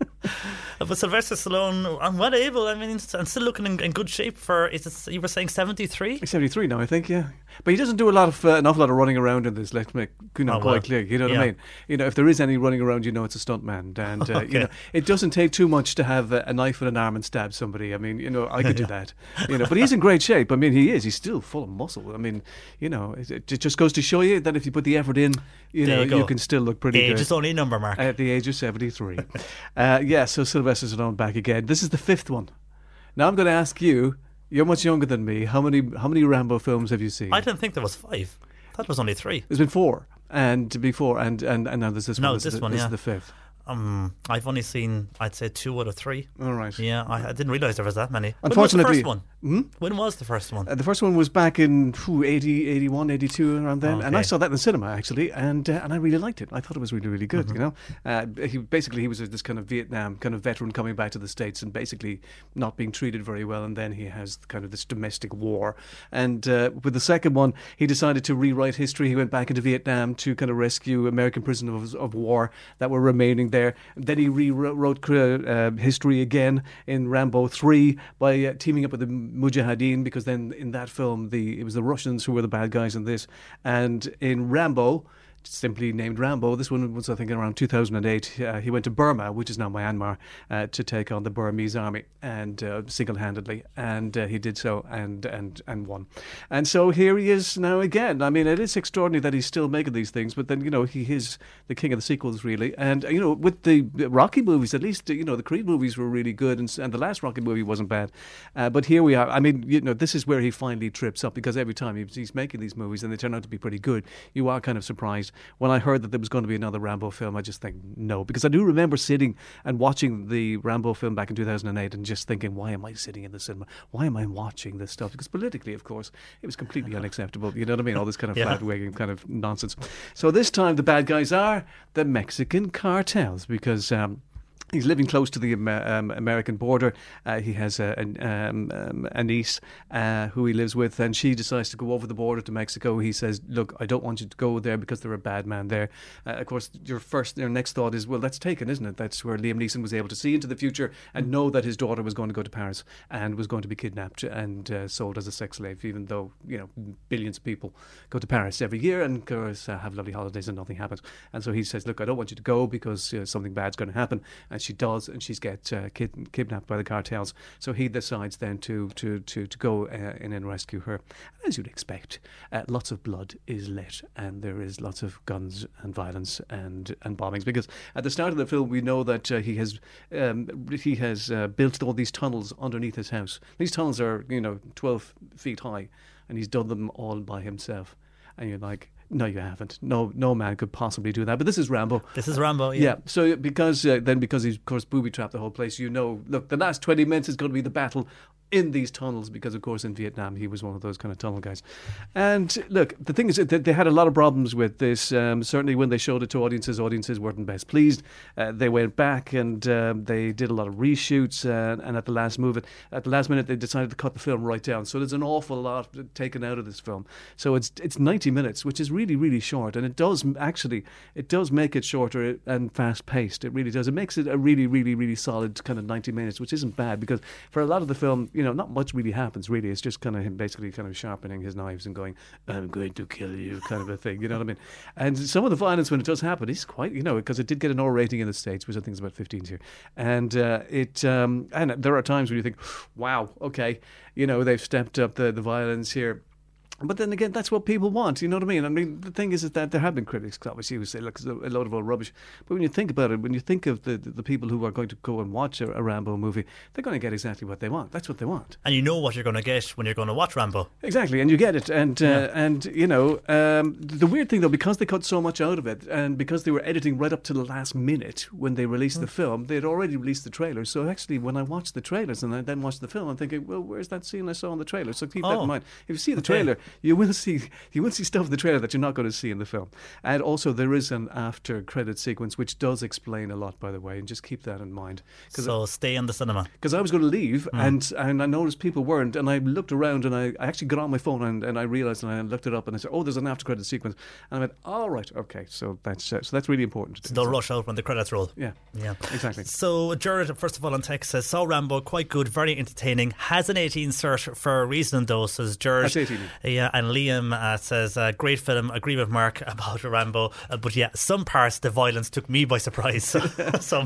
but Sylvester Stallone, I'm well able. I mean, I'm still looking in, in good shape for. Is it, you were saying seventy three? Seventy three now, I think. Yeah, but he doesn't do a lot of uh, an awful lot of running around in this. Let's make you know Oh, quite well. clear. You know what Yeah. I mean? You know, if there is any running around, you know it's a stuntman, and uh, Okay. you know it doesn't take too much to have a, a knife and an arm and stab somebody. I mean, you know, I could do that. You know, but he's in great shape. I mean, he is. He's still full of muscle. I mean, you know, it, just goes to show you that if you put the effort in, you There know, you go. can still look pretty Age good. is only a number, Mark. At the age of 73. uh, yeah, so Sylvester Stallone back again. This is the fifth one. Now I'm going to ask you, you're much younger than me. How many how many Rambo films have you seen? I didn't think there was five. That was only three. There's been four. And before, and, and, and now there's this No, one. it's is this the, one, This yeah. is the fifth. Um, I've only seen, I'd say, two out of three. All right. Yeah, I, I didn't realise there was that many. Unfortunately- when was the first Hmm? one? When was the first one? Uh, the first one was back in whew, 80, 81, 82, around then. And I saw that in the cinema, actually, and uh, and I really liked it. I thought it was really, really good, Mm-hmm. you know. Uh, he Basically, he was this kind of Vietnam kind of veteran coming back to the States and basically not being treated very well. And then he has kind of this domestic war. And uh, with the second one, he decided to rewrite history. He went back into Vietnam to kind of rescue American prisoners of, of war that were remaining there. Then he rewrote uh, history again in Rambo 3 by uh, teaming up with the Mujahideen because then in that film the it was the Russians who were the bad guys in this. And in Rambo simply named Rambo. This one was I think around 2008 uh, he went to Burma which is now Myanmar uh, to take on the Burmese army and uh, single-handedly and uh, he did so and and and won. And so here he is now again. I mean it is extraordinary that he's still making these things but then you know he is the king of the sequels really. And you know with the Rocky movies at least you know the Creed movies were really good and, and the last Rocky movie wasn't bad. Uh, but here we are. I mean you know this is where he finally trips up because every time he's making these movies and they turn out to be pretty good you are kind of surprised when I heard that there was going to be another Rambo film I just think no because I do remember sitting and watching the Rambo film back in 2008 and just thinking why am I sitting in the cinema? Why am I watching this stuff? Because politically of course it was completely unacceptable. You know what I mean? All this kind of Yeah. flat wigging kind of nonsense. So this time the bad guys are the Mexican cartels because um, He's living close to the um, American border. Uh, he has a, an, um, um, a niece uh, who he lives with, and she decides to go over the border to Mexico. He says, "Look, I don't want you to go there because they're a bad man there." Uh, of course, your first, your next thought is, "Well, that's taken, isn't it?" That's where Liam Neeson was able to see into the future and know that his daughter was going to go to Paris and was going to be kidnapped and uh, sold as a sex slave. Even though you know billions of people go to Paris every year and of course uh, have lovely holidays and nothing happens. And so he says, "Look, I don't want you to go because uh, something bad's going to happen." and she does, and she's get uh, kid- kidnapped by the cartels. So he decides then to to to, to go uh, in and rescue her. And as you'd expect, uh, lots of blood is let, and there is lots of guns and violence and and bombings. Because at the start of the film, we know that uh, he has um, he has built all these tunnels underneath his house. These tunnels are you know twelve feet high, and he's done them all by himself. And you're like, no, you haven't. No, no man could possibly do that. But this is Rambo. This is Rambo. Yeah. So because uh, then because he's of course booby trapped the whole place, you know, look, the last twenty minutes is going to be the battle in these tunnels because of course in Vietnam he was one of those kind of tunnel guys. And look, the thing is that they had a lot of problems with this. Um, certainly when they showed it to audiences, audiences weren't best pleased. Uh, they went back and um, they did a lot of reshoots, uh, and at the last move, at the last minute, they decided to cut the film right down. So there's an awful lot taken out of this film. So it's it's 90 minutes, which is really really short, and it does actually it does make it shorter and fast paced. It really does. It makes it a really really really solid kind of 90 minutes, which isn't bad because for a lot of the film, you know, not much really happens. Really, it's just kind of him basically kind of sharpening his knives and going, "I'm going to kill you," kind of a thing. You know what I mean? And some of the violence when it does happen is quite, you know, because it did get an R rating in the states, which I think is about 15 here, and uh, it um, and there are times when you think, "Wow, okay, you know, they've stepped up the the violence here." But then again, that's what people want. You know what I mean? I mean, the thing is, is that there have been critics, obviously, who say, look, it's a load of old rubbish. But when you think about it, when you think of the, the, people who are going to go and watch a, a, Rambo movie, they're going to get exactly what they want. That's what they want. And you know what you're going to get when you're going to watch Rambo. Exactly, and you get it. And, uh, yeah. and you know, um, the weird thing, though, because they cut so much out of it, and because they were editing right up to the last minute when they released mm. the film, they'd already released the trailer. So actually, when I watched the trailers and I then watched the film, I'm thinking, well, where's that scene I saw in the trailer? So keep oh. that in mind. If you see the trailer, okay. You will see you will see stuff in the trailer that you're not going to see in the film. And also, there is an after credit sequence which does explain a lot, by the way, and just keep that in mind. So I, stay in the cinema. Because I was going to leave, mm. and and I noticed people weren't, and I looked around, and I, I actually got on my phone, and, and I realized, and I looked it up, and I said, oh, there's an after credit sequence, and I went, all oh, okay, so that's uh, so that's really important. So don't rush out when the credits roll. Yeah, yeah, exactly. So Jared, first of all, on text says, saw Rambo, quite good, very entertaining. Has an 18 cert for a reason, though, says Jared. That's 18. Yeah, and Liam uh, says, uh, great film. Agree with Mark about Rambo, uh, but yeah, some parts the violence took me by surprise.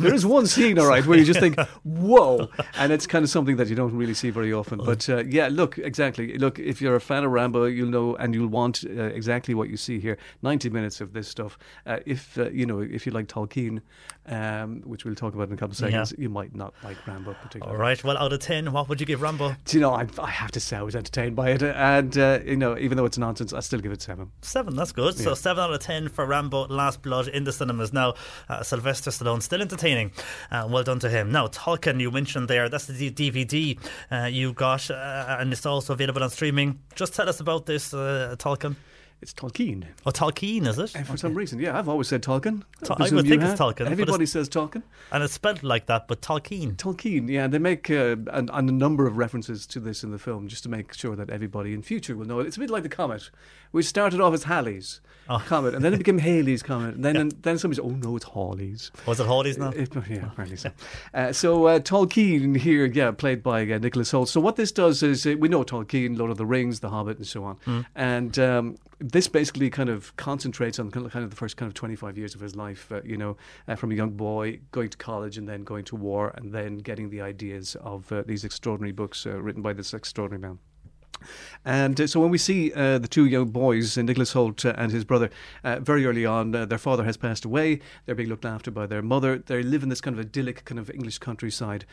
there is one scene, all right, where you just think, "Whoa!" and it's kind of something that you don't really see very often. But uh, yeah, look, exactly. Look, if you're a fan of Rambo, you'll know and you'll want uh, exactly what you see here. Ninety minutes of this stuff. Uh, if uh, you know, if you like Tolkien, um, which we'll talk about in a couple of seconds, yeah. you might not like Rambo particularly. All right. Well, out of ten, what would you give Rambo? Do you know? I, I have to say I was entertained by it, and uh, you know, even though it's nonsense, I still give it seven. Seven, that's good. Yeah. So seven out of ten for Rambo: Last Blood in the cinemas now. Uh, Sylvester Stallone still entertaining. Uh, well done to him. Now, Tolkien, you mentioned there. That's the DVD uh, you got, uh, and it's also available on streaming. Just tell us about this, uh, Tolkien. It's Tolkien. Oh, Tolkien, is it? And for okay. some reason, yeah, I've always said Tolkien. I, I would think have. it's Tolkien. Everybody it's, says Tolkien. And it's spelled like that, but Tolkien. Tolkien, yeah. They make uh, an, a number of references to this in the film just to make sure that everybody in future will know it. It's a bit like the comet, which started off as Halley's oh. comet, and then it became Halley's comet. And then yeah. and then somebody said, oh, no, it's Hawley's. Was it Hawley's now? It, yeah, apparently so. Uh, so uh, Tolkien here, yeah, played by uh, Nicholas Hoult. So what this does is, uh, we know Tolkien, Lord of the Rings, The Hobbit, and so on. Mm. And um, this basically kind of concentrates on kind of the first kind of 25 years of his life, uh, you know, uh, from a young boy going to college and then going to war and then getting the ideas of uh, these extraordinary books uh, written by this extraordinary man. And uh, so when we see uh, the two young boys, uh, Nicholas Hoult uh, and his brother, uh, very early on, uh, their father has passed away. They're being looked after by their mother. They live in this kind of idyllic kind of English countryside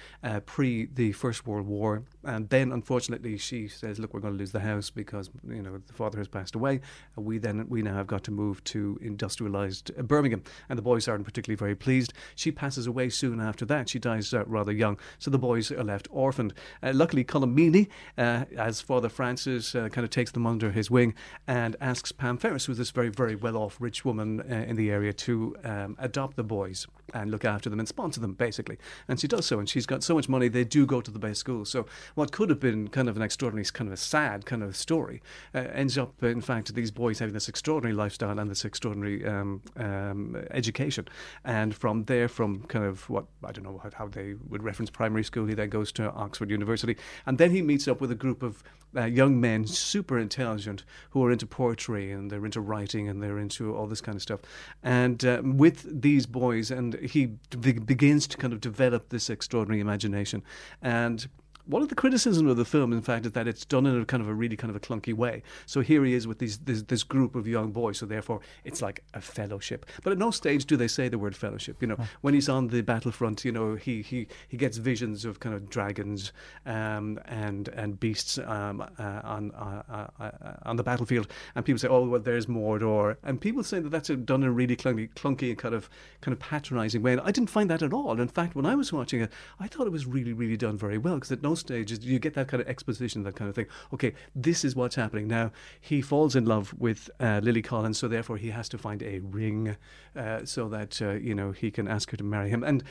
pre the First World War. And then, unfortunately, she says, "Look, we're going to lose the house because you know the father has passed away. We then we now have got to move to industrialised Birmingham." And the boys aren't particularly very pleased. She passes away soon after that. She dies rather young, so the boys are left orphaned. luckily, Colm Meaney, as Father Francis uh, kind of takes them under his wing and asks Pam Ferris, who's this very, very well off rich woman uh, in the area, to um, adopt the boys and look after them and sponsor them, basically. And she does so, and she's got so much money, they do go to the best school. So, what could have been kind of an extraordinary, kind of a sad kind of story uh, ends up, in fact, these boys having this extraordinary lifestyle and this extraordinary um, um, education. And from there, from kind of what, I don't know how, how they would reference primary school, he then goes to Oxford University. And then he meets up with a group of uh, young men, super intelligent, who are into poetry and they're into writing and they're into all this kind of stuff. And uh, with these boys, and he be- begins to kind of develop this extraordinary imagination. And one of the criticisms of the film, in fact, is that it's done in a kind of a really kind of a clunky way. So here he is with these this, this group of young boys. So therefore, it's like a fellowship. But at no stage do they say the word fellowship. You know, when he's on the battlefront, you know, he he, he gets visions of kind of dragons um, and and beasts um, uh, on uh, uh, uh, on the battlefield, and people say, oh, well, there's Mordor, and people say that that's done in a really clunky, clunky and kind of kind of patronising way. And I didn't find that at all. In fact, when I was watching it, I thought it was really really done very well because at no stages you get that kind of exposition, that kind of thing. Okay, this is what's happening now. He falls in love with uh, Lily Collins, so therefore he has to find a ring uh, so that uh, you know he can ask her to marry him. And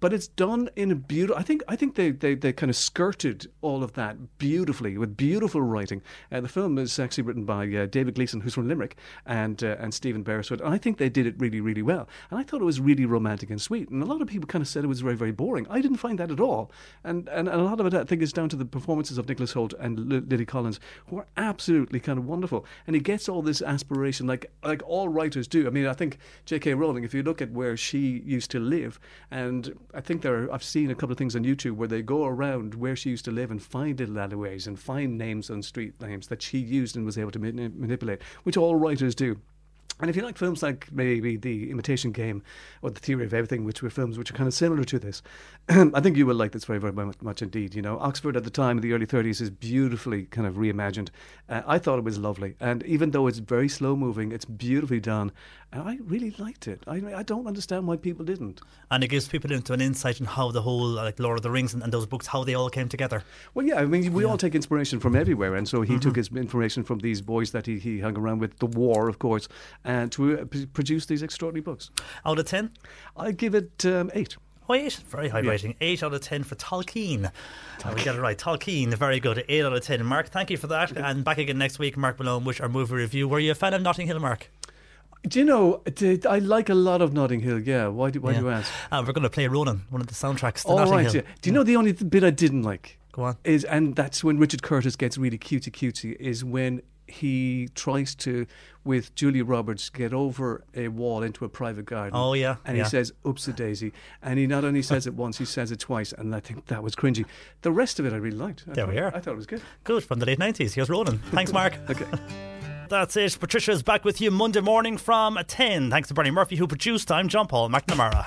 but it's done in a beautiful. I think I think they, they, they kind of skirted all of that beautifully with beautiful writing. Uh, the film is actually written by uh, David Gleeson, who's from Limerick, and uh, and Stephen Beresford. And I think they did it really really well. And I thought it was really romantic and sweet. And a lot of people kind of said it was very very boring. I didn't find that at all. And and, and a lot of it I think is down to the performances of Nicholas Hoult and L- Lily Collins, who are absolutely kind of wonderful. And he gets all this aspiration like like all writers do. I mean, I think J.K. Rowling, if you look at where she used to live, and I think there are, I've seen a couple of things on YouTube where they go around where she used to live and find little alleyways and find names on street names that she used and was able to mani- manipulate, which all writers do. And if you like films like maybe The Imitation Game or The Theory of Everything, which were films which are kind of similar to this, I think you will like this very, very much, much indeed. You know, Oxford at the time in the early 30s is beautifully kind of reimagined. Uh, I thought it was lovely. And even though it's very slow moving, it's beautifully done. And I really liked it. I, I don't understand why people didn't. And it gives people into an insight in how the whole, like Lord of the Rings and, and those books, how they all came together. Well, yeah, I mean, we all take inspiration from everywhere, and so he Mm-hmm. took his information from these boys that he, he hung around with, the war, of course, and to uh, p- produce these extraordinary books. Out of 10? I give it um, eight. Oh, eight. Very high Yeah. rating. Eight out of ten for Tolkien. Uh, we got it right. Tolkien, very good. Eight out of ten. Mark, thank you for that. And back again next week, Mark Malone, with our movie review. Were you a fan of Notting Hill, Mark? Do you know, did, I like a lot of Notting Hill, yeah. Why do, why do you ask? Uh, we're going to play Ronan, one of the soundtracks to All Notting right, Hill. yeah. Do you know the only bit I didn't like? Go on. Is and that's when Richard Curtis gets really cutesy cutesy. Is when he tries to, with Julia Roberts, get over a wall into a private garden. Oh, yeah, and yeah. he says "Oops a daisy," and he not only says it once, he says it twice, and I think that was cringy. The rest of it I really liked. I There we thought- are. I thought it was good. Good, from the late 90s. Here's Ronan. Thanks, Mark. okay. That's it. Patricia is back with you Monday morning from 10. Thanks to Bernie Murphy, who produced. I'm John Paul McNamara.